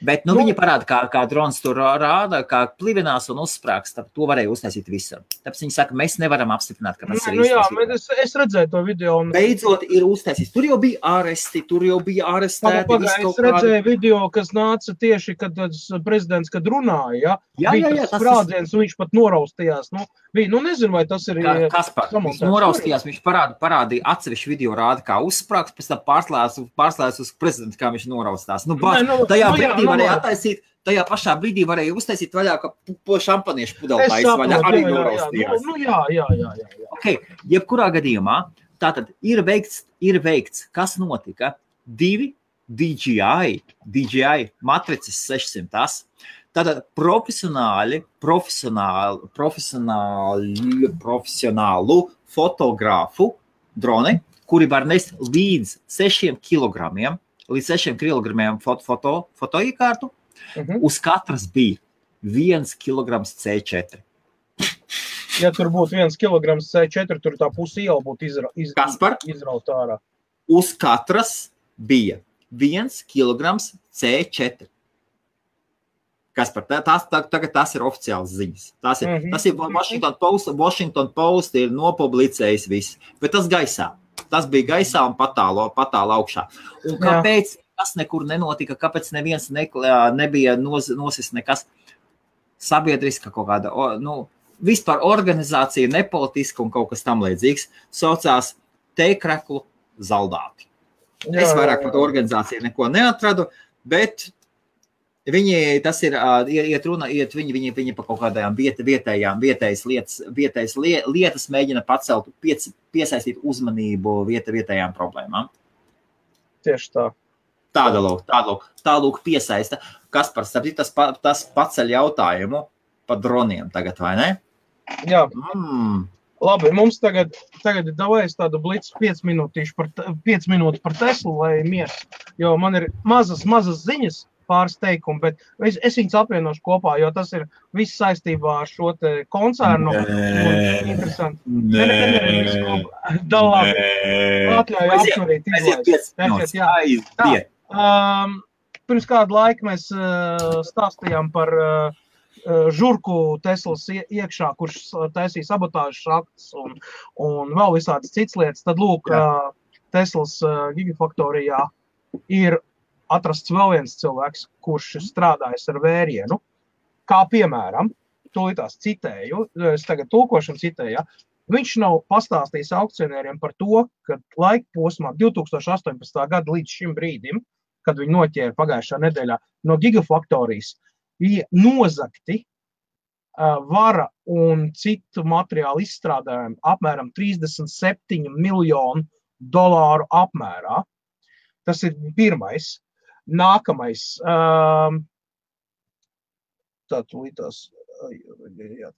S2: Bet nu,
S1: Nu-
S2: viņi parāda, kā, kā drons tur rāda, kā plivinās un uzsprāgs. tad To varēja uztaisīt visur. Tāpēc viņi saka, mēs nevaram apstiprināt, ka tas ir
S1: nu, jā, bet es, es redzēju to video. Un...
S2: Beidzot, ir uztaisīts. Tur jau bija āresti, tur jau bija
S1: pagaid,
S2: viss
S1: Es redzēju video, kas nāca tieši, kad prezidents kad runāja. Ja?
S2: Jā, jā, jā,
S1: bija tas
S2: ir-
S1: sprādziens, un viņš pat noraustījās. Nu, bija, nu, nezinu, vai tas ir.
S2: Kā, kas par
S1: samontēts.
S2: viņš noraustījās, viņš parāda, parādīja atsevišķu video rādi, kā uzsprāgs, pēc tam pārslēdz, pārslēdz uz prezidentu, kā viņš noraustās. Nu, bāc,
S1: nu,
S2: tajā
S1: nu, jā,
S2: brīdī varēja attaisīt, tajā pašā brīdī varēja uztaisīt vaļā, ka šampaniešu pudeli
S1: Es
S2: taisa vaļā,
S1: saprotu,
S2: arī
S1: jā, jā, jā.
S2: noraustījās.
S1: Nu, nu, jā, jā, jā, jā, jā.
S2: Okay, jebkurā gadījumā, tātad ir veikts, ir veikts, kas notika. Divi DJI, DJI matrices 600. Tātad profesionāli, profesionāli, profesionāli, profesionālu fotogrāfu droni, kuri var nest līdz 6 kg, līdz 6 kg foto, foto, fotoiekārtu,
S1: Mhm.
S2: uz katras bija 1 kg C4.
S1: Ja tur būtu viens kilograms C4, tur tā pusi iela būtu izra, iz, izrauta ārā.
S2: uz katras bija 1 kg C4. Kas par tā, tās, tā, tagad tas ir oficiāls ziņas. Tas ir, mm. -hmm. tas ir Washington Post, Washington Post ir nopublicējis viss, bet tas gaisā. Tas bija gaisā un patālo, patālo augšā. Un
S1: Jā.
S2: kāpēc tas nekur nenotika? Kāpēc neviens neklā, nebija noz, nosis nekas sabiedriska kaut kāda, nu, vispār organizācija, nepolitiska un kaut kas tam līdzīgs, saucās Teikreklu zaldāti.
S1: Jā,
S2: Es vairāk
S1: jā,
S2: par
S1: jā.
S2: organizāciju neko neatradu, bet viņi, tas ir, iet runa, iet viņi, viņi, viņi pa kaut kādām viet, vietējām, vietējas lietas, vietējas lie, lietas mēģina pacelt, piec, piesaistīt uzmanību vieta, vietējām problēmām.
S1: Tieši tā.
S2: Tāda lūk, tāda lūk, tā lūk piesaista. Kas par starp tas, pa- tas paceļ jautājumu par droniem tagad, vai ne?
S1: Jā,
S2: Mm.
S1: labi. Mums tagad, tagad ir devējis tādu blitz 5 minūtīšu par, te- 5 minūtes par Teslu, lai miers. Jo man ir mazas, mazas ziņas, pāris teikumi, bet es, es viņus apvienošu kopā, jo tas ir viss saistībā ar šo koncernu. Interesanti. Nē, nē, nē, nē, viss kopā. Da, labi. Atļauju
S2: Aiziet, minūtes.
S1: jā.
S2: Aiziet.
S1: Um, pirms kāda laika mēs uh, stāstījām par uh, uh, žurku Teslas ie- iekšā, kurš uh, taisīja sabotāžas aktus un, un vēl visādas citas lietas. Tad, lūk, uh, Teslas gigafaktorijā ir atrasts vēl viens cilvēks, kurš strādājis ar vērienu. Kā piemēram, to tās citēju, es tagad tulkošanu citēju. Ja? Viņš nav pastāstījis aukcionāriem par to, ka laika posmā 2018. gada līdz šim brīdim, kad viņi noķēra pagājušā nedēļā no gigafaktorijas, bija nozagti uh, vara un citu materiālu izstrādājumi apmēram 37 miljonu dolāru apmērā. Tas ir pirmais. Nākamais. Um, tā tūlītās.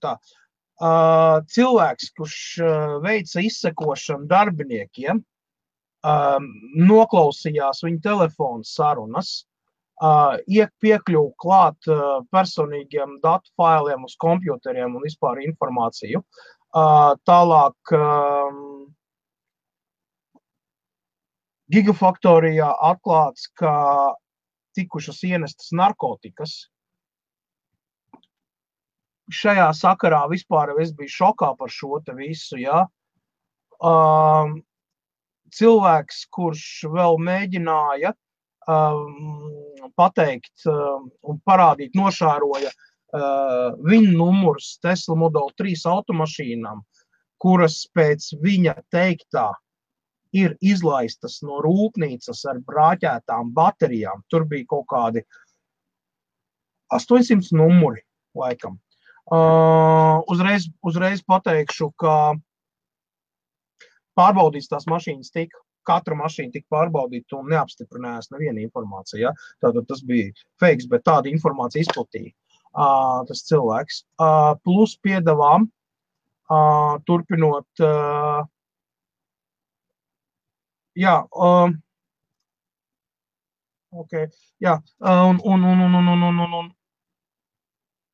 S1: Tā. Uh, cilvēks, kurš uh, veica izsekošanu darbiniekiem, um, noklausījās viņa telefona sarunas, uh, iek piekļuvu klāt uh, personīgiem datu failiem uz kompjuteriem un vispār informāciju. Uh, tālāk um, Gigafaktorijā atklāts, ka tikušas ienestas narkotikas. Šajā sakarā vispār es biju šokā par šo visu. Ja? Um, cilvēks, kurš vēl mēģināja um, pateikt um, un parādīt, nošāroja uh, viņa numurus Tesla Model 3 automašīnām, kuras pēc viņa teiktā ir izlaistas no rūpnīcas ar brāķētām baterijām. Tur bija kaut kādi 800 numuri laikam. Uh, uzreiz, uzreiz pateikšu, ka pārbaudīts tās mašīnas tika. Katra mašīna tika pārbaudīta un neapstiprinājās neviena informācija. Ja? Tātad tas bija fakes, bet tāda informācija izplatīja uh, tas cilvēks. Uh, plus piedāvām, uh, turpinot, uh, jā, uh, okay, jā un, un, un, un, un, un, un, un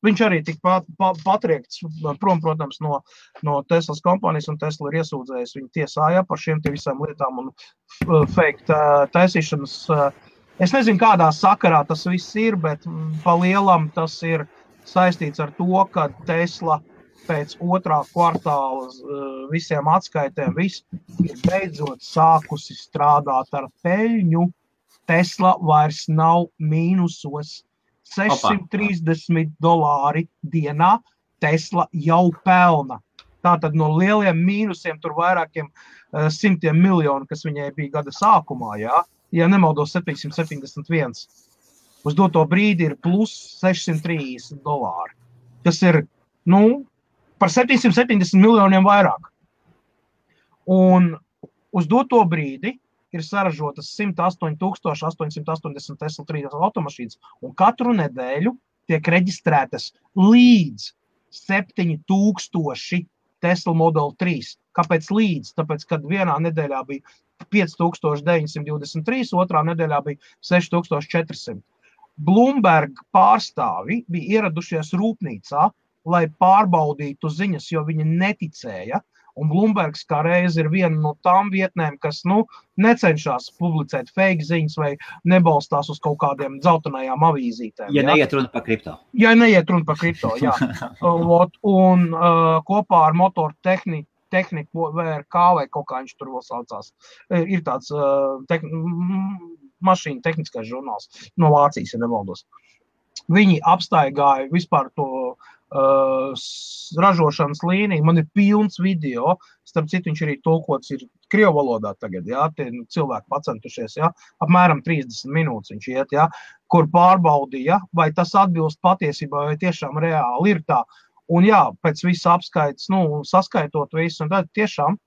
S1: Viņš arī tika pat, pat, patriekts prom, protams, no, no Teslas kompānijas, un Tesla ir iesūdzējis viņu tiesājā par šiem visām lietām un fake taisīšanas. Es nezinu, kādā sakarā tas viss ir, bet pa lielam tas ir saistīts ar to, ka Tesla pēc otrā kvartāla visiem atskaitēm viss ir beidzot sākusi strādāt ar peļņu. Tesla vairs nav mīnusos 630 dolāri dienā Tesla jau pelna. Tātad no lieliem mīnusiem, tur vairākiem uh, simtiem miljonu, kas viņai bija gada sākumā, jā, ja nemaldos 771. Uz doto brīdi ir plus 630 dolāri. Tas ir nu, par 770 miljoniem vairāk. Un uz doto brīdi ir saražotas 108,880 Tesla 3 automašīnas, un katru nedēļu tiek reģistrētas līdz 7000 Tesla Model 3. Kāpēc līdz? Tāpēc, kad vienā nedēļā bija 5923, otrā nedēļā bija 6400. Bloomberg pārstāvi bija ieradušies rūpnīcā, lai pārbaudītu ziņas, jo viņi neticēja, Un Bloombergs kā reiz ir viena no tām vietnēm, kas nu, necenšas publicēt fake ziņas vai nebalstās uz kaut kādiem dzeltenajām avīzītēm.
S2: Ja, ja? neiet runa par kripto.
S1: Ja neiet runa par kripto, jā. un uh, kopā ar motoru tehniku tehniku, VRK vai kaut kā viņš tur vēl saucās. Ir tāds uh, te, mašīna tehniskais žurnāls no Vācijas, ja nemaldos. Viņi apstaigāja vispār to uh, ražošanas līniju. Man ir pilns video, starp citu, viņš arī tulkots ir krievu valodā tagad. Jā, tie nu, cilvēki pacentušies, jā, apmēram 30 minūtes viņš iet, jā, kur pārbaudīja, vai tas atbilst patiesībai, vai tiešām reāli ir tā. Un jā, pēc visa apskaites, nu, saskaitot visu, un tad tiešām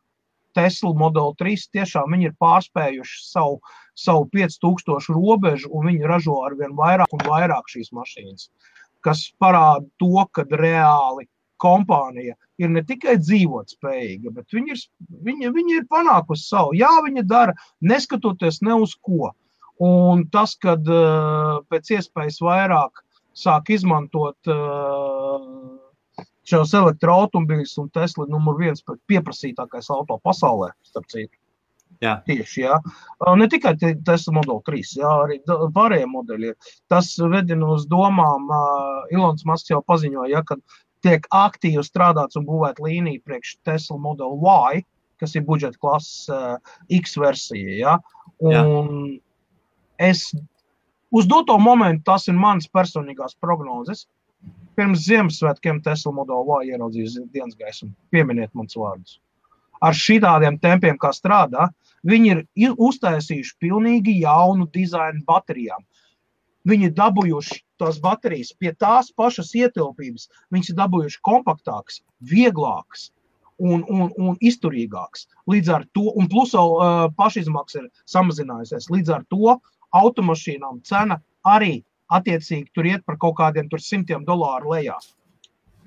S1: Tesla Model 3 tiešām ir pārspējuši savu, savu 5000 robežu, un viņi ražo ar vien vairāk un vairāk šīs mašīnas. Uh, kas parāda to, ka reāli kompānija ir ne tikai dzīvot spējīga, bet viņa ir, viņa, viņa ir panākusi savu. Jā, viņa dara, neskatoties ne uz ko. Un tas, kad uh, pēc iespējas vairāk sāk izmantot uh, šos elektroautomobīļus, un Tesla numur viens pieprasītākais auto pasaulē, starp citu. Jā. Tieši, jā. Ne tikai tas Model 3, jā, arī pārējie modeļi. Tas vedina uz domām, Ilons Masks jau paziņoja, ja, ka tiek aktīvi strādāts un būvēt līniju priekš Tesla Model Y, kas ir budžeta klases uh, X versija. Ja. Un jā. es uz doto momentu tas ir mans personīgās prognozes. Pirms Ziemassvētkiem Tesla Model Y ieraudzījis dienas gaismu. Pieminiet mans vārdus. Ar šādiem tempiem, kā strādā, Viņi ir uztaisījuši pilnīgi jaunu dizainu baterijām. Viņi ir dabūjuši tās baterijas pie tās pašas ietilpības. Viņas ir dabūjuši kompaktākas, vieglākas un, un, un izturīgākas. Līdz ar to, un plus vēl uh, pašizmaksa ir samazinājusies. Līdz ar to automašīnām cena arī attiecīgi tur iet par kaut kādiem simtiem dolāru lejā.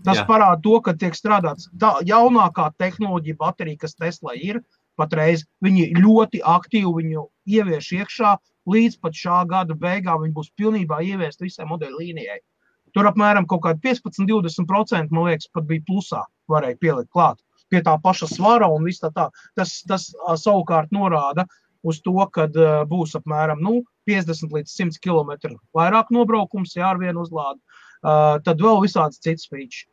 S1: Tas Jā. parāda to, ka tiek strādāts tā jaunākā tehnoloģija baterija, kas Tesla ir, patreiz. Viņi ļoti aktīvi viņu ievieš iekšā. Līdz pat šā gada beigām viņi būs pilnībā ieviest visai modeļu līnijai. Tur apmēram 15-20% man liekas, pat bija plusā, varēja pielikt klāt pie tā paša svara un viss tā. tā. Tas, tas savukārt norāda uz to, ka būs apmēram nu, 50 līdz 100 km vairāk nobraukums, ja ar vienu uzlādi. Tad vēl visādas citas features.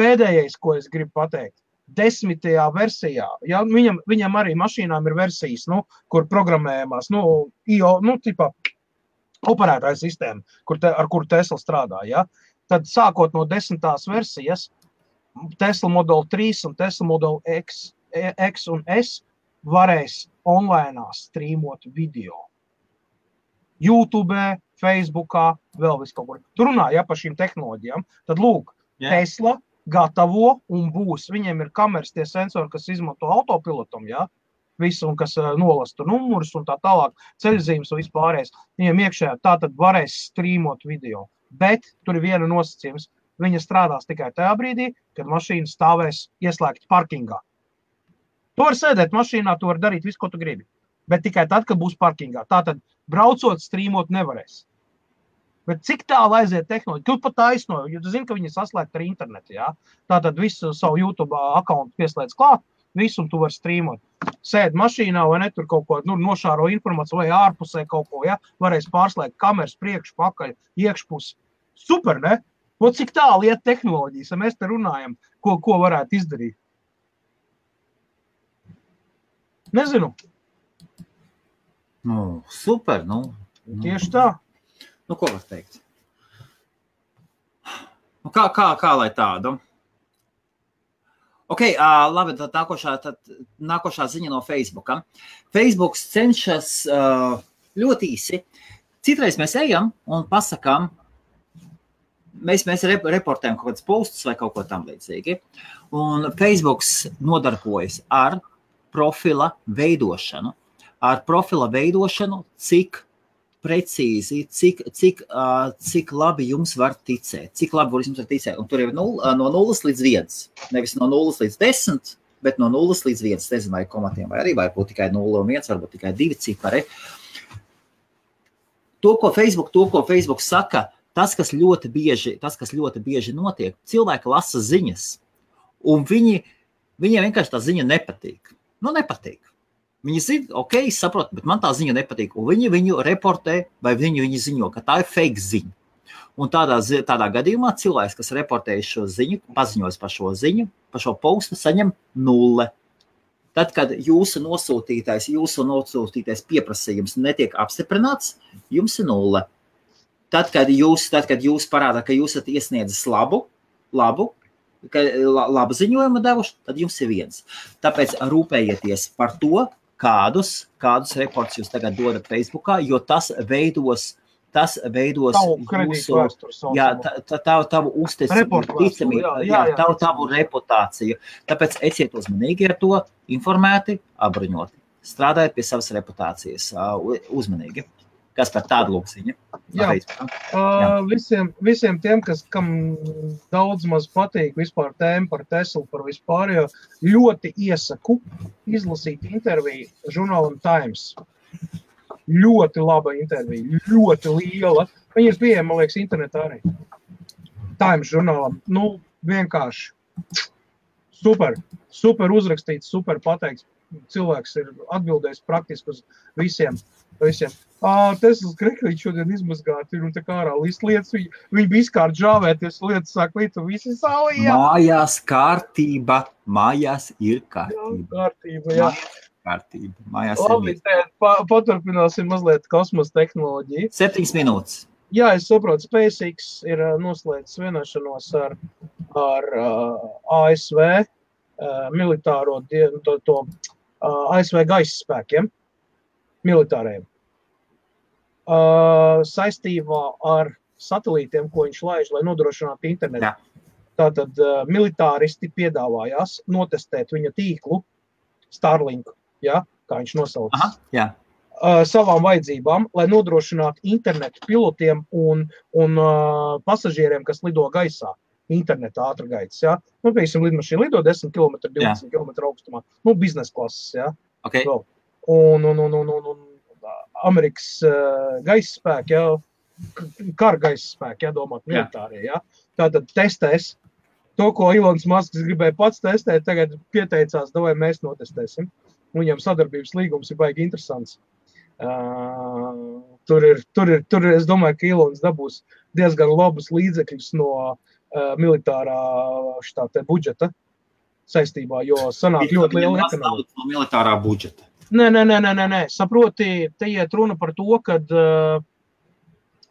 S1: Pēdējais, ko es gribu pateikt, desmitajā versijā. Ja, viņam, viņam arī mašīnām ir versijas, nu, kur programmējamās, nu, IO, nu, tipā, operētāja sistēma, kur te, ar kuru Tesla strādā. Ja? Tad sākot no desmitās versijas, Tesla Model 3 un Tesla Model X, X un S varēs online strīmot video. YouTube, Facebookā, vēl vis kaut kur. Tur runāja ja, par šīm tehnoloģijām. Tad lūk,
S2: Jā.
S1: Tesla gatavo un būs. Viņiem ir kameras, tie sensori, kas izmanto autopilotam, ja? visu, kas nolasa tur numurus un tā tālāk, ceļzīmes un vispārējais. Viņiem iekšējā tā tad varēs strīmot video. Bet tur ir viena nosacījums. Viņa strādās tikai tajā brīdī, kad mašīna stāvēs ieslēgta parkingā. Tu vari sēdēt mašīnā, tu vari darīt visu, ko tu gribi. Bet tikai tad, kad būs parkingā. Tā tad braucot, strīmot nevarēs. Bet cik tālu aiziet tehnoloģija? Tu pat taisno, jo tu zini, ka viņi ir saslēgti ar internetu. Ja? Tā tad visu savu YouTube akkontu pieslēdz klāt, visu tu vari strīmot. Sēdi mašīnā vai ne tur kaut ko nu, nošāro informāciju vai ārpusē kaut ko. Ja? Varēs pārslēgt kameras priekš, pakaļ, iekšpus. Super, ne? O, cik tālu iet tehnoloģijas, ja mēs te runājam, ko, ko varētu izdarīt? Nezinu.
S2: Nu, super. Nu, nu,
S1: Tieši tā.
S2: Nu, ko var teikt? Nu, kā, kā, kā lai tādu? Ok, uh, labi, tad nākošā, tad nākošā ziņa no Facebook. Facebook cenšas uh, ļoti īsi. Citreiz mēs ejam un pasakām, mēs, mēs rep reportējam kaut kādus postus vai kaut ko tamlīdzīgu. Un Facebook nodarbojas ar profila veidošanu. Ar profila veidošanu, cik precīzi, cik, cik, uh, cik labi jums var ticēt. Cik labi jums var ticēt. Un tur ir nul, no 0 līdz 1. Nevis no 0 līdz 10, bet no 0 līdz 1. Es nezinu, vai komatiem vai arī varbūt tikai 0 un 1, varbūt tikai 2 cipari. To, ko Facebook, to, ko Facebook saka, tas, kas ļoti bieži, tas, kas ļoti bieži notiek, cilvēki lasa ziņas, un viņi, viņiem vienkārši tā ziņa nepatīk. Nu, nepatīk. Viņi zina, ok, es saprotu, bet man tā ziņa nepatīk. Un viņi viņu reportē, vai viņi, viņi ziņo, ka tā ir fake ziņa. Un tādā, tādā gadījumā cilvēks, kas reportēja šo ziņu, paziņos par šo ziņu, par šo postu, saņem nulle. Tad, kad jūsu nosūtītais, jūsu nosūtītais pieprasījums netiek apstiprināts, jums ir nulle. Tad, kad jūs, tad, kad jūs parādāt, ka jūs esat iesniedzis labu, labu, ka, la- labu ziņojumu devuši, tad jums ir viens. Tāpēc rūpējieties par to, kādus, kādus reportus jūs tagad dodat Facebook, jo tas veidos, tas veidos jūsu, jā, tā, tā, tavu uzticamību, tavu, tavu reputāciju. Tāpēc esiet uzmanīgi ar to, informēti, apbruņoti. Strādājiet pie savas reputācijas, uzmanīgi. Kas par tādu lūksiņu?
S1: Jā. Uh, visiem, visiem tiem, kas, kam daudz maz patīk vispār tēma par Teslu, par vispārējo, ļoti iesaku izlasīt interviju žurnālam Times. Ļoti laba intervija, ļoti liela. Viņa ir pieejama, man liekas, internetā arī. Times žurnālam. Nu, vienkārši super, super uzrakstīts, super pateikts. Cilvēks ir atbildējis praktiski uz visiem. Visiem. Teslas krekliņš šodien izmazgāti ir un tā kā ārā list lietas. Viņi, viņi bija izkārt žāvēties, lietas sāk līt un visi saujā.
S2: Mājās kārtība, mājās ir
S1: Jā,
S2: kārtība.
S1: kārtība, jā.
S2: kārtība. Mājās
S1: Labi,
S2: ir
S1: pa, paturpināsim mazliet kosmosa tehnoloģiju.
S2: septiņas minūtes.
S1: Jā, es saprotu, SpaceX ir noslēdzis vienošanos ar, ar uh, ASV uh, militāro dienu, to, to uh, ASV gaisa spēkiem, militāriem. Uh, saistībā ar satelītiem, ko viņš laiž, lai nodrošinātu internetu.
S2: Jā.
S1: Tātad uh, militāristi piedāvājās notestēt viņa tīklu, Starlink, ja, kā viņš nosauc
S2: Aha, jā.
S1: uh, savām vajadzībām, lai nodrošinātu internetu pilotiem un, un uh, pasažieriem, kas lido gaisā. Internetā ātrgaitas. Ja? Nu, piemēram, lidmašīna lido 10 km, 20 km augstumā. Nu, biznesa klases. Ja?
S2: Okay.
S1: Un, un, un, un, un, un Amerikas uh, gaisa spēki, ja? kara gaisa spēki, ja domāt,
S2: Jā.
S1: militārie. Ja? Tātad testēs to, ko Ilons Masks gribēja pats testēt, tagad pieteicās, vai mēs notestēsim. Viņam sadarbības līgums ir baigi interesants. Uh, tur, ir, tur, ir, tur ir, es domāju, ka Ilons dabūs diezgan labus līdzekļus no uh, militārā štā, te budžeta saistībā, jo sanāk ļoti liela ekonomika.
S2: no militārā budžeta.
S1: Nē, nē, nē, nē, nē, nē. saproti, te iet runa par to, ka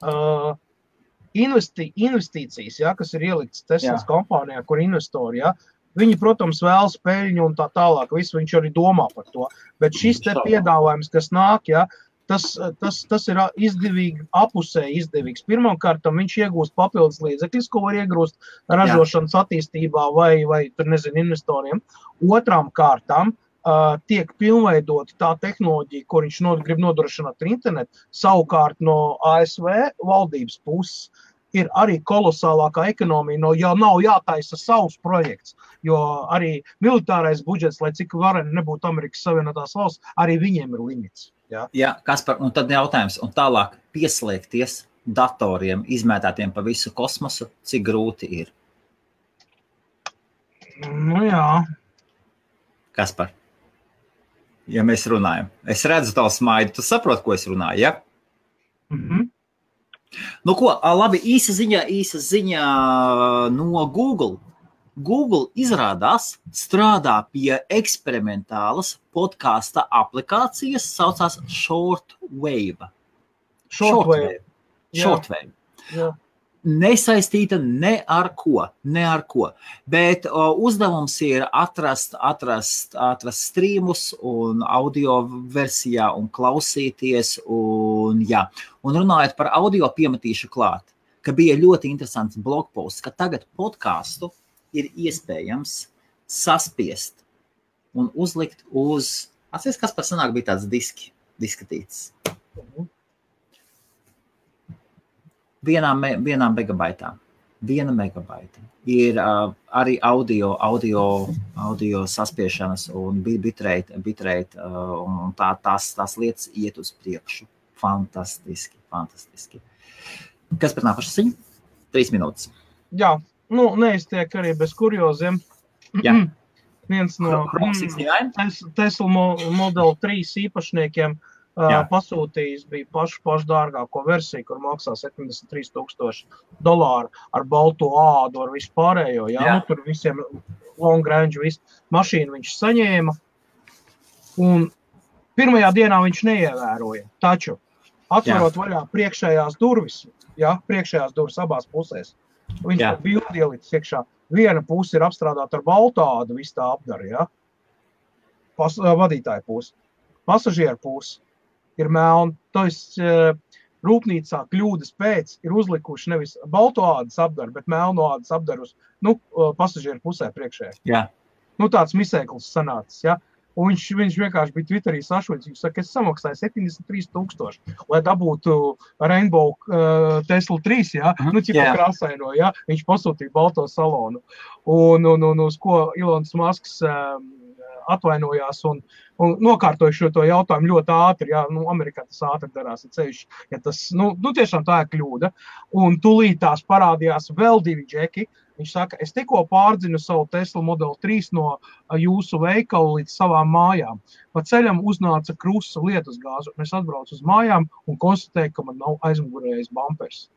S1: uh, investi, investīcijas, ja, kas ir ieliktas Teslas
S2: Jā.
S1: kompānijā, kur investori, ja, viņi, protams, vēlas peļņu un tā tālāk. Visu viņš arī domā par to. Bet šis te piedāvājums, kas nāk, ja, tas, tas, tas ir izdevīgi, apusēji izdevīgs. Pirmkārt, viņš iegūst papildus līdzekļus, ko var iegūst ražošanas Jā. attīstībā vai, vai tur, nezinu, investoriem. Otrām kārtām uh, tiek pilnveidota tā tehnoloģija, ko viņš no, grib nodrošināt ar internetu. Savukārt no ASV valdības puses ir arī kolosālākā ekonomija, no jau nav jātaisa savs projekts. Jo arī militārais budžets, lai cik vareni nebūtu Amerikas Savienotās valsts, arī viņiem ir limits.
S2: Jā, Jā kas par, un tad jautājums, un tālāk pieslēgties datoriem, izmētātiem pa visu kosmosu, cik grūti ir?
S1: Nu jā.
S2: Kas par? Ja mēs runājam, es redzu tavu smaidu, tu saproti, ko es runāju, ja? Mm Nu, ko, labi, īsa ziņa, īsa ziņa no Google. Google izrādās strādā pie eksperimentālas podkāstu aplikācijas, kas saucās Shortwave.
S1: Shortwave.
S2: Shortwave. Jā. Jā nesaistīta ne ar ko. Ne ar ko. Bet uh, uzdevums ir atrast, atrast, atrast streamus un audio versijā un klausīties. Un, jā. un runājot par audio piemetīšu klāt, ka bija ļoti interesants blogposts, ka tagad podkāstu ir iespējams saspiest un uzlikt uz. Atcerieties, kas par senāk bija tāds diski, diskatīts. Vienā, me, vienā megabaitā. Viena megabaita. Ir uh, arī audio, audio, audio saspiešanas un bitrate, bitrate uh, un tā, tās, tās lietas iet uz priekšu. Fantastiski, fantastiski. Kas par nākošu ziņu? Trīs minūtes.
S1: Jā, nu, neiztiek arī bez kurioziem. Jā. Viens no Tesla Model 3 īpašniekiem uh, Jā. pasūtījis bija pašu, pašu dārgāko versiju, kur maksā 73,000 dolāru ar balto ādu, ar vispārējo. Jā, jā. Nu, tur visiem long range, visu mašīnu viņš saņēma. Un pirmajā dienā viņš neievēroja. Taču, atverot jā. vaļā priekšējās durvis, jā, priekšējās durvis abās pusēs, viņš to bildi ielicis iekšā. Viena puse ir apstrādāta ar balto ādu, viss tā apdara, jā. Pas, vadītāja puse, pasažieru puse ir melna. Tas uh, rūpnīcā kļūdas pēc ir uzlikuši nevis balto ādas apdaru, bet melno ādas apdaru uz nu, uh, pasažieru pusē priekšējā.
S2: Yeah.
S1: Nu, tāds misēklis sanācis. Ja? Un viņš, viņš vienkārši bija Twitterī sašuļs. Viņš saka, es samaksāju 73,000, lai dabūtu Rainbow uh, Tesla 3. Ja? Uh -huh. Nu, cik yeah. krāsaino, ja? Viņš pasūtīja balto salonu. Un, un, un uz ko Ilons Masks um, atvainojās un, un nokārtoju šo jautājumu ļoti ātri. Jā, nu, Amerikā tas ātri darās, ceļš, ja tas nu, nu, tiešām tā ir kļūda. Un tūlīt tās parādījās vēl divi džeki. Viņš saka, es tikko pārdzinu savu Tesla Model 3 no jūsu veikala līdz savām mājām. Pa ceļam uznāca krusta lietus gāze. Es atbraucu uz mājām un konstatēju, ka man nav aizmugurējis bumpers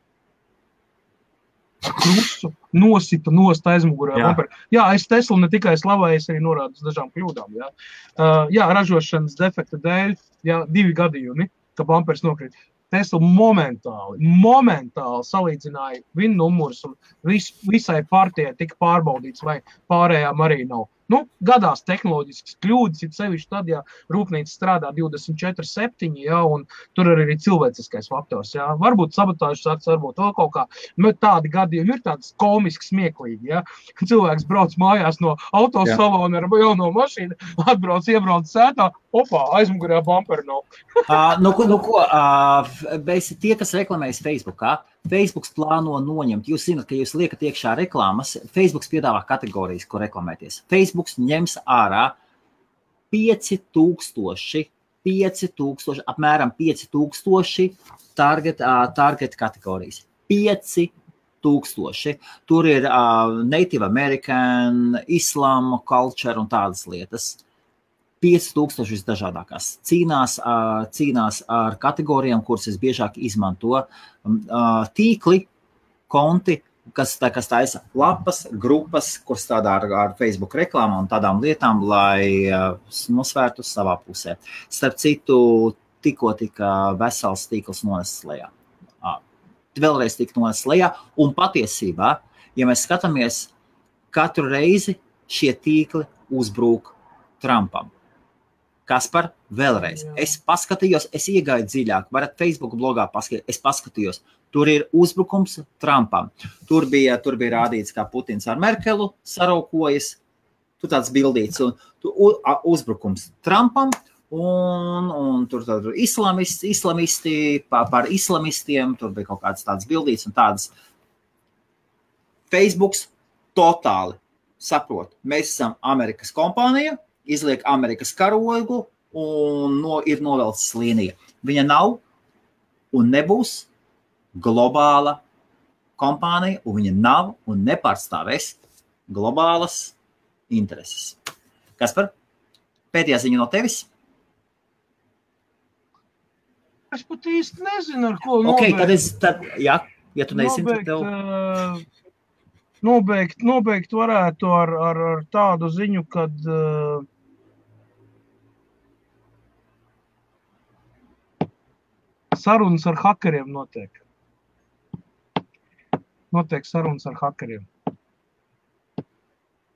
S1: krustu nosita nost aizmugurē. Jā. jā, es Teslu ne tikai slavēju, es arī norādu uz dažām kļūdām. Jā, uh, jā ražošanas defekta dēļ, jā, divi gadījumi, ka bumpers nokrīt. Tesla momentāli, momentāli salīdzināja viņa numurus un vis, visai partijai tika pārbaudīts, vai pārējām arī nav. Nu, gadās tehnoloģiskas kļūdas, it sevišķi tad, ja rūpnīca strādā 24, 7, ja, un tur arī ir cilvēciskais faktors. Ja. Varbūt sabotāžas akts, varbūt vēl kaut kā. Bet tādi gadījumi ir tādi komiski, smieklīgi. Ja. Cilvēks brauc mājās no autosalona ar jauno mašīnu, atbrauc, iebrauc sētā, opā, aizmugurē bumperi nav.
S2: uh, nu, nu, ko, uh, tie, kas reklamējas Facebookā, Facebook plāno noņemt. Jūs zināt, ka jūs liekat iekšā reklāmas. Facebook piedāvā kategorijas, kur reklamēties. Facebook ņems ārā 5000, 5000, apmēram 5000 target, uh, target kategorijas. 5000. Tur ir uh, Native American, Islāma culture un tādas lietas. 5000 visdažādākās. Cīnās, cīnās ar kategorijām, kuras es biežāk izmanto. Tīkli, konti, kas, tā, kas taisa lapas, grupas, kuras strādā ar, ar Facebook reklāmu un tādām lietām, lai nosvērtu savā pusē. Starp citu, tikko tika vesels tīkls nonesis lejā. Vēlreiz tika nonesis lejā, un patiesībā, ja mēs skatāmies, katru reizi šie tīkli uzbrūk Trumpam Kas par vēlreiz? Jā. Es paskatījos, es iegāju dziļāk, varat Facebook blogā paskatīties. Es paskatījos, tur ir uzbrukums Trumpam. Tur bija, tur bija rādīts, kā Putins ar Merkelu saraukojas. Tur tāds bildīts, un tu, uzbrukums Trumpam, Un, un tur tur islamisti, islamisti par, par islamistiem, tur bija kaut kādas tādas bildītas un tādas. Facebook totāli saprot, mēs esam Amerikas kompānija, izliek Amerikas karogu un no, ir novelcis līnija. Viņa nav un nebūs globāla kompānija, un viņa nav un nepārstāvēs globālas intereses. Kas par pēdējā ziņa no tevis?
S1: Es pat īsti nezinu, ar ko
S2: okay, nobeigt. Tad es, tad, jā, ja tu nezini,
S1: nobeigt, tad tev... Uh, nobeigt, nobeigt varētu ar, ar, ar tādu ziņu, kad uh, sarunas ar hakeriem notiek. Notiek sarunas ar hakeriem.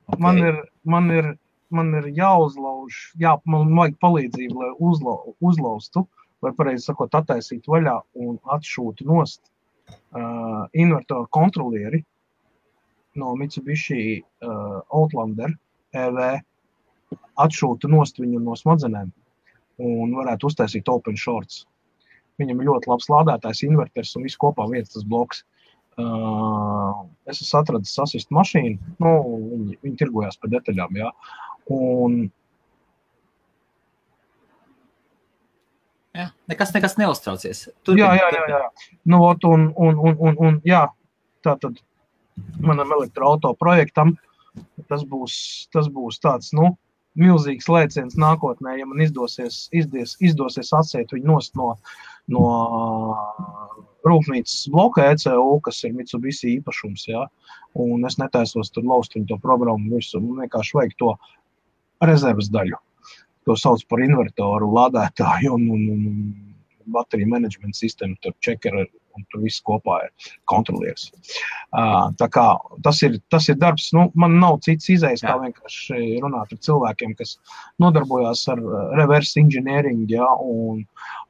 S1: Okay. Man ir, man ir, man ir jāuzlauž, jā, man vajag palīdzību, lai uzla, uzlaustu, vai pareizi sakot, attaisītu vaļā un atšūtu nost uh, invertoru kontrolieri no Mitsubishi uh, Outlander EV, atšūtu nost viņu no smadzenēm un varētu uztaisīt open shorts. Viņam ir ļoti labs lādētājs, inverters un viss kopā viens tas bloks. Uh, es esmu atradis sasistu mašīnu. Nu, viņi, viņi tirgojās par detaļām. Jā. Un,
S2: Jā, nekas, nekas neuztraucies.
S1: Turpin, jā, jā, jā. jā. Nu, ot, un, un, un, un, un, jā, tā tad manam elektroautorāta projektam tas būs, tas būs tāds, nu, milzīgs lēciens nākotnē, ja man izdosies, izdies, izdosies atsēt viņu no, no rūpnīcas bloka ECU, kas ir Mitsubishi īpašums. Ja? Un es netaisos tur laust viņu to programmu visu. Man vienkārši vajag to rezerves daļu. To sauc par invertoru, lādētāju un, un, un bateriju menedžment sistēmu, tur čekeri un tur viss kopā. Uh, tā kā tas ir, tas ir darbs, nu, man nav cits izējas, kā vienkārši runāt ar cilvēkiem, kas nodarbojās ar reverse engineering, ja, un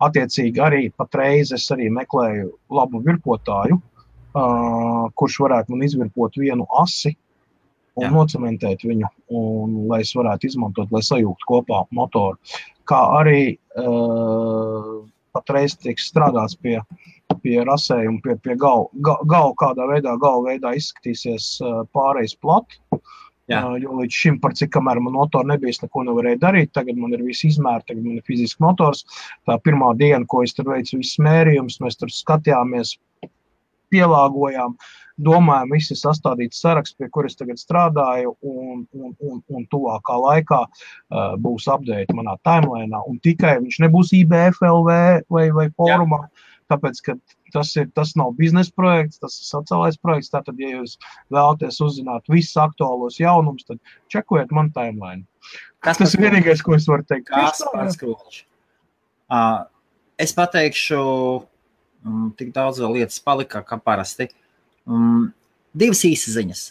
S1: attiecīgi arī patreiz es arī meklēju labu virpotāju, uh, kurš varētu man izvirpot vienu asi, un Jā. nocementēt viņu, un, lai es varētu izmantot, lai sajūgtu kopā motoru. Kā arī uh, patreiz tiek strādāts pie pie rasējuma, pie, pie galva, gal, kādā veidā, galva veidā izskatīsies pārējais plats. Jo līdz šim, par cik kamēr man motorā nebija, es neko nevarēju darīt. Tagad man ir viss izmērs, tagad man ir fizisks motors. Tā pirmā diena, ko es tur veicu, visus mērījumus, mēs tur skatījāmies, pielāgojām, domājām, visi sastādīt saraksts, pie kuras tagad strādāju, un, un, un, un tuvākā laikā uh, būs update manā timelinā. Un tikai viņš nebūs IBFLV vai, vai fórumā. Jā tāpēc, ka tas, ir, tas nav biznesa projekts, tas ir sociālais projekts. Tātad, ja jūs vēlaties uzzināt visus aktuālos jaunumus, tad čekojiet man timeline. Kas tas ir vienīgais, ko es varu teikt?
S2: Kas pats krūšs? Uh, es pateikšu, um, tik daudz lietas palika, kā parasti. Um, divas īsas ziņas.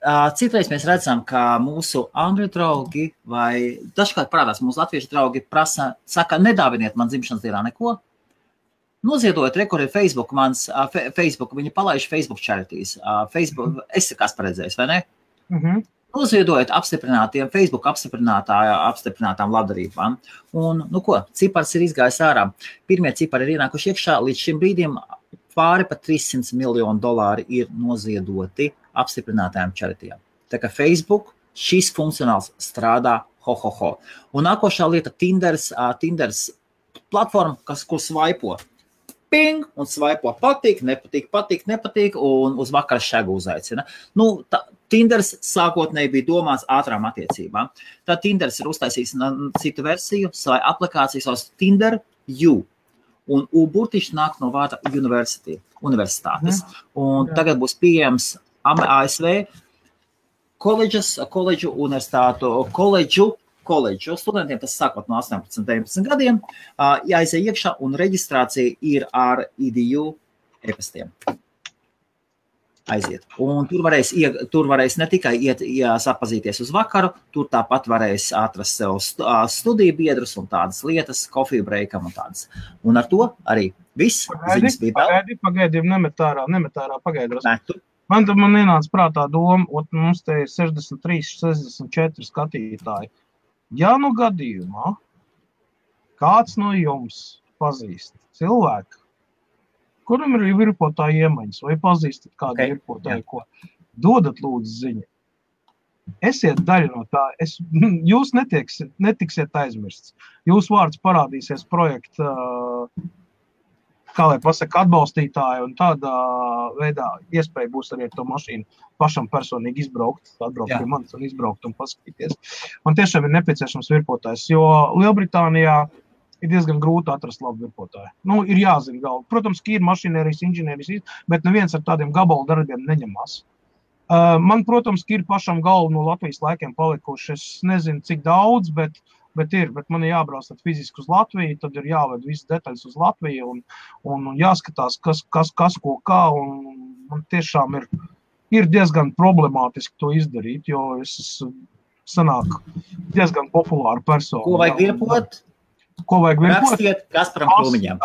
S2: Uh, citreiz mēs redzam, ka mūsu angļu draugi vai dažkārt parādās mūsu latviešu draugi prasa, saka, nedāviniet man dzimšanas dienā neko, Noziedojot rekordu Facebook, mans uh, Facebook, viņi palaiž Facebook charities. Uh, Facebook, mm -hmm. es kas paredzējis, vai ne? Mm -hmm. Noziedojot apstiprinātiem Facebook apstiprinātām labdarībām. Un, nu ko, cipars ir izgājis ārā. Pirmie cipari ir ienākuši iekšā. Līdz šim brīdim pāri pa 300 miljonu dolāri ir noziedoti apstiprinātajām charitijām. Tā kā Facebook šis funkcionāls strādā ho, ho, ho. Un nākošā lieta - Tinders, uh, Tinders platforma, kas ko svaipo ping, un svaipo patīk, nepatīk, patīk, nepatīk, un uz vakara šādu uzaicina. Nu, tā, Tinders sākotnēji bija domāts ātrām attiecībām. Tad Tinders ir uztaisījis citu versiju, savai aplikāciju, savus Tinder U. Un U burtiski nāk no vārda universitātes. Mhm. Un tagad būs pieejams ASV koledžas, koledžu universitātu, koledžu koledžu studentiem, tas sākot no 18, 19 gadiem, jāiziet iekšā un reģistrācija ir ar IDU e-pastiem. aiziet. Un tur varēs, tur varēs ne tikai iet, jā, sapazīties uz vakaru, tur tāpat varēs atrast sev studiju biedrus un tādas lietas, kofiju breakam un tādas. Un ar to arī viss.
S1: Pagaidi, pagaidi, pagaidi, nemet ārā, nemet ārā, pagaidi.
S2: Metu.
S1: Man, man ienāca prātā doma, ka mums te ir 63, 64 skatītāji. Ja nu gadījumā kāds no jums pazīst cilvēku, kuram ir virpotāja iemaņas, vai pazīstat kādu okay. virpotāju, ko dodat lūdzu ziņu. Esiet daļa no tā. Es, jūs netiksiet, netiksiet aizmirsts. Jūsu vārds parādīsies projekta, kā lai pasaka, atbalstītāji, un tādā veidā iespēja būs arī ar to mašīnu pašam personīgi izbraukt, atbraukt Jā. pie manis un izbraukt un paskatīties. Man tiešām ir nepieciešams virpotājs, jo Lielbritānijā ir diezgan grūti atrast labu virpotāju. Nu, ir jāzina galva. Protams, ka ir mašinērijas, inženierijas, bet neviens ar tādiem gabalu darbiem neņemās. Uh, man, protams, ir pašam galva no Latvijas laikiem palikuši. Es nezinu, cik daudz, bet, bet ir. Bet man ir jābrauc fiziski uz Latviju, tad ir jāved visas detaļas uz Latviju un, un, un jāskatās, kas, kas, kas ko kā. Man tiešām ir, ir diezgan problemātiski to izdarīt, jo es esmu sanāk diezgan populāra persona.
S2: Ko vajag virpot?
S1: Ko vajag
S2: virpot? Rakstiet Kasparam Krūmiņam.